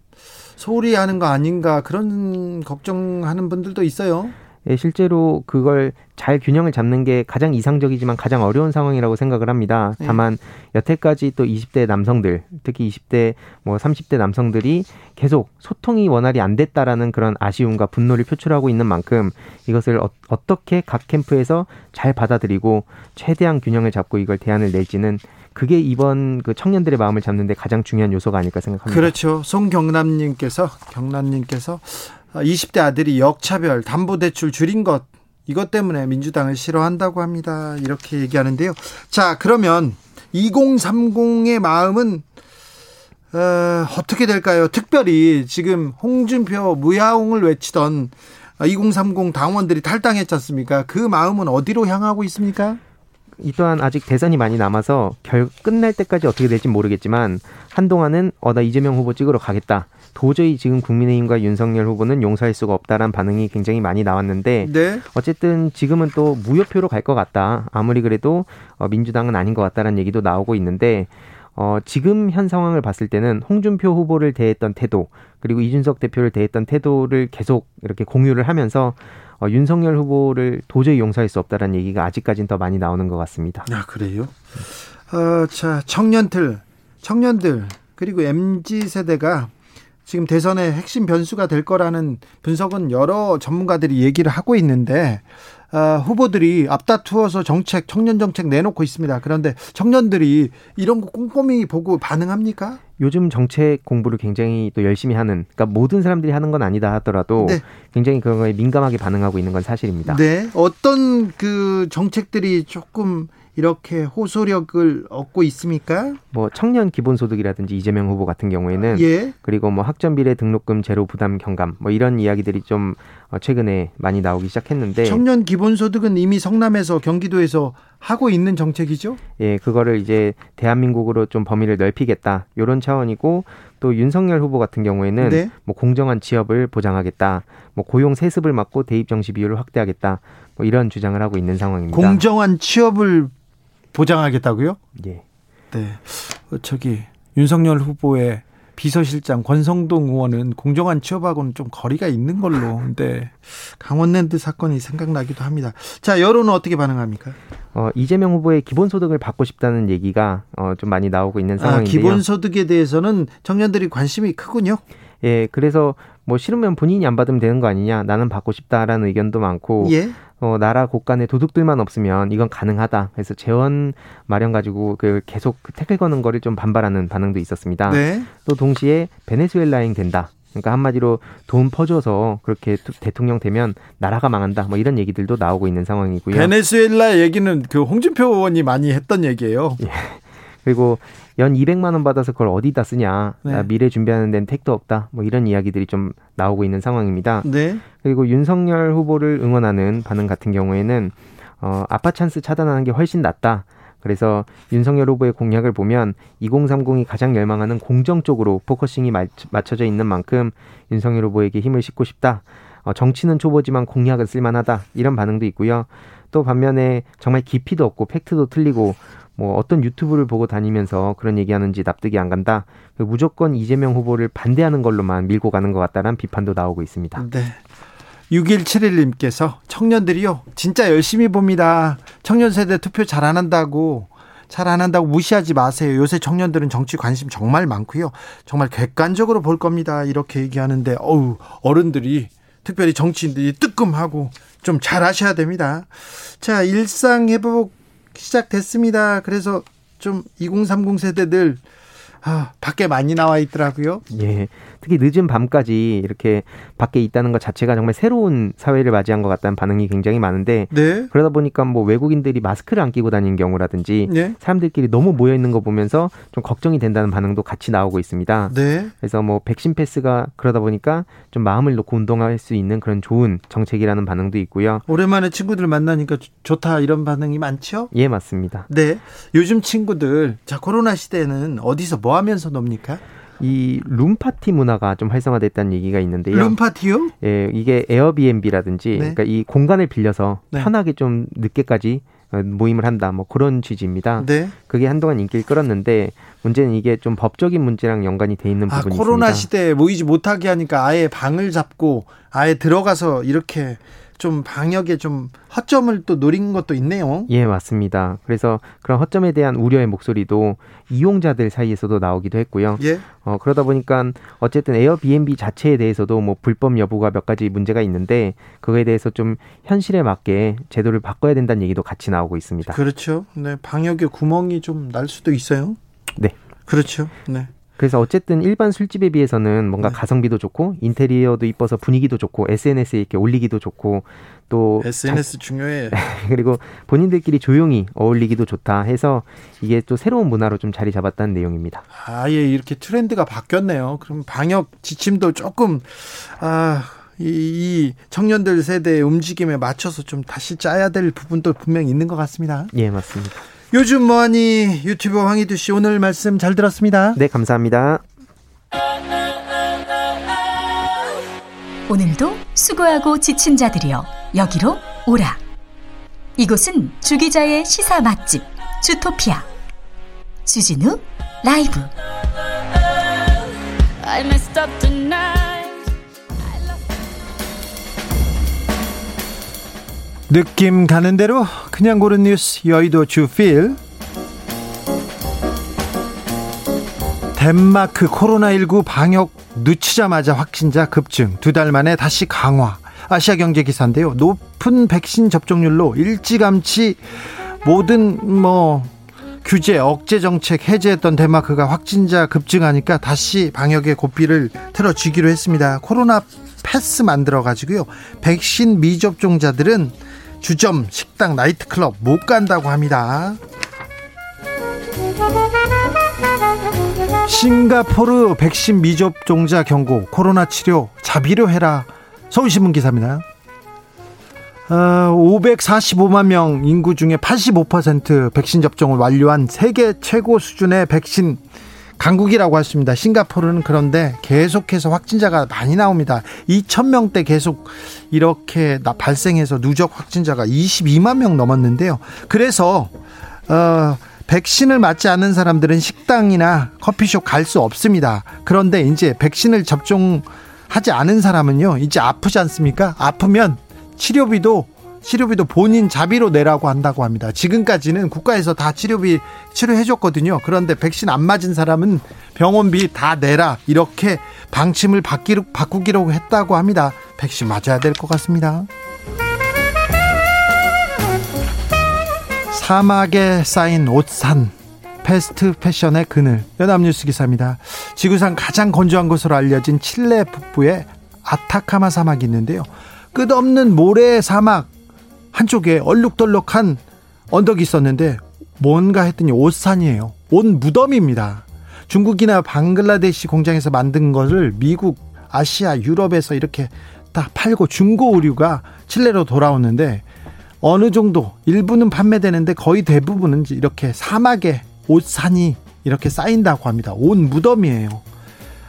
소홀히 하는 거 아닌가 그런 걱정하는 분들도 있어요. 예, 실제로 그걸 잘 균형을 잡는 게 가장 이상적이지만 가장 어려운 상황이라고 생각을 합니다. 네. 다만 여태까지 또 20대 남성들, 특히 20대 뭐 30대 남성들이 계속 소통이 원활히 안 됐다라는 그런 아쉬움과 분노를 표출하고 있는 만큼 이것을 어, 어떻게 각 캠프에서 잘 받아들이고 최대한 균형을 잡고 이걸 대안을 낼지는 그게 이번 그 청년들의 마음을 잡는데 가장 중요한 요소가 아닐까 생각합니다. 그렇죠. 송경남님께서 경남님께서 20대 아들이 역차별, 담보대출 줄인 것 이것 때문에 민주당을 싫어한다고 합니다. 이렇게 얘기하는데요. 자, 그러면 2030의 마음은 어, 어떻게 될까요? 특별히 지금 홍준표 무야홍을 외치던 2030 당원들이 탈당했지 않습니까? 그 마음은 어디로 향하고 있습니까? 이 또한 아직 대선이 많이 남아서 결 끝날 때까지 어떻게 될지 모르겠지만 한동안은 어 나 이재명 후보 찍으러 가겠다. 도저히 지금 국민의힘과 윤석열 후보는 용서할 수가 없다라는 반응이 굉장히 많이 나왔는데 네. 어쨌든 지금은 또 무효표로 갈 것 같다. 아무리 그래도 어, 민주당은 아닌 것 같다라는 얘기도 나오고 있는데 어, 지금 현 상황을 봤을 때는 홍준표 후보를 대했던 태도 그리고 이준석 대표를 대했던 태도를 계속 이렇게 공유를 하면서 어, 윤석열 후보를 도저히 용서할 수 없다라는 얘기가 아직까지는 더 많이 나오는 것 같습니다. 아, 그래요? 어, 자, 청년들, 청년들, 그리고 MZ 세대가 지금 대선의 핵심 변수가 될 거라는 분석은 여러 전문가들이 얘기를 하고 있는데, 어, 후보들이 앞다투어서 정책, 청년 정책 내놓고 있습니다. 그런데 청년들이 이런 거 꼼꼼히 보고 반응합니까? 요즘 정책 공부를 굉장히 또 열심히 하는, 그러니까 모든 사람들이 하는 건 아니다 하더라도 네. 굉장히 그런 거에 민감하게 반응하고 있는 건 사실입니다. 네. 어떤 그 정책들이 조금 이렇게 호소력을 얻고 있습니까? 뭐 청년 기본소득이라든지 이재명 후보 같은 경우에는 예. 그리고 뭐 학점 비례 등록금 제로 부담 경감 뭐 이런 이야기들이 좀 어, 최근에 많이 나오기 시작했는데 청년 기본소득은 이미 성남에서 경기도에서 하고 있는 정책이죠? 예 그거를 이제 대한민국으로 좀 범위를 넓히겠다 이런 차원이고 또 윤석열 후보 같은 경우에는 네. 뭐 공정한 취업을 보장하겠다 뭐 고용 세습을 막고 대입 정시 비율을 확대하겠다 뭐 이런 주장을 하고 있는 상황입니다. 공정한 취업을 보장하겠다고요? 예. 네. 어, 저기 윤석열 후보의 비서실장 권성동 의원은 공정한 취업하고는 좀 거리가 있는 걸로. 근데 강원랜드 사건이 생각나기도 합니다. 자, 여론은 어떻게 반응합니까? 어, 이재명 후보의 기본소득을 받고 싶다는 얘기가 어, 좀 많이 나오고 있는 아, 상황인데요. 기본소득에 대해서는 청년들이 관심이 크군요. 예, 그래서 뭐 싫으면 본인이 안 받으면 되는 거 아니냐, 나는 받고 싶다라는 의견도 많고, 예. 어, 나라 곳간에 도둑들만 없으면 이건 가능하다. 그래서 재원 마련 가지고 그 계속 그 태클 거는 거를 좀 반발하는 반응도 있었습니다. 네. 또 동시에 베네수엘라행 된다. 그러니까 한마디로 돈 퍼줘서 그렇게 투- 대통령 되면 나라가 망한다. 뭐 이런 얘기들도 나오고 있는 상황이고요. 베네수엘라 얘기는 그 홍준표 의원이 많이 했던 얘기예요. 그리고 연 200만 원 받아서 그걸 어디다 쓰냐. 네. 나 미래 준비하는 데는 택도 없다. 뭐 이런 이야기들이 좀 나오고 있는 상황입니다. 네. 그리고 윤석열 후보를 응원하는 반응 같은 경우에는 어, 아빠 찬스 차단하는 게 훨씬 낫다. 그래서 윤석열 후보의 공약을 보면 2030이 가장 열망하는 공정 쪽으로 focusing이 맞- 맞춰져 있는 만큼 윤석열 후보에게 힘을 싣고 싶다. 어, 정치는 초보지만 공약은 쓸만하다. 이런 반응도 있고요. 또 반면에 정말 깊이도 없고 팩트도 틀리고 뭐 어떤 유튜브를 보고 다니면서 그런 얘기하는지 납득이 안 간다. 그 무조건 이재명 후보를 반대하는 걸로만 밀고 가는 것 같다는 비판도 나오고 있습니다. 네. 6171님께서 청년들이요 진짜 열심히 봅니다. 청년 세대 투표 잘 안 한다고 잘 안 한다고 무시하지 마세요. 요새 청년들은 정치 관심 정말 많고요. 정말 객관적으로 볼 겁니다. 이렇게 얘기하는데 어우 어른들이 특별히 정치인들이 뜨끔하고 좀 잘하셔야 됩니다. 자 일상 회복 시작됐습니다. 그래서 좀 2030 세대들 아, 밖에 많이 나와 있더라고요. 예. 특히 늦은 밤까지 이렇게 밖에 있다는 것 자체가 정말 새로운 사회를 맞이한 것 같다는 반응이 굉장히 많은데 네. 그러다 보니까 뭐 외국인들이 마스크를 안 끼고 다니는 경우라든지 네. 사람들끼리 너무 모여 있는 거 보면서 좀 걱정이 된다는 반응도 같이 나오고 있습니다. 네. 그래서 뭐 백신 패스가 그러다 보니까 좀 마음을 놓고 운동할 수 있는 그런 좋은 정책이라는 반응도 있고요. 오랜만에 친구들 만나니까 좋다 이런 반응이 많죠? 예, 맞습니다. 네. 요즘 친구들 자 코로나 시대에는 어디서 뭐 하면서 놉니까? 이 룸파티 문화가 좀 활성화됐다는 얘기가 있는데요. 룸파티요? 예, 이게 에어비앤비라든지 네. 그러니까 이 공간을 빌려서 네. 편하게 좀 늦게까지 어, 모임을 한다. 뭐 그런 취지입니다. 네. 그게 한동안 인기를 끌었는데 문제는 이게 좀 법적인 문제랑 연관이 돼 있는 아, 부분이 코로나 있습니다. 시대에 모이지 못하게 하니까 아예 방을 잡고 아예 들어가서 이렇게 좀 방역에 좀 허점을 또 노린 것도 있네요. 예, 맞습니다. 그래서 그런 허점에 대한 우려의 목소리도 이용자들 사이에서도 나오기도 했고요. 예. 어, 그러다 보니까 어쨌든 에어비앤비 자체에 대해서도 뭐 불법 여부가 몇 가지 문제가 있는데 그거에 대해서 좀 현실에 맞게 제도를 바꿔야 된다는 얘기도 같이 나오고 있습니다. 그렇죠. 네. 방역에 구멍이 좀 날 수도 있어요. 네. 그렇죠. 네. 그래서 어쨌든 일반 술집에 비해서는 뭔가 가성비도 좋고 인테리어도 이뻐서 분위기도 좋고 SNS에 이렇게 올리기도 좋고 또 SNS 중요해. 그리고 본인들끼리 조용히 어울리기도 좋다 해서 이게 또 새로운 문화로 좀 자리 잡았다는 내용입니다. 아예 이렇게 트렌드가 바뀌었네요. 그럼 방역 지침도 조금 아. 이, 이 청년들 세대의 움직임에 맞춰서 좀 다시 짜야 될 부분도 분명히 있는 것 같습니다. 예, 맞습니다. 요즘 뭐하니 유튜버 황희두 씨 오늘 말씀 잘 들었습니다. 네, 감사합니다. 오늘도 수고하고 지친 자들이여 여기로 오라. 이곳은 주기자의 시사 맛집 주토피아 주진우 라이브 느낌 가는 대로 그냥 고른 뉴스 여의도 주필. 덴마크 코로나19 방역 늦추자마자 확진자 급증. 두 달 만에 다시 강화. 아시아 경제 기사인데요. 높은 백신 접종률로 일찌감치 모든 뭐 규제 억제 정책 해제했던 덴마크가 확진자 급증하니까 다시 방역의 고삐를 틀어쥐기로 했습니다. 코로나 패스 만들어 가지고요. 백신 미접종자들은 주점, 식당, 나이트클럽 못 간다고 합니다. 싱가포르 백신 미접종자 경고, 코로나 치료 자비로 해라. 서울신문 기사입니다. 어, 545만 명 인구 중에 85% 백신 접종을 완료한 세계 최고 수준의 백신 강국이라고 했습니다. 싱가포르는 그런데 계속해서 확진자가 많이 나옵니다. 2,000명대 계속 이렇게 나 발생해서 누적 확진자가 22만 명 넘었는데요. 그래서 어 백신을 맞지 않는 사람들은 식당이나 커피숍 갈 수 없습니다. 그런데 이제 백신을 접종하지 않은 사람은요. 이제 아프지 않습니까? 아프면 치료비도 치료비도 본인 자비로 내라고 한다고 합니다. 지금까지는 국가에서 다 치료비 치료해줬거든요. 그런데 백신 안 맞은 사람은 병원비 다 내라 이렇게 방침을 바뀌로, 바꾸기로 했다고 합니다. 백신 맞아야 될 것 같습니다. 사막에 쌓인 옷산 패스트 패션의 그늘 연합뉴스 기사입니다. 지구상 가장 건조한 곳으로 알려진 칠레 북부의 아타카마 사막이 있는데요. 끝없는 모래 사막 한쪽에 얼룩덜룩한 언덕이 있었는데 뭔가 했더니 옷산이에요. 옷 무덤입니다. 중국이나 방글라데시 공장에서 만든 것을 미국, 아시아, 유럽에서 이렇게 다 팔고 중고 의류가 칠레로 돌아오는데 어느 정도 일부는 판매되는데 거의 대부분은 이렇게 사막에 옷산이 이렇게 쌓인다고 합니다. 옷 무덤이에요.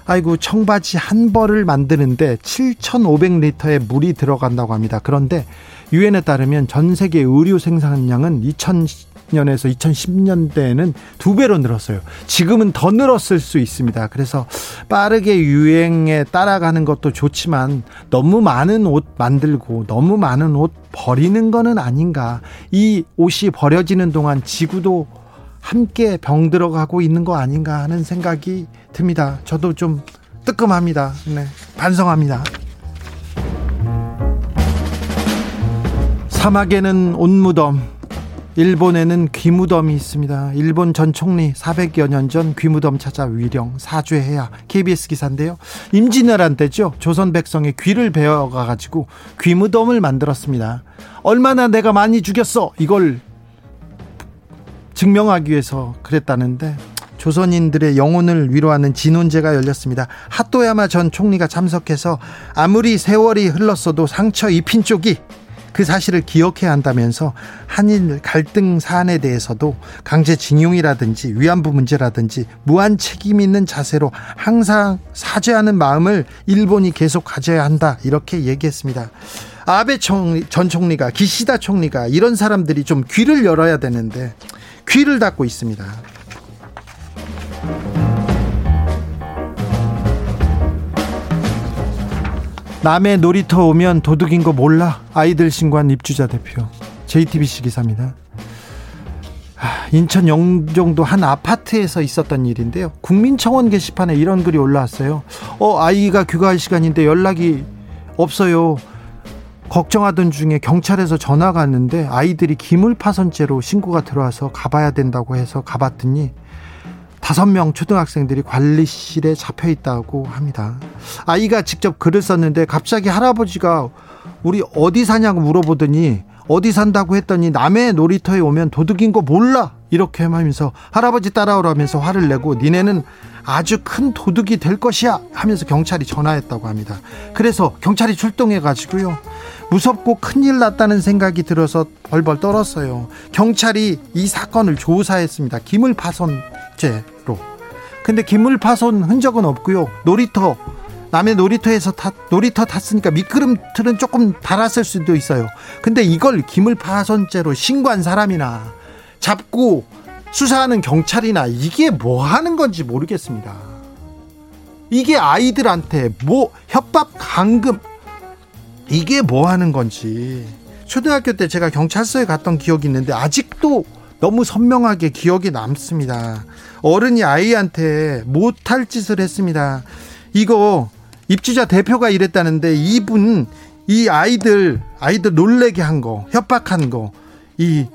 아이고 청바지 한 벌을 만드는데 7,500리터의 물이 들어간다고 합니다. 그런데 유엔에 따르면 전 세계 의류 생산량은 2000년에서 2010년대에는 두 배로 늘었어요. 지금은 더 늘었을 수 있습니다. 그래서 빠르게 유행에 따라가는 것도 좋지만 너무 많은 옷 만들고 너무 많은 옷 버리는 거는 아닌가. 이 옷이 버려지는 동안 지구도 함께 병들어가고 있는 거 아닌가 하는 생각이 듭니다. 저도 좀 뜨끔합니다. 네, 반성합니다. 사막에는 온무덤, 일본에는 귀무덤이 있습니다. 일본 전 총리 400여 년 전 귀무덤 찾아 위령 사죄해야 KBS 기사인데요. 임진왜란 때죠. 조선 백성의 귀를 베어가 가지고 귀무덤을 만들었습니다. 얼마나 내가 많이 죽였어. 이걸 증명하기 위해서 그랬다는데 조선인들의 영혼을 위로하는 진혼제가 열렸습니다. 하토야마 전 총리가 참석해서 아무리 세월이 흘렀어도 상처 입힌 쪽이 그 사실을 기억해야 한다면서 한일 갈등 사안에 대해서도 강제징용이라든지 위안부 문제라든지 무한 책임 있는 자세로 항상 사죄하는 마음을 일본이 계속 가져야 한다 이렇게 얘기했습니다. 아베 총리, 전 총리가 기시다 총리가 이런 사람들이 좀 귀를 열어야 되는데 귀를 닫고 있습니다. 남의 놀이터 오면 도둑인 거 몰라 아이들 신고한 입주자 대표 JTBC 기사입니다. 인천 영종도 한 아파트에서 있었던 일인데요. 국민청원 게시판에 이런 글이 올라왔어요. 어 아이가 귀가할 시간인데 연락이 없어요. 걱정하던 중에 경찰에서 전화가 왔는데 아이들이 기물 파손죄로 신고가 들어와서 가봐야 된다고 해서 가봤더니 다섯 명 초등학생들이 관리실에 잡혀 있다고 합니다. 아이가 직접 글을 썼는데 갑자기 할아버지가 우리 어디 사냐고 물어보더니 어디 산다고 했더니 남의 놀이터에 오면 도둑인 거 몰라 이렇게 하면서 할아버지 따라오라면서 화를 내고 니네는 아주 큰 도둑이 될 것이야 하면서 경찰이 전화했다고 합니다. 그래서 경찰이 출동해 가지고요. 무섭고 큰일 났다는 생각이 들어서 벌벌 떨었어요. 경찰이 이 사건을 조사했습니다. 기물 파손죄로. 근데 기물 파손 흔적은 없고요. 놀이터 남의 놀이터에서 탔, 놀이터 탔으니까 미끄럼틀은 조금 달았을 수도 있어요. 근데 이걸 기물 파손죄로 신고한 사람이나 잡고 수사하는 경찰이나 이게 뭐 하는 건지 모르겠습니다. 이게 아이들한테 뭐 협박 강금 이게 뭐 하는 건지 초등학교 때 제가 경찰서에 갔던 기억이 있는데 아직도 너무 선명하게 기억이 남습니다. 어른이 아이한테 못할 짓을 했습니다. 이거 입주자 대표가 이랬다는데 이분 이 아이들 아이들 놀래게 한 거, 협박한 거, 이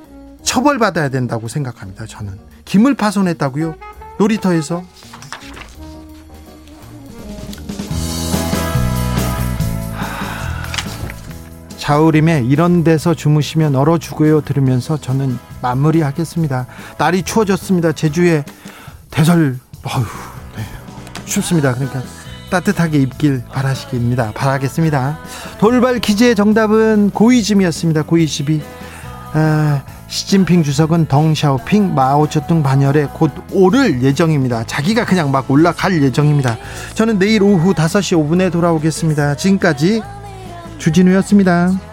처벌받아야 된다고 생각합니다. 저는 기물 파손했다고요? 놀이터에서 자우림의 이런 데서 주무시면 얼어 죽어요 들으면서 저는 마무리하겠습니다. 날이 추워졌습니다. 제주에 대설 어휴, 네. 춥습니다. 그러니까 따뜻하게 입길 바라시기입니다. 바라겠습니다. 돌발 퀴즈의 정답은 고이즘이었습니다. 고이즈비. 아, 시진핑 주석은 덩샤오핑 마오쩌둥 반열에 곧 오를 예정입니다. 자기가 그냥 막 올라갈 예정입니다. 저는 내일 오후 5시 5분에 돌아오겠습니다. 지금까지 주진우였습니다.